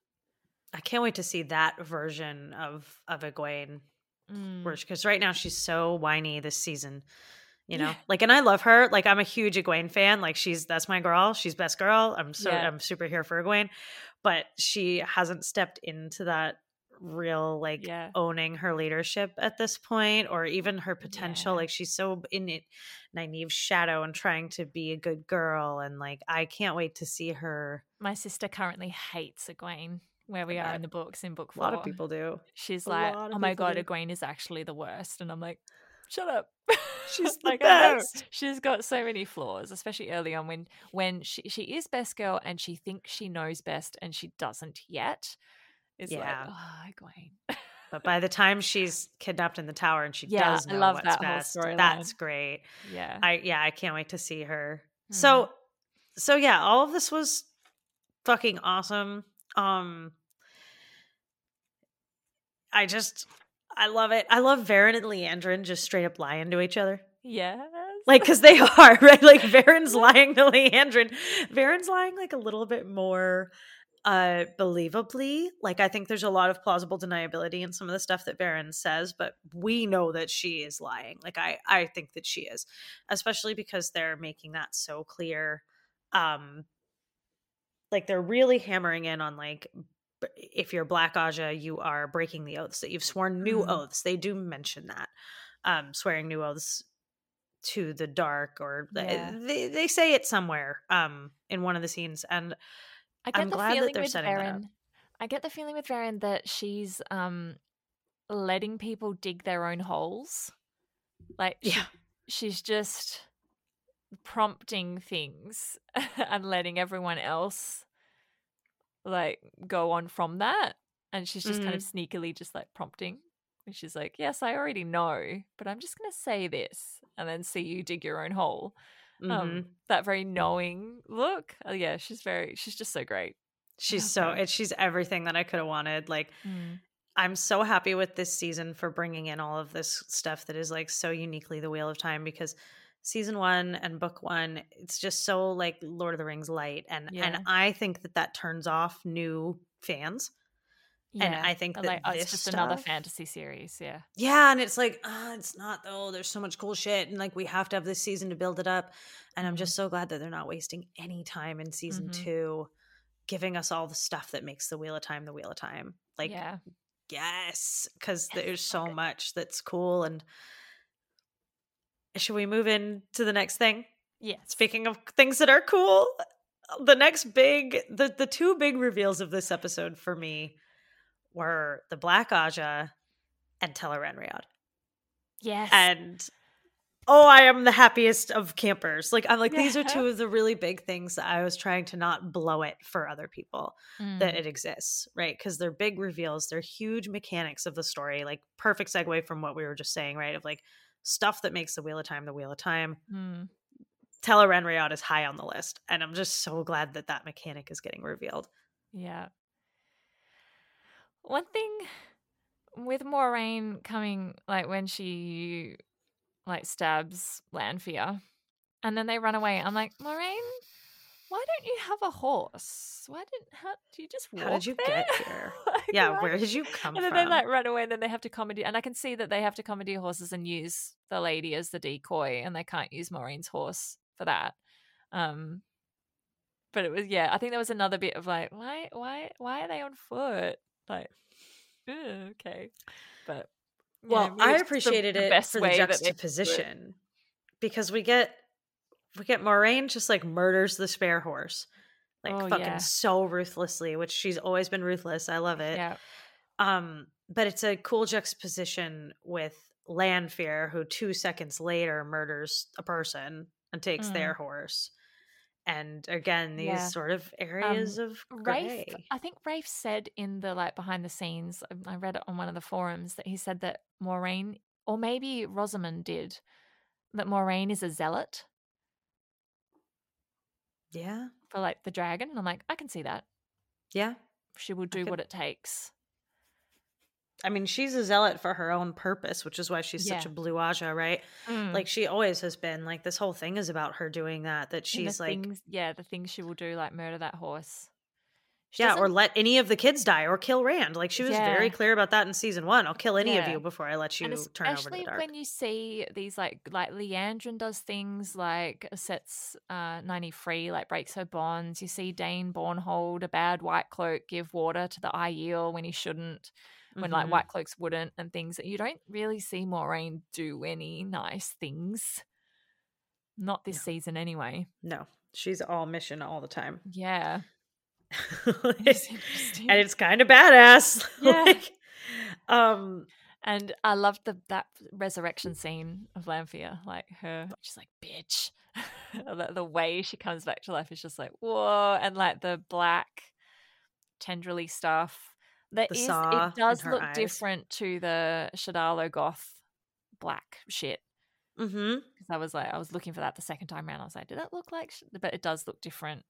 I can't wait to see that version of of Egwene Mm. because right now she's so whiny this season. You know, Yeah. like, and I love her. Like, I'm a huge Egwene fan. Like, she's that's my girl. She's best girl. I'm so Yeah. I'm super here for Egwene, but she hasn't stepped into that real like Yeah. owning her leadership at this point or even her potential like she's so in it naive shadow and trying to be a good girl and like i can't wait to see her My sister currently hates Egwene, where we are in the books in book four. a lot of people do She's A like, oh my god, do. Egwene is actually the worst. And I'm like, shut up. <laughs> She's the like, I best. She's got so many flaws, especially early on when when she, she is best girl and she thinks she knows best and she doesn't yet. It's Yeah. like, oh, but by the time she's kidnapped in the tower and she Yeah, does I love what's that best that's great yeah. i yeah i can't wait to see her Mhm. so so yeah all of this was fucking awesome um i just I love it. I love Verin and Liandrin just straight up lying to each other. Yes. Like, because they <laughs> are, right? Like, <laughs> Verin's lying to Liandrin. Verin's lying, like, a little bit more uh believably. Like, I think there's a lot of plausible deniability in some of the stuff that Verin says, but we know that she is lying. Like, I, I think that she is, especially because they're making that so clear. Um, like, they're really hammering in on, like, if you're Black Ajah, you are breaking the oaths that you've sworn new Mhm. oaths. They do mention that. Um, swearing new oaths to the dark or Yeah. they, they say it somewhere um in one of the scenes and I get I'm the glad that feeling they're with setting that up. I get the feeling with Verin that she's um letting people dig their own holes. Like she- Yeah. she's just prompting things <laughs> and letting everyone else like go on from that. And she's just kind of Mm-hmm. sneakily just like prompting. And she's like, Yes, I already know, but I'm just gonna say this and then see you dig your own hole. Mhm. Um that very knowing look. Uh, yeah, she's very she's just so great. she's so it, she's everything that i could have wanted like i'm so happy with this season for bringing in all of this stuff that is like so uniquely the wheel of time because season one and book one it's just so like lord of the rings light and Yeah. and i think that that turns off new fans And I think that like, oh, it's just another fantasy series. Yeah. Yeah, and it's like, ah, it's not though. There's so much cool shit, and like we have to have this season to build it up. And I'm Mhm. just so glad that they're not wasting any time in season Mhm. two, giving us all the stuff that makes the Wheel of Time the Wheel of Time. Like, yeah. yes, because Yes, there's so so much that's cool. And should we move in to the next thing? Yeah. Speaking of things that are cool, the next big, the the two big reveals of this episode for me were the Black Aja and Tel'aran'rhiod Yes. and oh i am the happiest of campers like i'm like these are two of the really big things that i was trying to not blow it for other people Mm. that it exists right because they're big reveals they're huge mechanics of the story like perfect segue from what we were just saying right of like stuff that makes the wheel of time the wheel of time Mm. Tel'aran'rhiod is high on the list and i'm just so glad that that mechanic is getting revealed Yeah. One thing with Moiraine coming, like when she like stabs Lanfear, and then they run away. I'm like, Moiraine, why don't you have a horse? Why didn't how do you just walk how did you there? get <laughs> here? Like, yeah why- where did you come and then they like run away and then they have to commandeer and i can see that they have to commandeer horses and use the lady as the decoy and they can't use Moiraine's horse for that. Um but it was yeah i think there was another bit of like why why why are they on foot? Like "Ugh, okay. But yeah, Well, I the- appreciated the it best for the way that they do juxtaposition because we get we get Moiraine just like murders the spare horse, like Oh, fucking yeah. so ruthlessly, which she's always been ruthless. I love it. yeah Um, but it's a cool juxtaposition with Lanfear, who two seconds later murders a person and takes Mm. their horse. And again, these Yeah. sort of areas of gray. Rafe, I think Rafe said in the like behind the scenes, um, I read it on one of the forums that he said that Moiraine, or maybe Rosamund did, that Moiraine is a zealot yeah, for like the dragon. And I'm like, I can see that. yeah. She will do what it takes. I mean, she's a zealot for her own purpose, which is why she's such a blue Ajah, right? Mm. Like she always has been. Like this whole thing is about her doing that. That she's like, things, yeah, the things she will do, like murder that horse. She yeah, or let any of the kids die, or kill Rand. Like she was very clear about that in season one. I'll kill any of you before I let you and turn over to the dark. when you see these like like Liandrin does things like sets uh Nynaeve free, like breaks her bonds. You see Dain Bornhald, a bad white cloak, give water to the Aiel when he shouldn't, when like Mhm. white cloaks wouldn't, and things that you don't really see Moiraine do any nice things. Not this No. season anyway. no, she's all mission all the time. Yeah. <laughs> and It's kind of badass. <laughs> Yeah. like, um, And I loved the that resurrection scene of Lanfear, like her, she's like, bitch. <laughs> the, the way she comes back to life is just like, whoa. And like the black tendrily stuff. That saw it does look eyes. different to the Shadar Logoth black shit. Mm-hmm. Because I was like, I was looking for that the second time around. I was like, did that look like, sh-? but it does look different.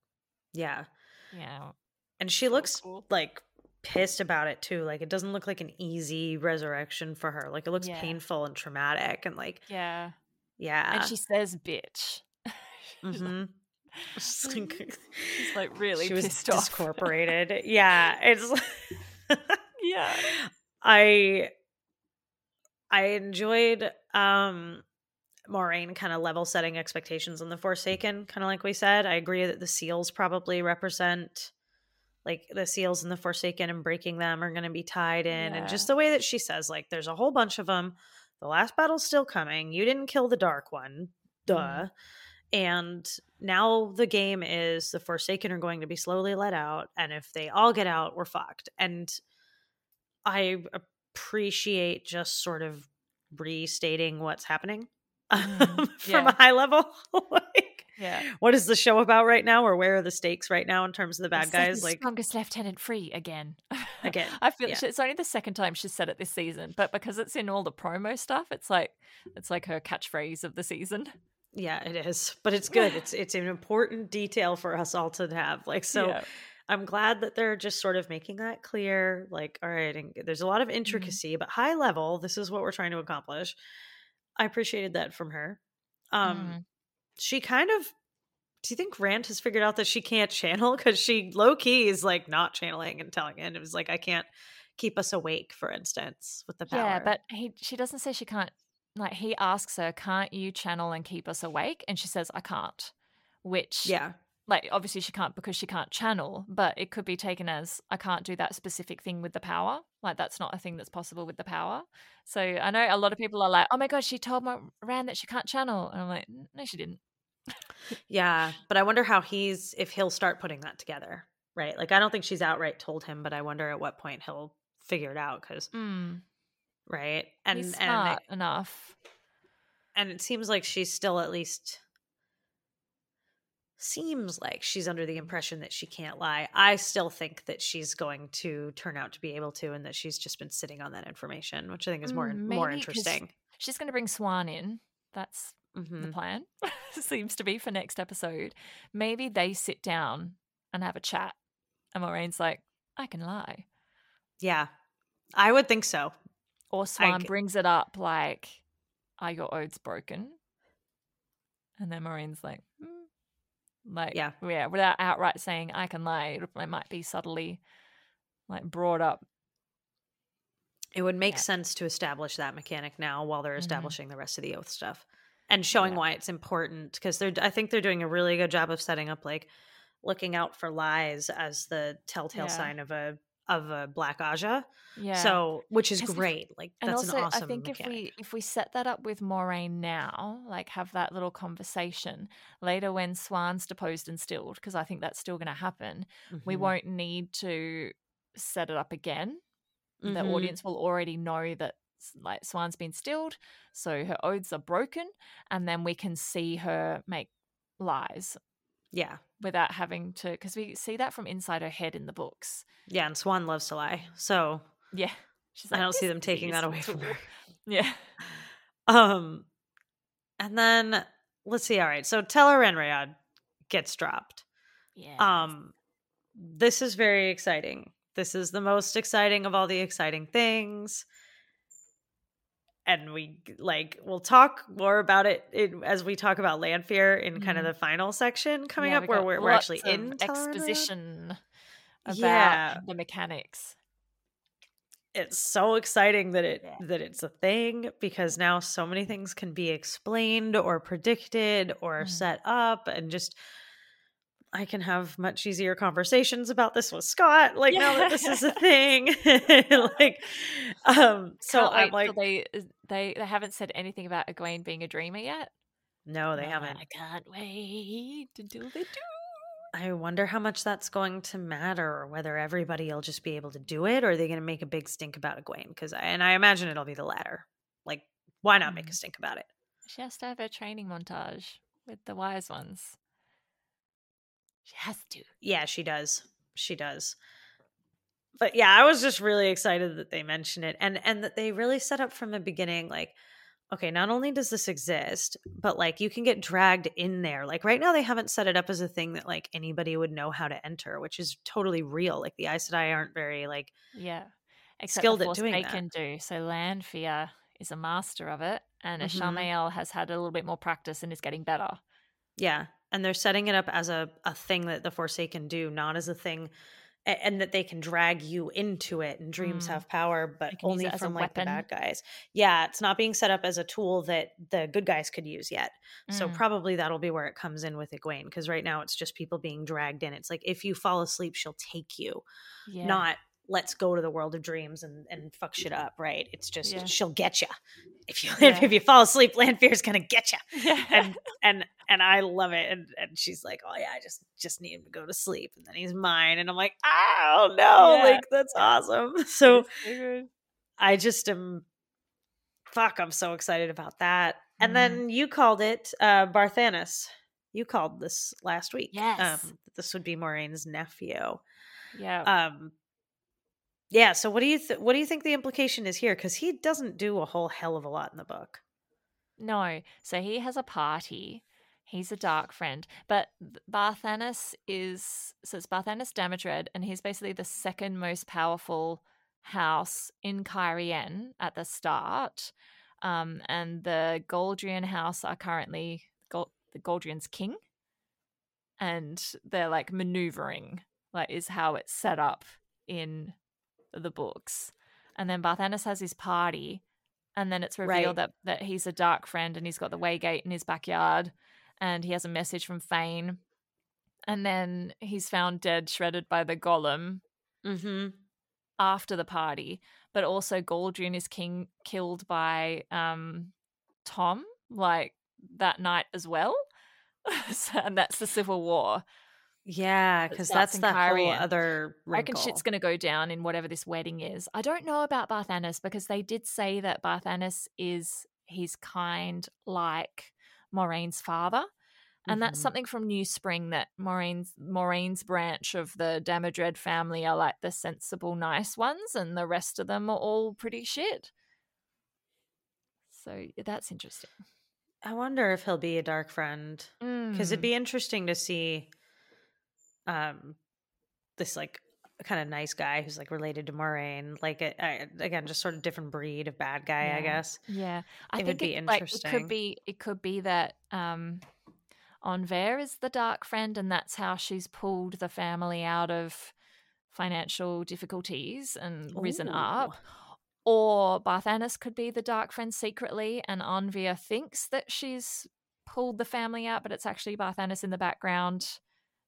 yeah, Yeah. and she looks cool. like pissed about it too. Like it doesn't look like an easy resurrection for her. Like it looks Yeah. painful and traumatic and like Yeah. yeah. And she says bitch. Mhm. <laughs> She's like- <laughs> <laughs> She's like really she was off. discorporated. yeah, it's Yeah. I I enjoyed um Moiraine kind of level setting expectations on the Forsaken, kind of like we said. I agree that the seals probably represent like the seals and the Forsaken and breaking them are going to be tied in. And just the way that she says, like, there's a whole bunch of them. The last battle's still coming. You didn't kill the dark one. Duh. Mhm. And now the game is the Forsaken are going to be slowly let out. And if they all get out, we're fucked. And I appreciate just sort of restating what's happening Mm, <laughs> from yeah. a high level. <laughs> like, Yeah. what is the show about right now, or where are the stakes right now in terms of the bad like guys? the Like, strongest lieutenant free again. Again, <laughs> I feel yeah. it's only the second time she's said it this season, but because it's in all the promo stuff, it's like it's like her catchphrase of the season. yeah, it is, but it's good. It's it's an important detail for us all to have. Like, so Yeah. I'm glad that they're just sort of making that clear. Like, all right, and there's a lot Mm-hmm. of intricacy, but high level, this is what we're trying to accomplish. I appreciated that from her. Um, Mm. she kind of. Do you think Rand has figured out that she can't channel because she low key is like not channeling and telling it? It was like I can't keep us awake, for instance, with the power. Yeah, but he she doesn't say she can't. Like he asks her, "Can't you channel and keep us awake?" And she says, "I can't." Which yeah, like obviously she can't because she can't channel, but it could be taken as I can't do that specific thing with the power. Like that's not a thing that's possible with the power. So I know a lot of people are like, "Oh my god, she told my Rand that she can't channel," and I'm like, "No, she didn't." yeah. But I wonder how he's if he'll start putting that together, right? Like I don't think she's outright told him, but I wonder at what point he'll figure it out because Mm, right and and smart enough. and it seems like she's still at least seems like she's under the impression that she can't lie. I still think that she's going to turn out to be able to and that she's just been sitting on that information, which I think is more Mm, more interesting. She's going to bring Siuan in. That's the Mhm. plan. <laughs> Seems to be for next episode. Maybe they sit down and have a chat, and Moiraine's like, "I can lie," Yeah. I would think so. or Siuan g- brings it up like, "Are your oaths broken?" And then Moiraine's like, hmm. Like, Yeah. yeah, without outright saying "I can lie," it might be subtly like brought up. It would make Yeah. sense to establish that mechanic now while they're Mhm. establishing the rest of the oath stuff and showing Yeah. why it's important because they're I think they're doing a really good job of setting up like looking out for lies as the telltale Yeah. sign of a of a black Ajah. Yeah. So, which is 'Cause if- great. Like that's also, an awesome I think mechanic. if we if we set that up with Moiraine now, like have that little conversation later when Siuan's deposed and stilled, because I think that's still going to happen. We Mhm. won't need to set it up again. The Mhm. audience will already know that like Siuan's been stilled, so her oaths are broken, and then we can see her make lies Yeah. without having to, because we see that from inside her head in the books. Yeah, and Siuan loves to lie. So, Yeah, she's I don't see them taking that away from tool." her. <laughs> Yeah. Um and then let's see. All right. So Tel'aran'rhiod gets dropped. Yeah. Um this is very exciting. This is the most exciting of all the exciting things. And we like we'll talk more about it in, as we talk about Lanfear in kind of Mhm. the final section coming Yeah, up where we're, we're actually in exposition about Yeah. the mechanics. it's so exciting that it Yeah. that it's a thing because now so many things can be explained or predicted or Mhm. set up and just I can have much easier conversations about this with Scott like now that this is a thing <laughs> like um so Can't I'm like they they they haven't said anything about Egwene being a dreamer yet. no they And haven't I can't wait until they do. I wonder how much that's going to matter or whether everybody will just be able to do it or are they going to make a big stink about Egwene because and I imagine it'll be the latter like why not make a Mhm. stink about it She has to have her training montage with the wise ones. She has to. Yeah, she does. She does. But yeah, I was just really excited that they mentioned it and and that they really set up from the beginning like okay, not only does this exist, but like you can get dragged in there. Like right now, they haven't set it up as a thing that like anybody would know how to enter, which is totally real. Like the Aes Sedai aren't very like Yeah. Except skilled the at doing they that. can do. So Lanfear is a master of it, and Mhm. Ishamael has had a little bit more practice and is getting better. Yeah, and they're setting it up as a a thing that the Forsaken do, not as a thing, and that they can drag you into it. And dreams Mm. have power, but They can use only from like the bad guys. Yeah, it's not being set up as a tool that the good guys could use yet. So Mm. probably that'll be where it comes in with Egwene, because right now it's just people being dragged in. It's like if you fall asleep, she'll take you, yeah. not let's go to the world of dreams and and fuck shit up. Right? It's just Yeah. she'll get you if you <laughs> Yeah. if you fall asleep. Lanfear's gonna get you <laughs> yeah. and and and I love it. And and she's like, "Oh yeah, I just just need him to go to sleep, and then he's mine." And I'm like, "Oh no, like that's awesome." <laughs> So It's so good. I just am, fuck, I'm so excited about that. And Mm. then you called it uh. You called this last week. Yes. um, this would be Moiraine's nephew. yeah. Um, yeah. So what do you th- what do you think the implication is here? Because he doesn't do a whole hell of a lot in the book. No. So he has a party. He's a dark friend. But th- Barthanas is so it's Barthanas Damodred, and he's basically the second most powerful house in Cairhien at the start. Um, and the Galdrian house are currently Gol- the Galdrian's king. And they're like maneuvering, like is how it's set up in the books. And then Barthanas has his party, and then it's revealed Right. that that he's a dark friend and he's got the Waygate in his backyard, and he has a message from Fain. And then he's found dead, shredded by the golem Mm-hmm. after the party. But also Galdrian is king killed by um Tom, like that night as well. <laughs> And that's the Civil War. Yeah, because that's that whole other. I reckon shit's going to go down in whatever this wedding is. I don't know about Barthanas because they did say that Barthanas is he's kind like Moiraine's father. And that's Mhm. something from New Spring that Moiraine's Moiraine's branch of the Damodred family are like the sensible, nice ones, and the rest of them are all pretty shit. So that's interesting. I wonder if he'll be a dark friend because it'd Mm. be interesting to see, um, this like kind of nice guy who's like related to Moiraine, like a, I, again, just sort of different breed of bad guy, I guess. Yeah, I It think would be it, like, it could be it could be that um, Anvaere is the dark friend, and that's how she's pulled the family out of financial difficulties and risen up. Ooh. Or Barthanas could be the dark friend secretly, and Anvaere thinks that she's pulled the family out, but it's actually Barthanas in the background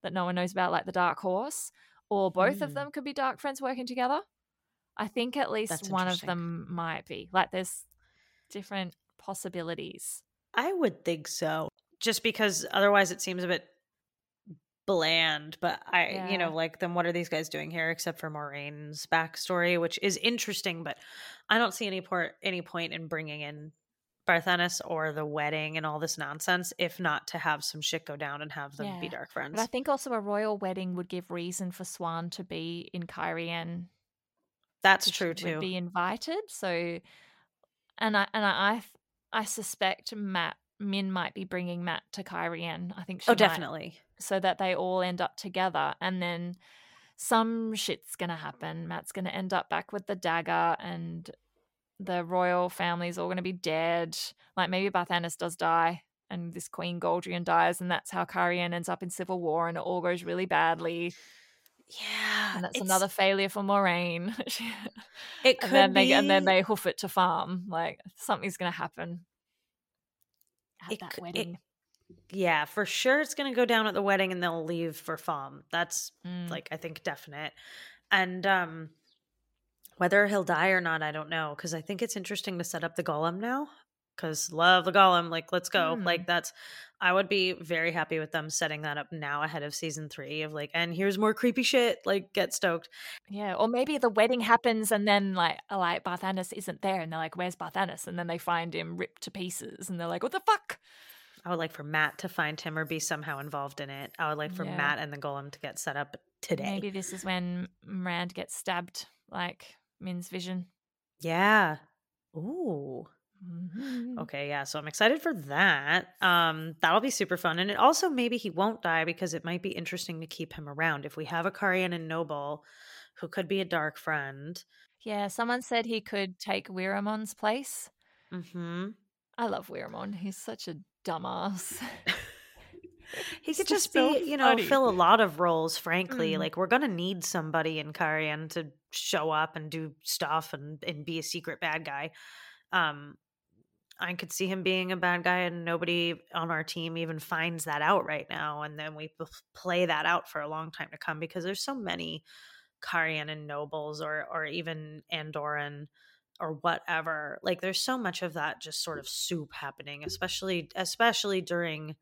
that no one knows about, like the Dark Horse. Or both of Mm. them could be dark friends working together. I think at least That's one of them might be. Like there's different possibilities. I would think so, just because otherwise it seems a bit bland. But I, you know, like then what are these guys doing here except for Moiraine's backstory, which is interesting, but I don't see any port any point in bringing in Barthanas or the wedding and all this nonsense, if not to have some shit go down and have them be dark friends. But I think also a royal wedding would give reason for Siuan to be in Cairhien That's true too. be invited. So, and I and I I, suspect Mat Min might be bringing Mat to Cairhien. I think oh, she Oh, might, definitely. so that they all end up together, and then some shit's gonna happen. Mat's gonna end up back with the dagger, and the royal family's all gonna be dead. Like maybe Barthanas does die. And this Queen Galdrian dies, and that's how Cairhien ends up in civil war, and it all goes really badly. Yeah, and that's another failure for Moiraine. <laughs> It could and then be, they and then they hoof it to Falme. Like something's gonna happen at It that cou- it- wedding. yeah, for sure. It's going to go down at the wedding, and they'll leave for Falme. That's Mm. like I think definite. And um whether he'll die or not, I don't know because I think it's interesting to set up the golem now. Because love the golem, like let's go. Mm. Like that's, I would be very happy with them setting that up now ahead of season three of like, and here's more creepy shit. Like get stoked. yeah, or maybe the wedding happens and then like like Barthanas isn't there, and they're like, "Where's Barthanas?" And then they find him ripped to pieces, and they're like, "What the fuck?" I would like for Mat to find him or be somehow involved in it. I would like for Yeah. Mat and the golem to get set up today. Maybe this is when Rand gets stabbed, like Min's vision. Yeah. Ooh. Mhm. Okay, yeah. So I'm excited for that. Um, that'll be super fun. And it also maybe he won't die because it might be interesting to keep him around. If we have a Cairhienin noble who could be a dark friend. Yeah, someone said he could take Weiramon's place. Mm-hmm. I love Weiramon. He's such a dumbass. <laughs> He could just so be, you know, funny. fill a lot of roles, frankly. Mm. Like we're gonna need somebody in Cairhien to show up and do stuff and, and be a secret bad guy. Um I could see him being a bad guy and nobody on our team even finds that out right now. And then we play that out for a long time to come because there's so many Karian and nobles or or even Andoran or whatever. Like there's so much of that just sort of soup happening, especially especially during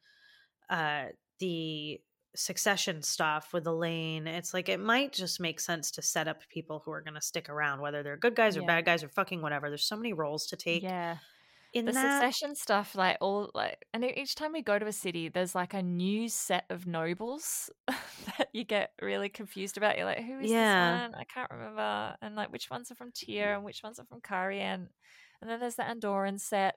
uh the succession stuff with Elayne. It's like it might just make sense to set up people who are going to stick around, whether they're good guys or Yeah. bad guys or fucking whatever. There's so many roles to take yeah. in the that. succession stuff like all like and each time we go to a city there's like a new set of nobles <laughs> that you get really confused about you're like who is Yeah. this one i can't remember and like which ones are from Tear and which ones are from Cairhien and then there's the Andoran set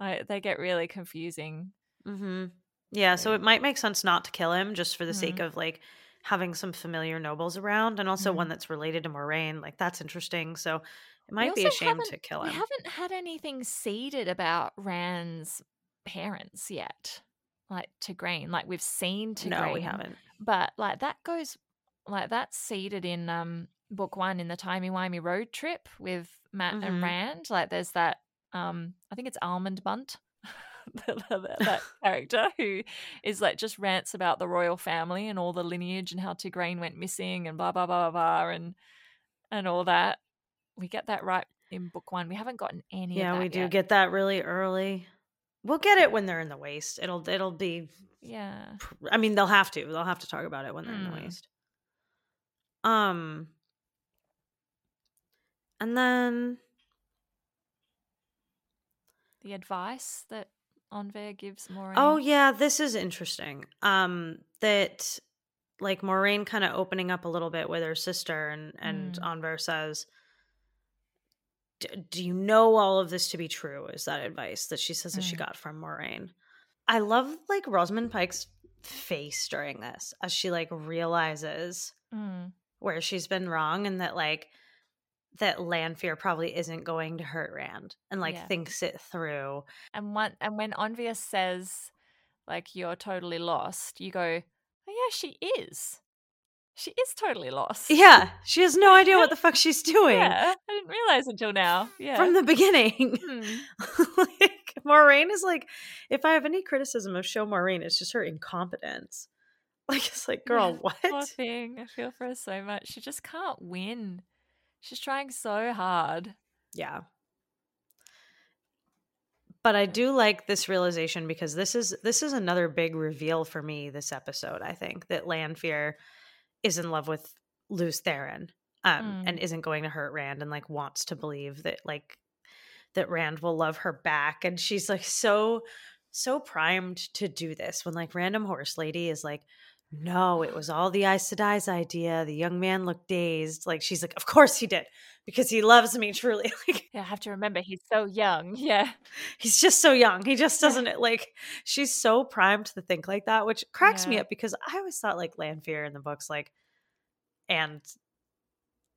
like they get really confusing hmm Yeah, so it might make sense not to kill him just for the sake Mhm. of like having some familiar nobles around and also Mhm. one that's related to Moiraine. Like that's interesting. So it might be a shame to kill him. we haven't had anything seeded about Rand's parents yet like to Green like we've seen to No, we haven't. but like that goes like that's seeded in um book one in the timey wimey road trip with Mat Mhm. and Rand. Like there's that um I think it's Almen Bunt. <laughs> that, character who is like just rants about the royal family and all the lineage and how Tigraine went missing and blah blah blah blah blah and and all that. We get that right in book one. We haven't gotten any. Yeah, of that we do yet. get that really early. We'll get it when they're in the waste. It'll it'll be Yeah. I mean, they'll have to. They'll have to talk about it when they're in the Mm. waste. Um and then The advice that Anvaere gives Moiraine. Oh yeah, this is interesting. Um that like Moiraine kind of opening up a little bit with her sister and and Mm. Anvaere says "D- do you know all of this to be true? Is that advice that she says that she Mm. got from Moiraine? I love like Rosamund Pike's face during this as she like realizes Mm. where she's been wrong and that like that Lanfear probably isn't going to hurt Rand and like Yeah. thinks it through. And one and when Anvaere says like you're totally lost, you go, Oh yeah, she is. She is totally lost. Yeah, she has no idea what the fuck she's <laughs> doing Yeah. I didn't realize until now. Yeah. from the beginning. Hmm. <laughs> like Moiraine is like, if I have any criticism of show Moiraine, it's just her incompetence. <laughs> Like it's like, girl, Yeah, what? Poor thing. I feel for her so much. She just can't win. She's trying so hard. Yeah. But I do like this realization because this is this is another big reveal for me this episode, I think, that Lanfear is in love with Lews Therin. Um, Mm. and isn't going to hurt Rand and like wants to believe that like that Rand will love her back. And she's like so so primed to do this when like random horse lady is like no, it was all the Aes Sedai's idea. The young man looked dazed. Like she's like, of course he did, because he loves me <laughs> truly. Like Yeah, I have to remember he's so young. <laughs> Yeah. he's just so young. He just doesn't like. She's so primed to think like that, which cracks me up because I always thought like Lanfear in the books, like, and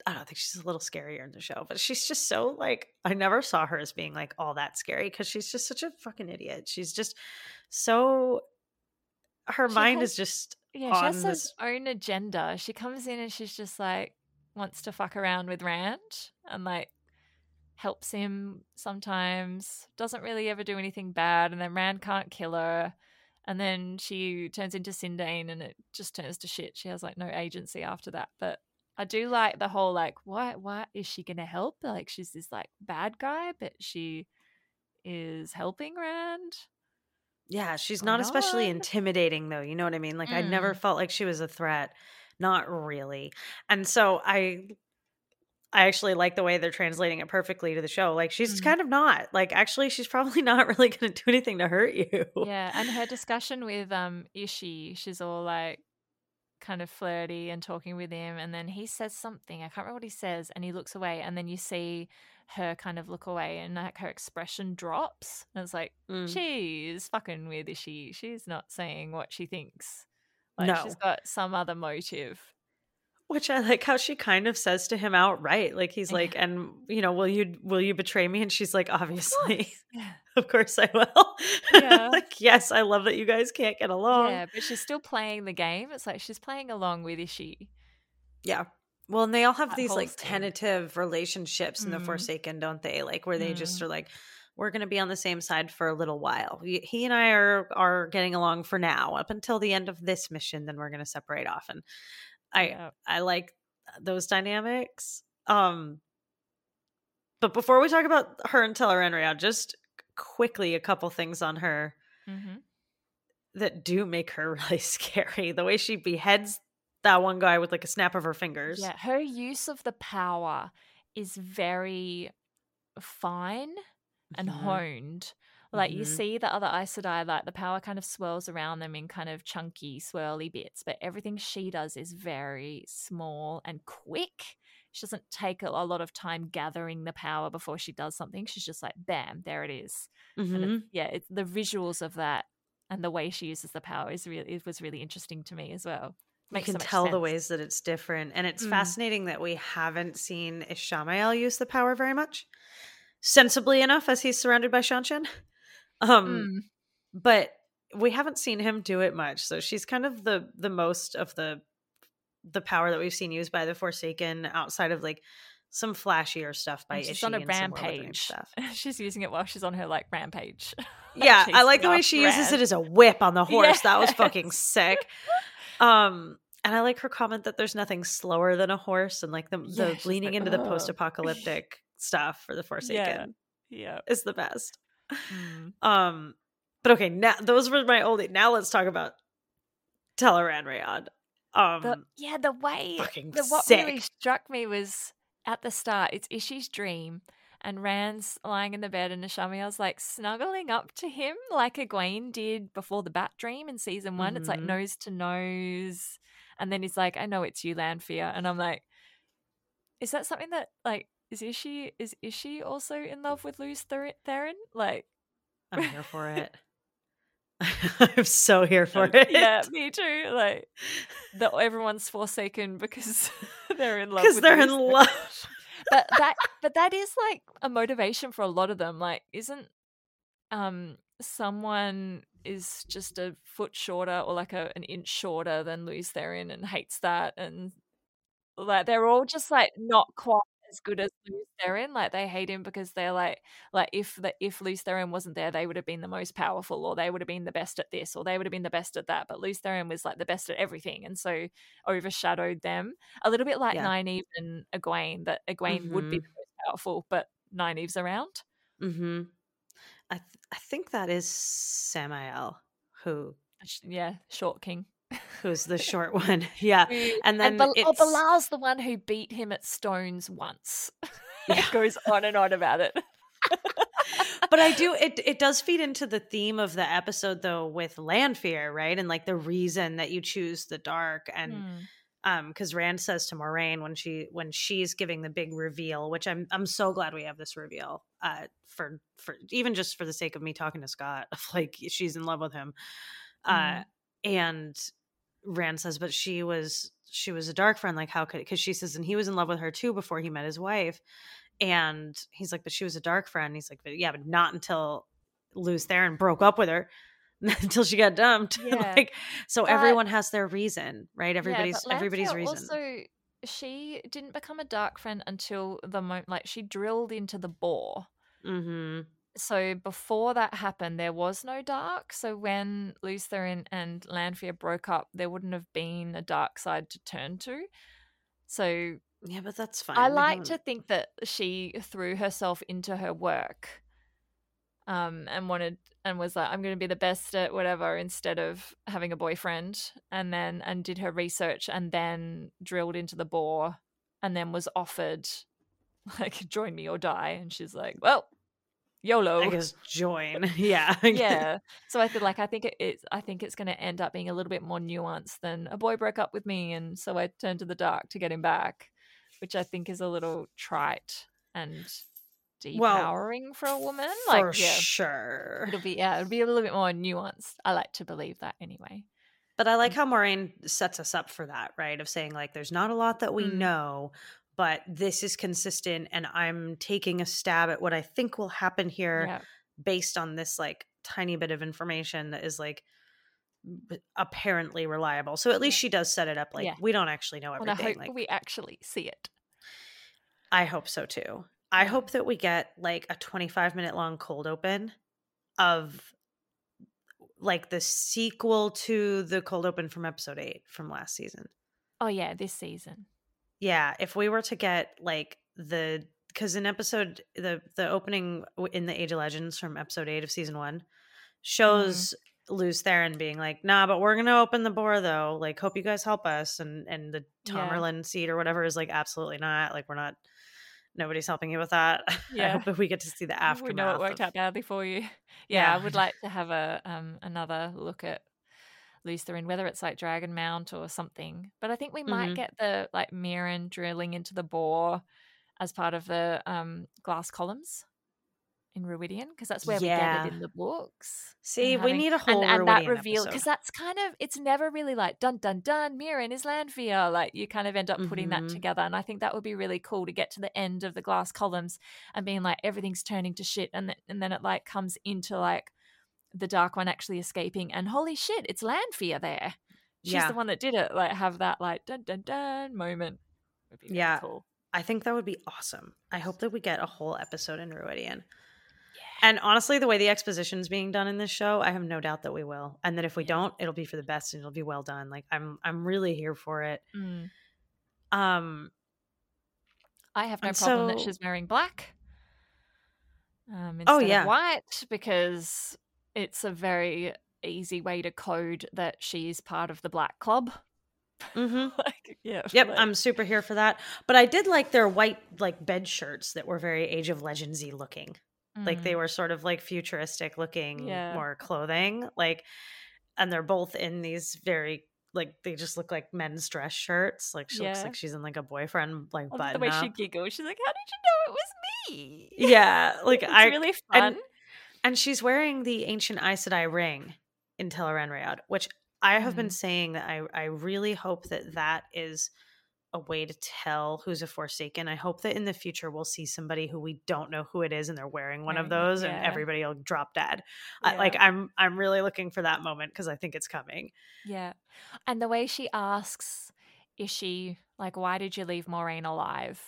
I don't think she's a little scarier in the show, but she's just so like I never saw her as being like all that scary because she's just such a fucking idiot. She's just so her She mind has- is just Yeah, she has on her own agenda. She comes in and she's just like wants to fuck around with Rand and like helps him sometimes. Doesn't really ever do anything bad, and then Rand can't kill her. And then she turns into Cyndane and it just turns to shit. She has like no agency after that. But I do like the whole like, why why is she gonna help? Like she's this like bad guy, but she is helping Rand. Yeah, she's Why not especially intimidating though, you know what I mean? Like I never Mm. felt like she was a threat. Not really. And so I I actually like the way they're translating it perfectly to the show. Like she's Mhm. kind of not. Like actually she's probably <laughs> not really going to do anything to hurt you. yeah and her discussion with um ishi she's all like kind of flirty and talking with him and then he says something i can't remember what he says and he looks away and then you see her kind of look away and like her expression drops and it's like Mm. she's fucking with is she she's not saying what she thinks like No. she's got some other motive Which I like how she kind of says to him outright. Like he's like, and you know, will you will you betray me? And she's like, obviously, yeah. <laughs> of course I will. Yeah. <laughs> like, yes, I love that you guys can't get along. yeah but she's still playing the game it's like she's playing along with Ishi Yeah. Well, and they all have That these like tentative relationships in the Mm. Forsaken, don't they? Like where they just Mm. are like, we're going to be on the same side for a little while. He and I are are getting along for now, up until the end of this mission. Then we're going to separate off. And I Yeah. I like those dynamics. Um, but before we talk about her and Tel'aran'rhiod, just quickly a couple things on her Mhm. that do make her <laughs> really scary. The way she beheads that one guy with like a snap of her fingers. Yeah, her use of the power is very fine and Mhm. honed. Like you Mhm. see the other Aes Sedai, like the power kind of swirls around them in kind of chunky, swirly bits, but everything she does is very small and quick. She doesn't take a, a lot of time gathering the power before she does something. She's just like, bam, there it is. Mhm. it's, yeah, it's the visuals of that and the way she uses the power is really it was really interesting to me as well. You Makes can so tell the ways that it's different. And it's Mm. fascinating that we haven't seen Ishamael use the power very much. Sensibly enough, as he's surrounded by Seanchan. Um, Mm. but we haven't seen him do it much. So she's kind of the the most of the the power that we've seen used by the Forsaken outside of like some flashier stuff by And she's Ishi on a and some more withering rampage. stuff. <laughs> she's using it while she's on her like rampage. <laughs> Yeah, I like the way she uses it as a whip on the <laughs> horse. That was fucking sick. Um, and I like her comment that there's nothing slower than a horse, and like the Yeah, the leaning like, into the post-apocalyptic stuff for the Forsaken yeah. is the best. Mm. Um, but okay, now those were my oldie. Now let's talk about Tel'aran'rhiod. Um, The, yeah, the way the, what really struck me was at the start, it's Ishi's dream, and Rand's lying in the bed, and Ishamael's like snuggling up to him like Egwene did before the Bat Dream in season one. It's like Mhm. nose to nose, and then he's like, "I know it's you, Lanfear," and I'm like, "Is that something that like is Ishi is Ishi also in love with Lews Ther- Therin?" Like, I'm here for it. <laughs> I'm so here for it. yeah, me too. Like that everyone's forsaken because <laughs> they're in love because they're in love. but <laughs> that but that is like a motivation for a lot of them like isn't um someone is just a foot shorter or like a, an inch shorter than Lews Therin and hates that and like they're all just like not quite as good as Lews Therin like they hate him because they're like like if the if Lews Therin wasn't there they would have been the most powerful or they would have been the best at this or they would have been the best at that but Lews Therin was like the best at everything and so overshadowed them a little bit like Yeah. Nynaeve and Egwene that Egwene would be Mhm. the most powerful but Nynaeve's around hmm I th- I think that is Samael who yeah short king who's the short one. <laughs> Yeah, and then Bel- oh, it's- Be'lal's the one who beat him at stones once <laughs> Yeah. it goes on and on about it <laughs> but I do it. It does feed into the theme of the episode though with Lanfear, right? And like the reason that you choose the dark and Hmm. um because rand says to moiraine when she when she's giving the big reveal which i'm i'm so glad we have this reveal uh for for even just for the sake of me talking to scott of like she's in love with him uh Mm. And rand says but she was she was a dark friend like how could because she says and he was in love with her too before he met his wife and he's like but she was a dark friend he's like but yeah but not until lews therin broke up with her <laughs> until she got dumped <laughs> Yeah. like so But- everyone has their reason right everybody's but everybody's reason Also, she didn't become a dark friend until the moment, like she drilled into the bore. mm-hmm So before that happened, there was no dark. So when Lews Therin and Lanfear broke up, there wouldn't have been a dark side to turn to. So yeah but that's fine I like to think that she threw herself into her work, um, and wanted and was like, I'm going to be the best at whatever instead of having a boyfriend, and then and did her research and then drilled into the bore, and then was offered <laughs> like join me or die, and she's like, well, YOLO. I guess join. <laughs> yeah. yeah. So I feel like I think it is. I think it's going to end up being a little bit more nuanced than a boy broke up with me, and so I turned to the dark to get him back, which I think is a little trite and depowering well, for a woman. Like, for yeah, sure. It'll be yeah, it'll be a little bit more nuanced. I like to believe that anyway. But I like how Moiraine sets us up for that, right? Of saying like, there's not a lot that we mm. know, but this is consistent, and I'm taking a stab at what I think will happen here, yeah. based on this like tiny bit of information that is like apparently reliable. So at least she does set it up like yeah. we don't actually know everything. I hope like we actually see it. I hope so too. I hope that we get like a 25 minute long cold open of like the sequel to the cold open from episode 8 from last season. Oh yeah, this season. Yeah, if we were to get like the cuz in episode the the opening in the Age of Legends from episode 8 of season 1 mm-hmm. shows mm. Lews Therin being like, "Nah, but we're going to open the bore though. Like hope you guys help us." And and the Tamyrlin yeah. seed or whatever is like absolutely not. Like we're not nobody's helping you with that. <laughs> Yeah. That we get to see the aftermath. We know it worked of... out badly for you. Yeah, yeah, I would like to have a um another look at Lews Therin, whether it's like Dragon Mount or something. But I think we might mm-hmm. get the like Mierin drilling into the bore as part of the um glass columns in Rhuidean because that's where yeah. we get it in the books. See, having, we need a whole and, and that reveal because that's kind of it's never really like dun dun dun Mierin is Lanfear. Like you kind of end up putting mm-hmm. that together, and I think that would be really cool to get to the end of the glass columns and being like everything's turning to shit, and th- and then it like comes into like the dark one actually escaping, and holy shit, it's Lanfear there. She's yeah. the one that did it. Like have that like dun dun dun moment. yeah. Cool. I think that would be awesome. I hope that we get a whole episode in Rhuidean. And honestly, the way the exposition is being done in this show, I have no doubt that we will. And that if we don't, it'll be for the best and it'll be well done. Like I'm I'm really here for it. Mm. Um I have no problem so, that she's wearing black. Um oh, instead oh, yeah. of white because it's a very easy way to code that she's part of the black club. Mm-hmm. <laughs> like, yeah. Yep, like, I'm super here for that. But I did like their white like bed shirts that were very Age of Legendsy looking. Like they mm. were sort of like futuristic looking yeah. more clothing. Like and they're both in these very like they just look like men's dress shirts. Like she yeah. looks like she's in like a boyfriend like button the way up. she giggles. She's like, "How did you know it was me?" Yeah, <laughs> like it's I really fun. And, and, she's wearing the ancient Aes Sedai ring in Tel'aran'rhiod, which I have mm. been saying that I I really hope that that is a way to tell who's a Forsaken. I hope that in the future we'll see somebody who we don't know who it is and they're wearing one right. of those yeah. and everybody will drop dead. Yeah. like I'm I'm really looking for that moment because I think it's coming. Yeah. And the way she asks is she like why did you leave Moiraine alive?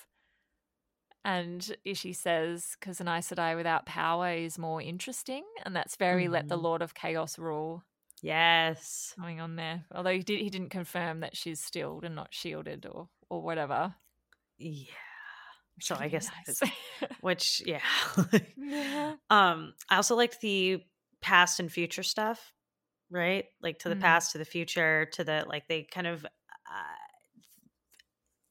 And Ishi says, because an Aes Sedai without power is more interesting. And that's very mm-hmm. let the mm-hmm. Lord of Chaos rule. Yes. Going on there. Although he did he didn't confirm that she's stilled and not shielded or or whatever. Yeah. So I guess nice. <laughs> which yeah. yeah. <laughs> Um I also liked the past and future stuff, right? Like to the mm. past, to the future, to the like they kind of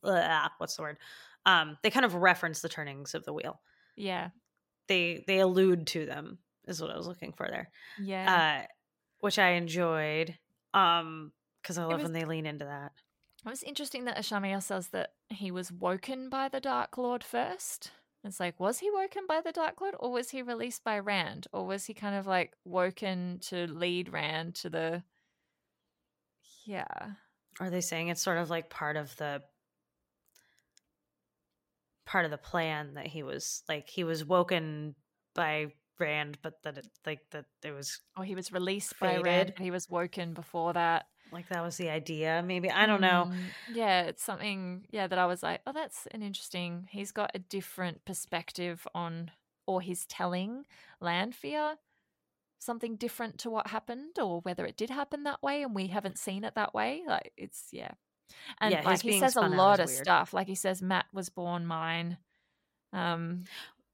uh, what's the word? Um they kind of reference the turnings of the wheel. Yeah. They they allude to them is what I was looking for there. Yeah. Uh which I enjoyed. Um, because I love was, when they lean into that. It was interesting that Ishamael says that he was woken by the Dark Lord first. It's like, was he woken by the Dark Lord or was he released by Rand? Or was he kind of like woken to lead Rand to the. Yeah. Are they saying it's sort of like part of the. Part of the plan that he was like, he was woken by Rand, but that it like that it was. Oh, he was released faded. by Rand. He was woken before that. Like that was the idea. Maybe I don't know. Mm, yeah, it's something. Yeah, that I was like, oh, that's an interesting. He's got a different perspective on, or he's telling Lanfear something different to what happened, or whether it did happen that way and we haven't seen it that way. Like it's yeah, and yeah, like he says a lot of weird. stuff. Like he says, mat was born mine. Um,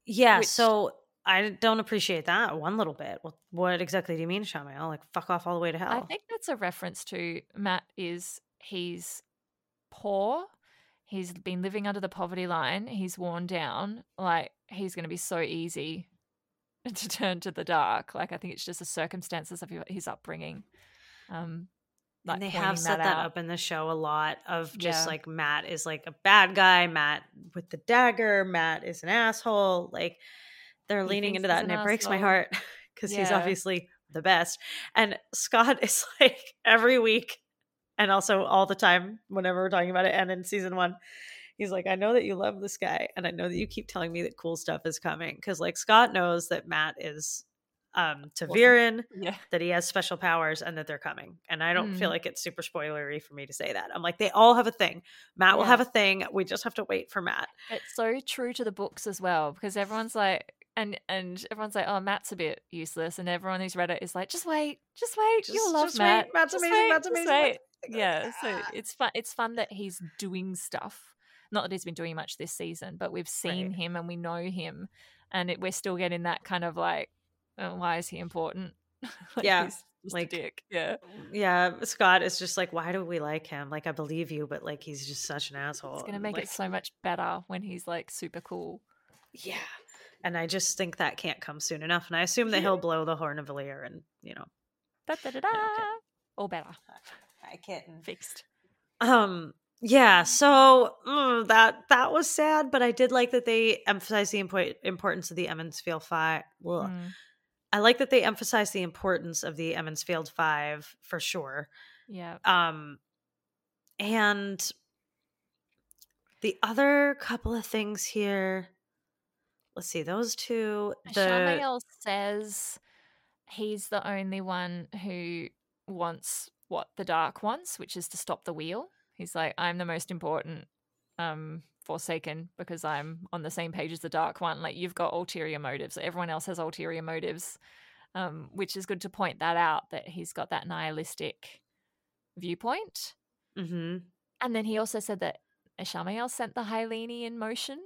yeah. Which, so I don't appreciate that one little bit. What, what exactly do you mean, Shamael? Like, fuck off all the way to hell. I think that's a reference to mat is he's poor. He's been living under the poverty line. He's worn down. Like, he's going to be so easy <laughs> to turn to the dark. Like I think it's just the circumstances of his upbringing. Um, and they have set that, that up in the show a lot of just yeah. like Mat is like a bad guy, Mat with the dagger, Mat is an asshole. Like they're he leaning into that and it breaks my heart <laughs> because yeah. he's obviously the best. And Scott <laughs> is like every week and also all the time whenever we're talking about it and in season 1 he's like I know that you love this guy and I know that you keep telling me that cool stuff is coming cuz like Scott knows that Mat is um, to <laughs> Viren yeah. that he has special powers and that they're coming. And I don't mm. feel like it's super spoilery for me to say that. I'm like, they all have a thing. Mat yeah. will have a thing. We just have to wait for Mat. It's so true to the books as well because everyone's like, and and everyone's like, oh, Mat's a bit useless, and everyone who's read it is like, just wait, just wait, just, you'll love just Mat. Wait. Mat's just amazing. Wait, <laughs> Mat's amazing. Yeah, so it's fun. It's fun that he's doing stuff. Not that he's been doing much this season, but we've seen right. him and we know him, and it, we're still getting that kind of like oh, why is he important? <laughs> like yeah. like dick. Yeah. Yeah. Scott is just like, why do we like him? Like, I believe you, but like, he's just such an asshole. It's going to make like, it so much better when he's like super cool. Yeah. And I just think that can't come soon enough. And I assume that he'll blow the horn of a Valere and, you know. Da, da, da, da. Or better. I kitten. Fixed. Um, yeah, so mm, that that was sad, but I did like that they emphasized the impo- importance of the Emond's Field Five. Mm. I like that they emphasize the importance of the Emond's Field Five for sure. Yeah. Um, and the other couple of things here. Let's see those two. The Shamael says he's the only one who wants what the dark wants, which is to stop the wheel. He's like, I'm the most important um Forsaken because I'm on the same page as the Dark One. Like you've got ulterior motives. Everyone else has ulterior motives, um, which is good to point that out that he's got that nihilistic viewpoint. Mm-hmm. And then he also said that Ishamael sent the Hyleni in motion,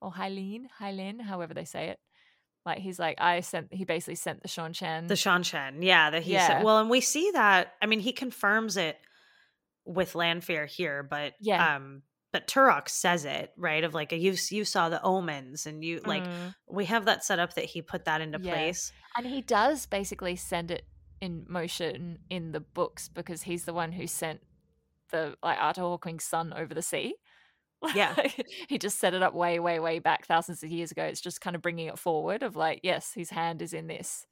or Hylene, Hylen, however they say it. Like he's like, I sent. He basically sent the Seanchan. The Seanchan, yeah. That he yeah. said. Well, and we see that. I mean, he confirms it with Lanfear here, but yeah. um but Turak says it right? Of like you you saw the omens and you like mm. we have that set up that he put that into yeah. place. and he does basically send it in motion in the books because he's the one who sent the like Arthur Hawkwing's son over the sea. <laughs> Yeah. He just set it up way way way back thousands of years ago. It's just kind of bringing it forward of like yes his hand is in this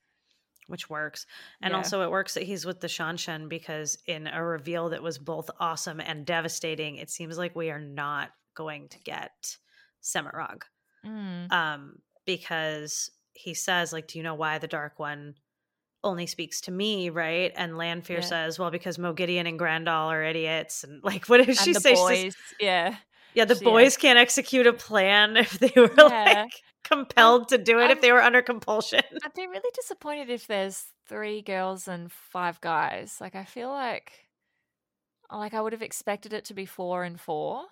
which works. And yeah. also, it works that he's with the Seanchan because in a reveal that was both awesome and devastating, it seems like we are not going to get Semirhage. Mm. Um, because he says, like, do you know why the Dark One only speaks to me, right? And Lanfear yeah. says, well, because Moghedien and Graendal are idiots. And like, <laughs> what did she say? Boys, yeah. Yeah, the she, boys can't execute a plan <laughs> if they were yeah. like compelled to do it, I'm, if they were under compulsion. I'd be really disappointed if there's three girls and five guys. Like, I feel like, like I would have expected it to be four and four.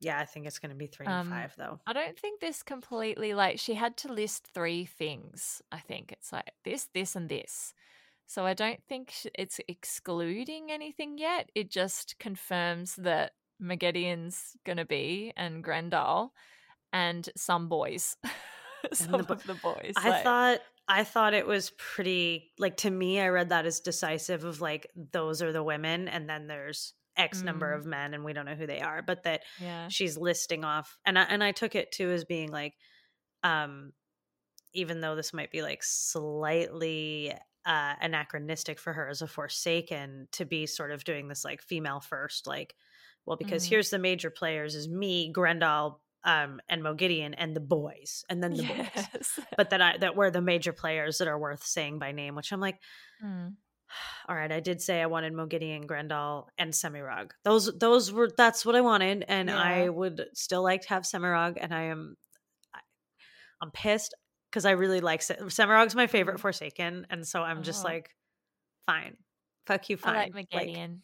Yeah, I think it's going to be three and um, five, though. I don't think this completely like she had to list three things. I think it's like this, this, and this. So I don't think it's excluding anything yet. It just confirms that Moghedien's going to be and Graendal and some boys. <laughs> some the, of the boys. I like. thought I thought it was pretty like to me I read that as decisive of like those are the women and then there's X number mm. of men and we don't know who they are, but that yeah. she's listing off and I and I took it too as being like um even though this might be like slightly uh anachronistic for her as a forsaken to be sort of doing this like female first like well because mm. here's the major players is me Graendal um, and Moghedien and the boys, and then the yes. boys. <laughs> But that I that were the major players that are worth saying by name. Which I'm like, mm. <sighs> all right, I did say I wanted Moghedien, Graendal, and Semirhage. Those those were that's what I wanted, and yeah. I would still like to have Semirhage. And I am, I, I'm pissed because I really like Semirhage's my favorite mm-hmm. Forsaken, and so I'm just oh. like, fine, fuck you, fine. I like Moghedien. Like,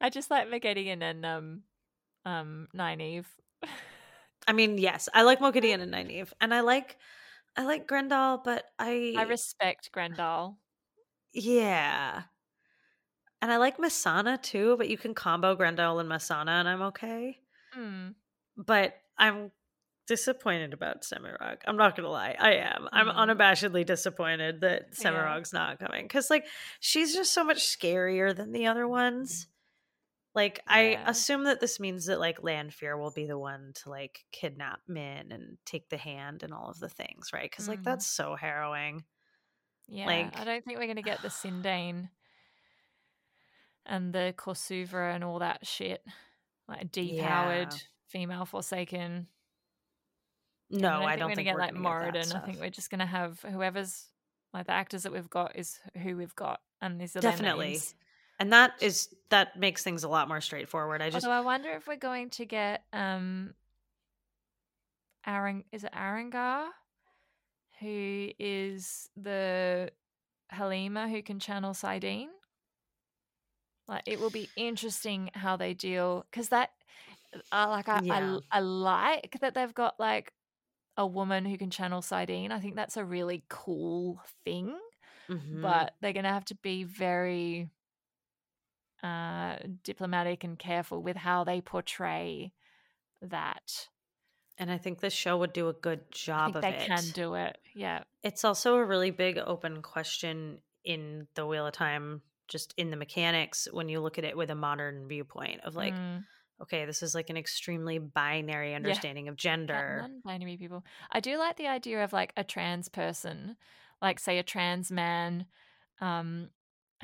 I just like Moghedien and um um Nynaeve. <laughs> I mean, yes, I like Moghedien and Nynaeve, and I like I like Graendal, but I I respect Graendal. Yeah. And I like Mesaana too, but you can combo Graendal and Mesaana and I'm okay. Mm. But I'm disappointed about Semirhage. I'm not gonna lie. I am. I'm Mm. unabashedly disappointed that Yeah. Semirhage's not coming. Because like she's just so much scarier than the other ones. Like I assume that this means that like Lanfear will be the one to like kidnap Min and take the hand and all of the things, right? Because like Mm. that's so harrowing. Yeah, Like- I don't think we're gonna get the Cyndane and the cour'souvra and all that shit. Like a depowered Yeah. female Forsaken. No, I I don't don't think think we're gonna get like get that Moridin. I think we're just gonna have whoever's like the actors that we've got is who we've got, and these are their Definitely. names. And that is that makes things a lot more straightforward. I just Although I wonder if we're going to get um Aaron is it Aran'gar? Who is the Halima who can channel saidin? Like it will be interesting how they deal because that uh, like I, I Yeah. l- I like that they've got like a woman who can channel saidin. I think that's a really cool thing Mhm. but they're going to have to be very uh, diplomatic and careful with how they portray that. and I think this show would do a good job of they it. can do it. Yeah. It's also a really big open question in the Wheel of Time, just in the mechanics, when you look at it with a modern viewpoint of like, Mm, okay, this is like an extremely binary understanding of cat- gender. non-binary people. I do like the idea of like a trans person, like say a trans man, um,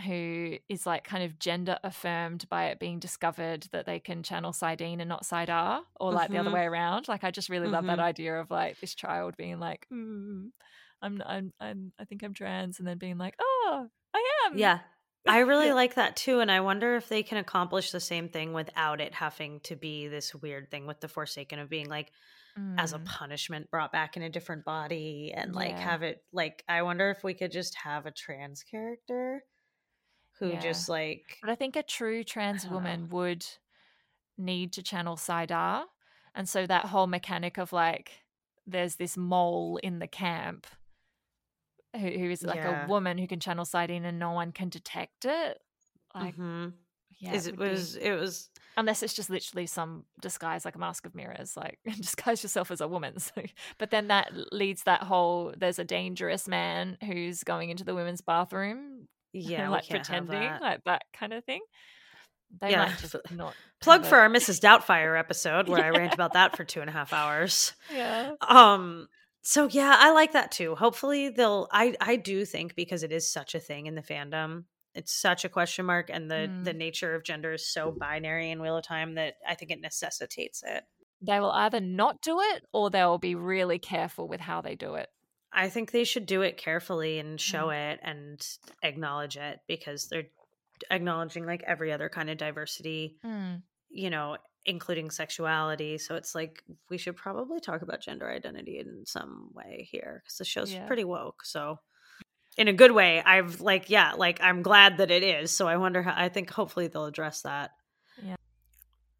who is like kind of gender affirmed by it being discovered that they can channel saidin and not saidar, or like the other Mhm. way around. Like I just really love that Mhm. idea of like this child being like, mm, I'm, I'm, I'm, I think I'm trans, and then being like, oh, I am. Yeah. I really <laughs> like that too. And I wonder if they can accomplish the same thing without it having to be this weird thing with the Forsaken of being like, as a Mm, punishment brought back in a different body and like Yeah. have it like I wonder if we could just have a trans character who Yeah. just like But I think a true trans know. woman would need to channel saidar. And so that whole mechanic of like, there's this mole in the camp who, who is like Yeah. a woman who can channel saidin and no one can detect it. Like, Mhm. yeah, is it would be- was it was unless it's just literally some disguise like a mask of mirrors like <laughs> disguise yourself as a woman <laughs> so, but then that leads that whole there's a dangerous man who's going into the women's bathroom yeah like we can't have pretending that. like that kind of thing they Yeah. might just not plug for it. our Mrs. Doubtfire episode where I rant <laughs> about that for two and a half hours. <laughs> yeah Um so yeah, I like that too. Hopefully they'll I I do think because it is such a thing in the fandom. It's such a question mark and the the Mm. nature of gender is so binary in Wheel of Time that I think it necessitates it. they will either not do it or they'll be really careful with how they do it I think they should do it carefully and show Mm. it and acknowledge it because they're acknowledging like every other kind of diversity, you know, including sexuality. So it's like we should probably talk about gender identity in some way here because the show's Yeah. pretty woke. So in a good way, I've like yeah, like I'm glad that it is. So I wonder how I think hopefully they'll address that. Yeah.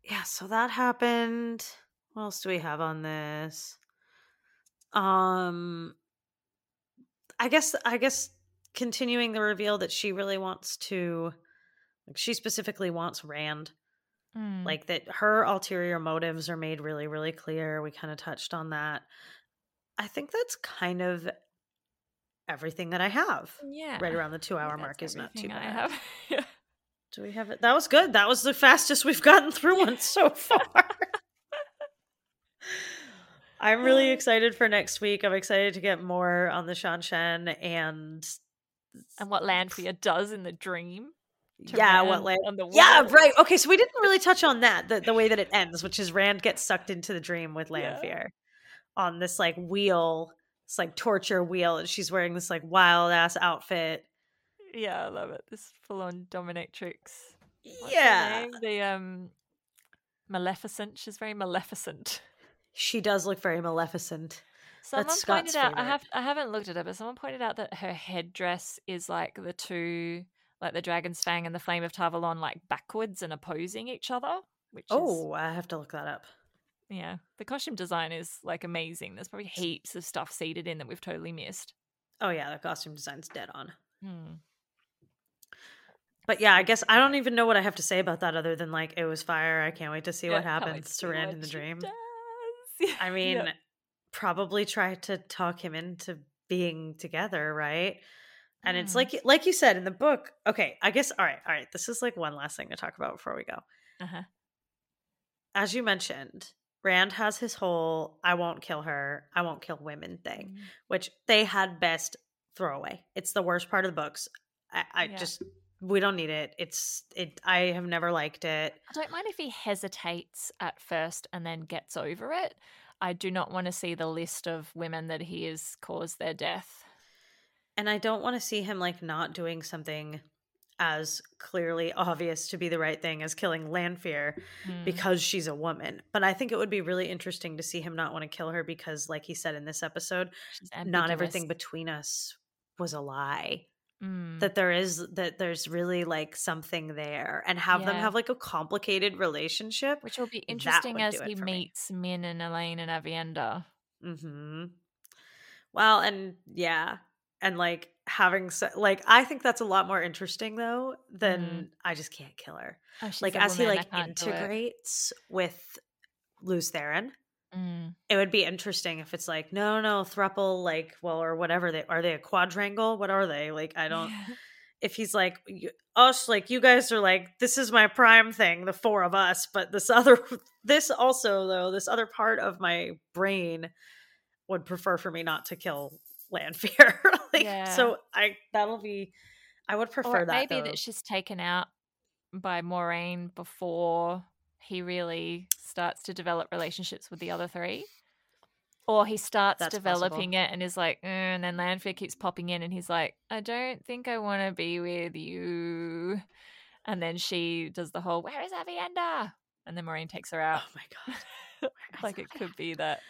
Yeah, so that happened. What else do we have on this? Um I guess I guess continuing the reveal that she really wants to like she specifically wants Rand. Mm. like that her ulterior motives are made really really clear. We kind of touched on that. I think that's kind of everything that i have. Yeah. right around the two hour mark is not too everything I have. <laughs> Yeah. do we have it? That was good. That was the fastest we've gotten through one so <laughs> far i'm really excited for next week i'm excited to get more on the Seanchan and and what Lanfear does in the dream yeah what like on the yeah right okay so we didn't really touch on that the, the way that it <laughs> ends which is rand gets sucked into the dream with Yeah. lanfear on this like wheel this like torture wheel and she's wearing this like wild ass outfit Yeah, I love it. This full on dominatrix. What's yeah? The um Maleficent. She's very maleficent. She does look very maleficent Someone That's pointed Scott's out I have I haven't looked at it, but someone pointed out that her headdress is like the two like the Dragon's Fang and the Flame of Tar Valon like backwards and opposing each other. Which is oh i have to look that up yeah. The costume design is like amazing. There's probably heaps of stuff seated in that we've totally missed. oh yeah the costume design's dead on Hmm. but yeah i guess i don't even know what i have to say about that other than like it was fire i can't wait to see Yeah, what happens to rand in the dream does. <laughs> i mean Yeah. probably try to talk him into being together, right? And it's Mm. like like you said in the book. Okay, I guess all right, all right. This is like one last thing to talk about before we go. Uh-huh. As you mentioned, Rand has his whole I won't kill her, I won't kill women thing, Mm. which they had best throw away. It's the worst part of the books. I, I Yeah. just we don't need it. It's it I have never liked it. I don't mind if he hesitates at first and then gets over it. I do not want to see the list of women that he has caused their death. And I don't want to see him like not doing something as clearly <laughs> obvious to be the right thing as killing Lanfear Mm. because she's a woman. But I think it would be really interesting to see him not want to kill her because, like he said in this episode, not everything between us was a lie. Mm. That there is that there's really like something there, and have them have like a complicated relationship. Which will be interesting as he for me. meets Min and Elayne and Aviendha. hmm Well, and yeah, and like having so, like I think that's a lot more interesting though than I just can't kill her. Oh, like as he woman, I like can't do it. integrates with Lews Therin, Mm. it would be interesting if it's like no no thruple like well or whatever they are they a quadrangle what are they like I don't if he's like us like you guys are like this is my prime thing the four of us but this other <laughs> this also though this other part of my brain would prefer for me not to kill Lanfear <laughs> like Yeah. so I that'll be I would prefer or that maybe though. that she's taken out by Moiraine before he really starts to develop relationships with the other three. Or he starts That's developing it and is like, "Uh," and then Lanfear keeps popping in and he's like, I don't think I want to be with you. And then she does the whole, Where is Aviendha? And then Moiraine takes her out. oh my god <laughs> like it could be that.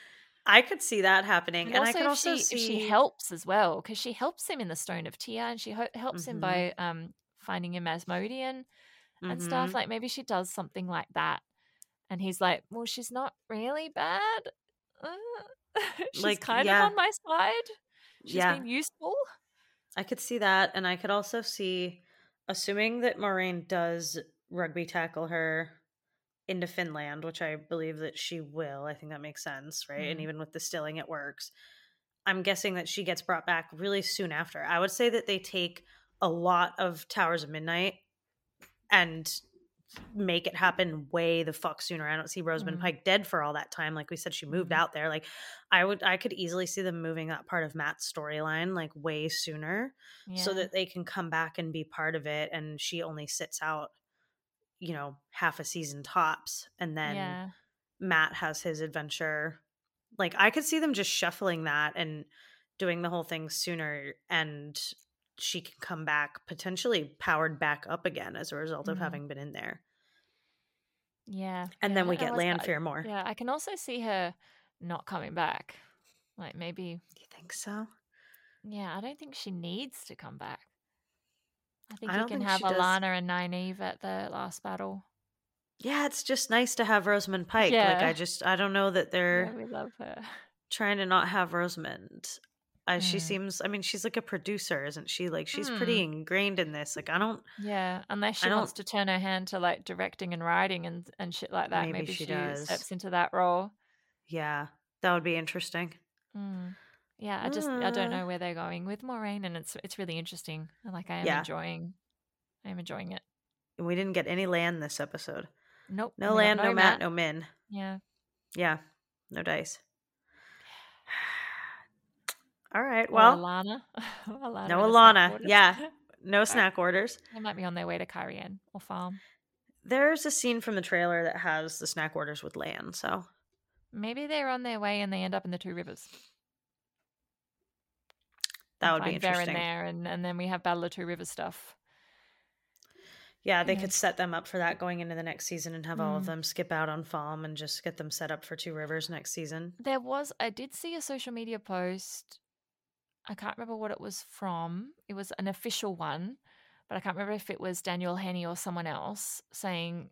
I could see that happening And, and, I could also she, see if she helps as well, because she helps him in the Stone of Tear and she ho- helps him Mhm. by um, finding him Asmodean and stuff. Mhm. Like maybe she does something like that. And he's like, well, she's not really bad. Uh, <laughs> she's Like, kind yeah. of on my side. She's Yeah. been useful. I could see that, and I could also see, assuming that Moiraine does rugby tackle her into Finnland, which I believe that she will. I think that makes sense, right? And Mhm. even with the stilling, it works. I'm guessing that she gets brought back really soon after. I would say that they take a lot of Towers of Midnight and make it happen way the fuck sooner. I don't see Rosamund Mhm. Pike dead for all that time. Like we said, she moved Mhm. out there. Like I would, I could easily see them moving that part of Mat's storyline like way sooner Yeah. so that they can come back and be part of it and she only sits out you know half a season tops and then yeah. mat has his adventure like i could see them just shuffling that and doing the whole thing sooner and she can come back potentially powered back up again as a result of Mhm. having been in there Yeah. and yeah, then we get I- more Yeah. I can also see her not coming back. Like maybe, you think so yeah, I don't think she needs to come back. I think I you can think have she does. Alanna and Nynaeve at the last battle. yeah it's just nice to have rosamund pike like i just i don't know that they're Yeah, we love her. trying to not have Rosamund. Uh, She Mm. seems, I mean, she's like a producer, isn't she? Like, she's pretty Mm. ingrained in this. Like, I don't, Yeah, unless she wants to turn her hand to like directing and writing and and shit like that, Maybe maybe, she she, does. steps into that role. yeah, that would be interesting. Mm. Yeah, I just I don't Uh. know where they're going with Moiraine, and it's it's really interesting. Like I am Yeah. enjoying, I am enjoying it. And we didn't get any Lan this episode. Nope, No Lan, no, Mat, no Min. Yeah, Yeah, no dice. All right, well, Alanna, <laughs> Alanna no and the snack Alanna. Yeah. no snack orders. they might be on their way to Cairhien or farm. There's a scene from the trailer that has the snack orders with Lan, so Maybe they're on their way and they end up in the Two Rivers. that would be Varen interesting. there, and and then we have Battle of Two Rivers stuff. Yeah, they Yeah. could set them up for that going into the next season and have all of Mm. them skip out on farm and just get them set up for Two Rivers next season. There was, I did see a social media post. I can't remember what it was from. It was an official one, but I can't remember if it was Daniel Henney or someone else saying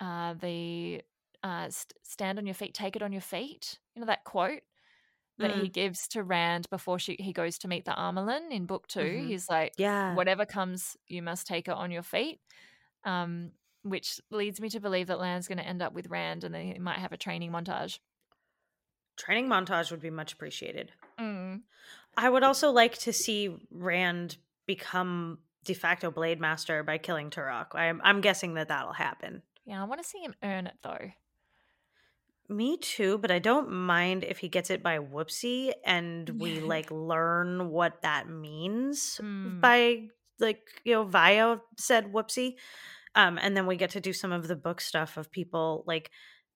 uh, the uh, st- stand on your feet, take it on your feet. You know that quote that he gives to Rand before she he goes to meet the Amyrlin in book 2 Mhm. He's like, Yeah. whatever comes, you must take it on your feet. Um, which leads me to believe that Lan's going to end up with Rand, and they might have a training montage. training montage would be much appreciated. Mm. I would also like to see Rand become de facto Blade Master by killing Turak. I'm, I'm guessing that that'll happen. Yeah, I want to see him earn it though. Me too, but I don't mind if he gets it by whoopsie and we like learn what that means Mm. by like you know Vio said whoopsie. Um and then we get to do some of the book stuff of people like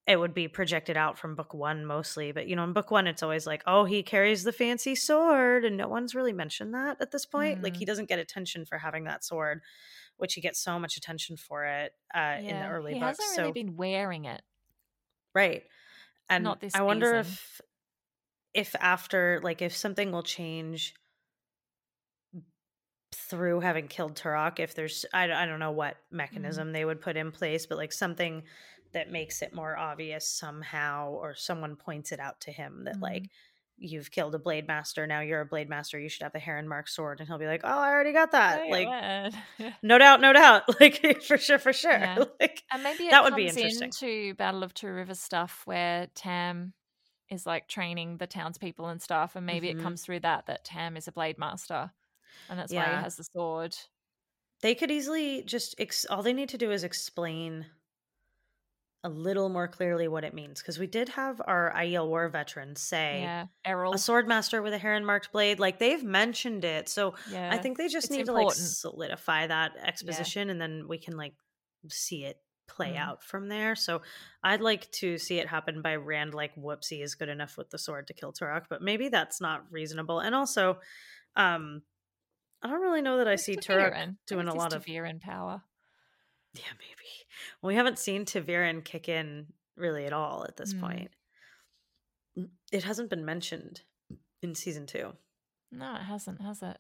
it would be projected out from book 1 mostly, but you know in book 1 it's always like oh he carries the fancy sword and no one's really mentioned that at this point. Like Mm. he doesn't get attention for having that sword, which he gets so much attention for it uh in the Yeah, early he books. hasn't really been wearing it. Right. And Not this I wonder season. if if after like if something will change through having killed Turak if there's I, I don't know what Mm-hmm. mechanism they would put in place but like something that makes it more obvious somehow or someone points it out to him that Mhm. like you've killed a blade master now you're a blade master you should have the heron mark sword and he'll be like oh I already got that like <laughs> no doubt no doubt <laughs> like for sure for sure Yeah. <laughs> like And maybe That would be interesting. to Battle of Two Rivers stuff where Tam is like training the townspeople and stuff, and maybe Mhm. it comes through that that Tam is a blade master, and that's why he has the sword. They could easily just ex- all they need to do is explain a little more clearly what it means because we did have our Aiel War veterans say Yeah, Errol. a sword master with a heron marked blade. Like they've mentioned it, so yeah, I think they just need to like solidify that exposition, and then we can like see it play Mm. out from there. So I'd like to see it happen by Rand. Like whoopsie is good enough with the sword to kill Turak, but maybe that's not reasonable. And also, um, I don't really know that I It's see Turak doing a lot of ta'veren power. Yeah, maybe. Well, we haven't seen ta'veren kick in really at all at this Mm. point. It hasn't been mentioned in season two. No, it hasn't, has it?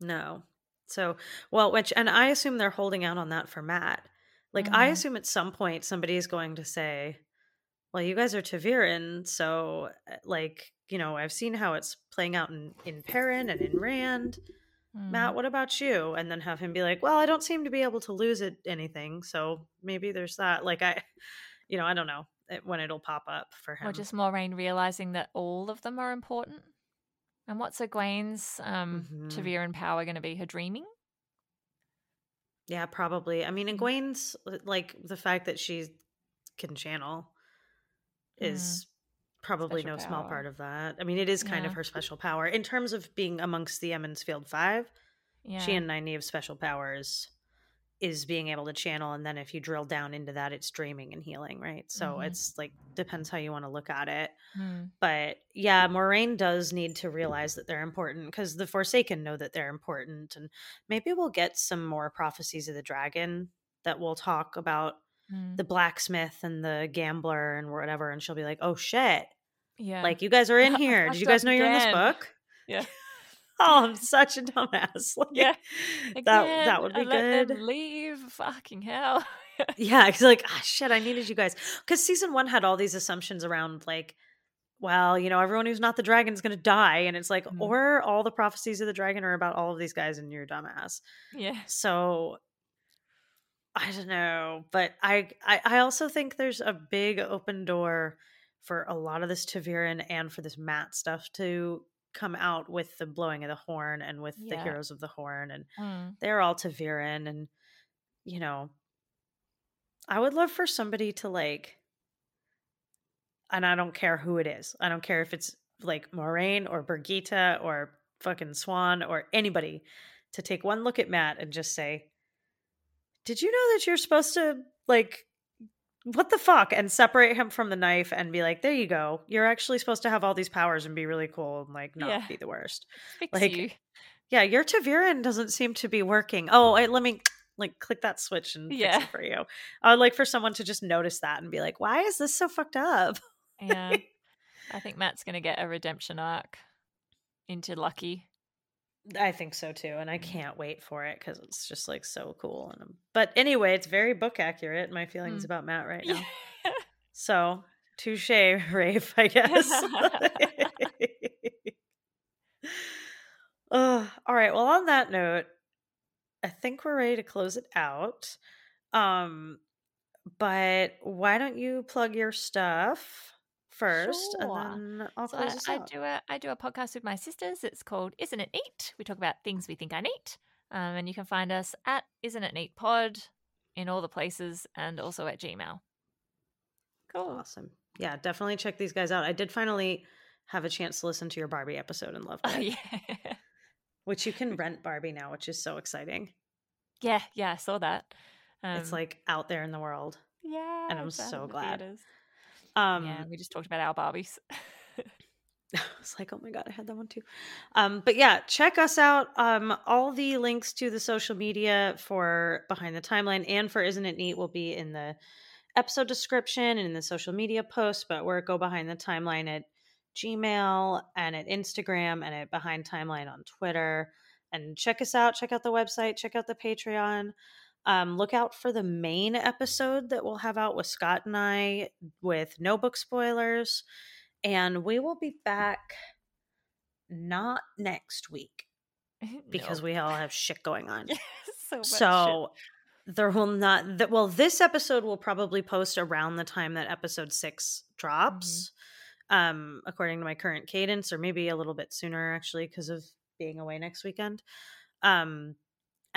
No. So, well, which, and I assume they're holding out on that for Mat. Like, I Mm. assume at some point somebody is going to say, well, you guys are ta'veren, so, uh, like, you know, I've seen how it's playing out in, in Perrin and in Rand. Mm. Mat, what about you? And then have him be like, well, I don't seem to be able to lose it anything. So maybe there's that. Like, I, <laughs> you know, I don't know it- when it'll pop up for him. Or just Moiraine realizing that all of them are important. And what's Egwene's um, Mhm. ta'veren power going to be? Her dreaming? yeah, probably. I mean, Mm. Egwene's like the fact that she can channel is probably no small part of that. I mean, it is kind of her special power in terms of being amongst the Emond's Field Five. Yeah. She and Nynaeve's special powers is being able to channel, and then if you drill down into that, it's dreaming and healing, right? So Mhm. it's like depends how you want to look at it. Mm. But yeah, Moiraine does need to realize that they're important because the Forsaken know that they're important, and maybe we'll get some more prophecies of the dragon that we'll talk about Mm. the blacksmith and the gambler and whatever, and she'll be like, "Oh shit! Yeah. Like you guys are in <laughs> here. Did you guys know you're in this book?" Yeah. <laughs> oh, I'm such a dumbass. <laughs> Like, Yeah. that that would be let good. leave. Fucking hell. Yeah, because like, ah, shit, I needed you guys. Because season one had all these assumptions around like, well, you know, everyone who's not the dragon is going to die, and it's like, Mhm. or all the prophecies of the dragon are about all of these guys, and you're a dumbass. yeah. So I don't know, but I, I I also think there's a big open door for a lot of this ta'veren and for this Mat stuff to come out with the blowing of the horn and with the heroes of the horn and Mm. they're all ta'veren and you know I would love for somebody to like and I don't care who it is. I don't care if it's like Moiraine or Birgitte or fucking Siuan or anybody to take one look at Mat and just say, Did you know that you're supposed to like what the fuck? And separate him from the knife and be like, There you go. You're actually supposed to have all these powers and be really cool and like not Yeah. be the worst. <laughs> Fix Like, you. Yeah, your ta'veren doesn't seem to be working. Oh, I, let me <tsk> like click that switch and fix Yeah. it for you. I would like for someone to just notice that and be like, Why is this so fucked up? Yeah. <laughs> I think Mat's to get a redemption arc into Lucky. I think so too, and I can't wait for it because it's just like so cool. And but anyway, it's very book accurate. My feelings Mm. about Mat right now. So touche, <laughs> Rafe. I guess. <laughs> <laughs> Ugh. all right. Well, on that note, I think we're ready to close it out. Um, but why don't you plug your stuff first, Sure. and then I'll So close I, I do a I do a podcast with my sisters. It's called Isn't It Neat? We talk about things we think are neat. Um, and you can find us at Isn't It Neat Pod in all the places and also at Gmail. Cool. Awesome. Yeah, definitely check these guys out. I did finally have a chance to listen to your Barbie episode and loved it, Oh yeah. <laughs> which you can rent Barbie now, which is so exciting. yeah, yeah, I saw that. Um, it's like out there in the world. yeah, and I'm so glad. theaters. Um, yeah, we just talked about our Barbies. <laughs> <laughs> I was like, oh my god, I had that one too. Um, but yeah, check us out. Um, all the links to the social media for Behind the Timeline and for Isn't It Neat will be in the episode description and in the social media post. But we're Go Behind the Timeline at Gmail and at Instagram and at Behind Timeline on Twitter. And check us out. Check out the website. Check out the Patreon. Um, look out for the main episode that we'll have out with Scott and I with no book spoilers and we will be back not next week <laughs> because No. we all have shit going <laughs> on. so much shit. there will not that well this episode will probably post around the time that episode 6 drops um according to my current cadence or maybe a little bit sooner actually because of being away next weekend um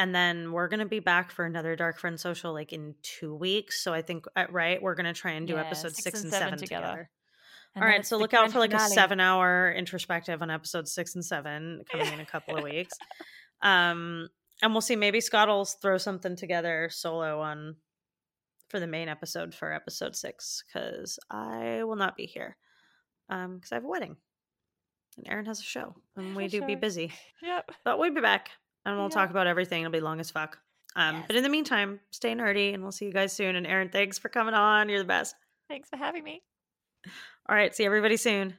and then we're gonna be back for another dark friend social like in two weeks so i think uh, right we're gonna try and do Yeah, episode six six, and and seven together. together all right, so look out for like a seven hour introspective on episode six and seven <laughs> coming in a couple of weeks. <laughs> Um, and we'll see. Maybe Scott will throw something together solo on for the main episode for episode six because I will not be here um because I have a wedding and Erin has a show and we For do be busy, Yep. but we'll be back and we'll talk about everything. It'll be long as fuck. Um, Yes. but in the meantime, stay nerdy and we'll see you guys soon. And Erin, thanks for coming on. You're the best. Thanks for having me. All right, see everybody soon.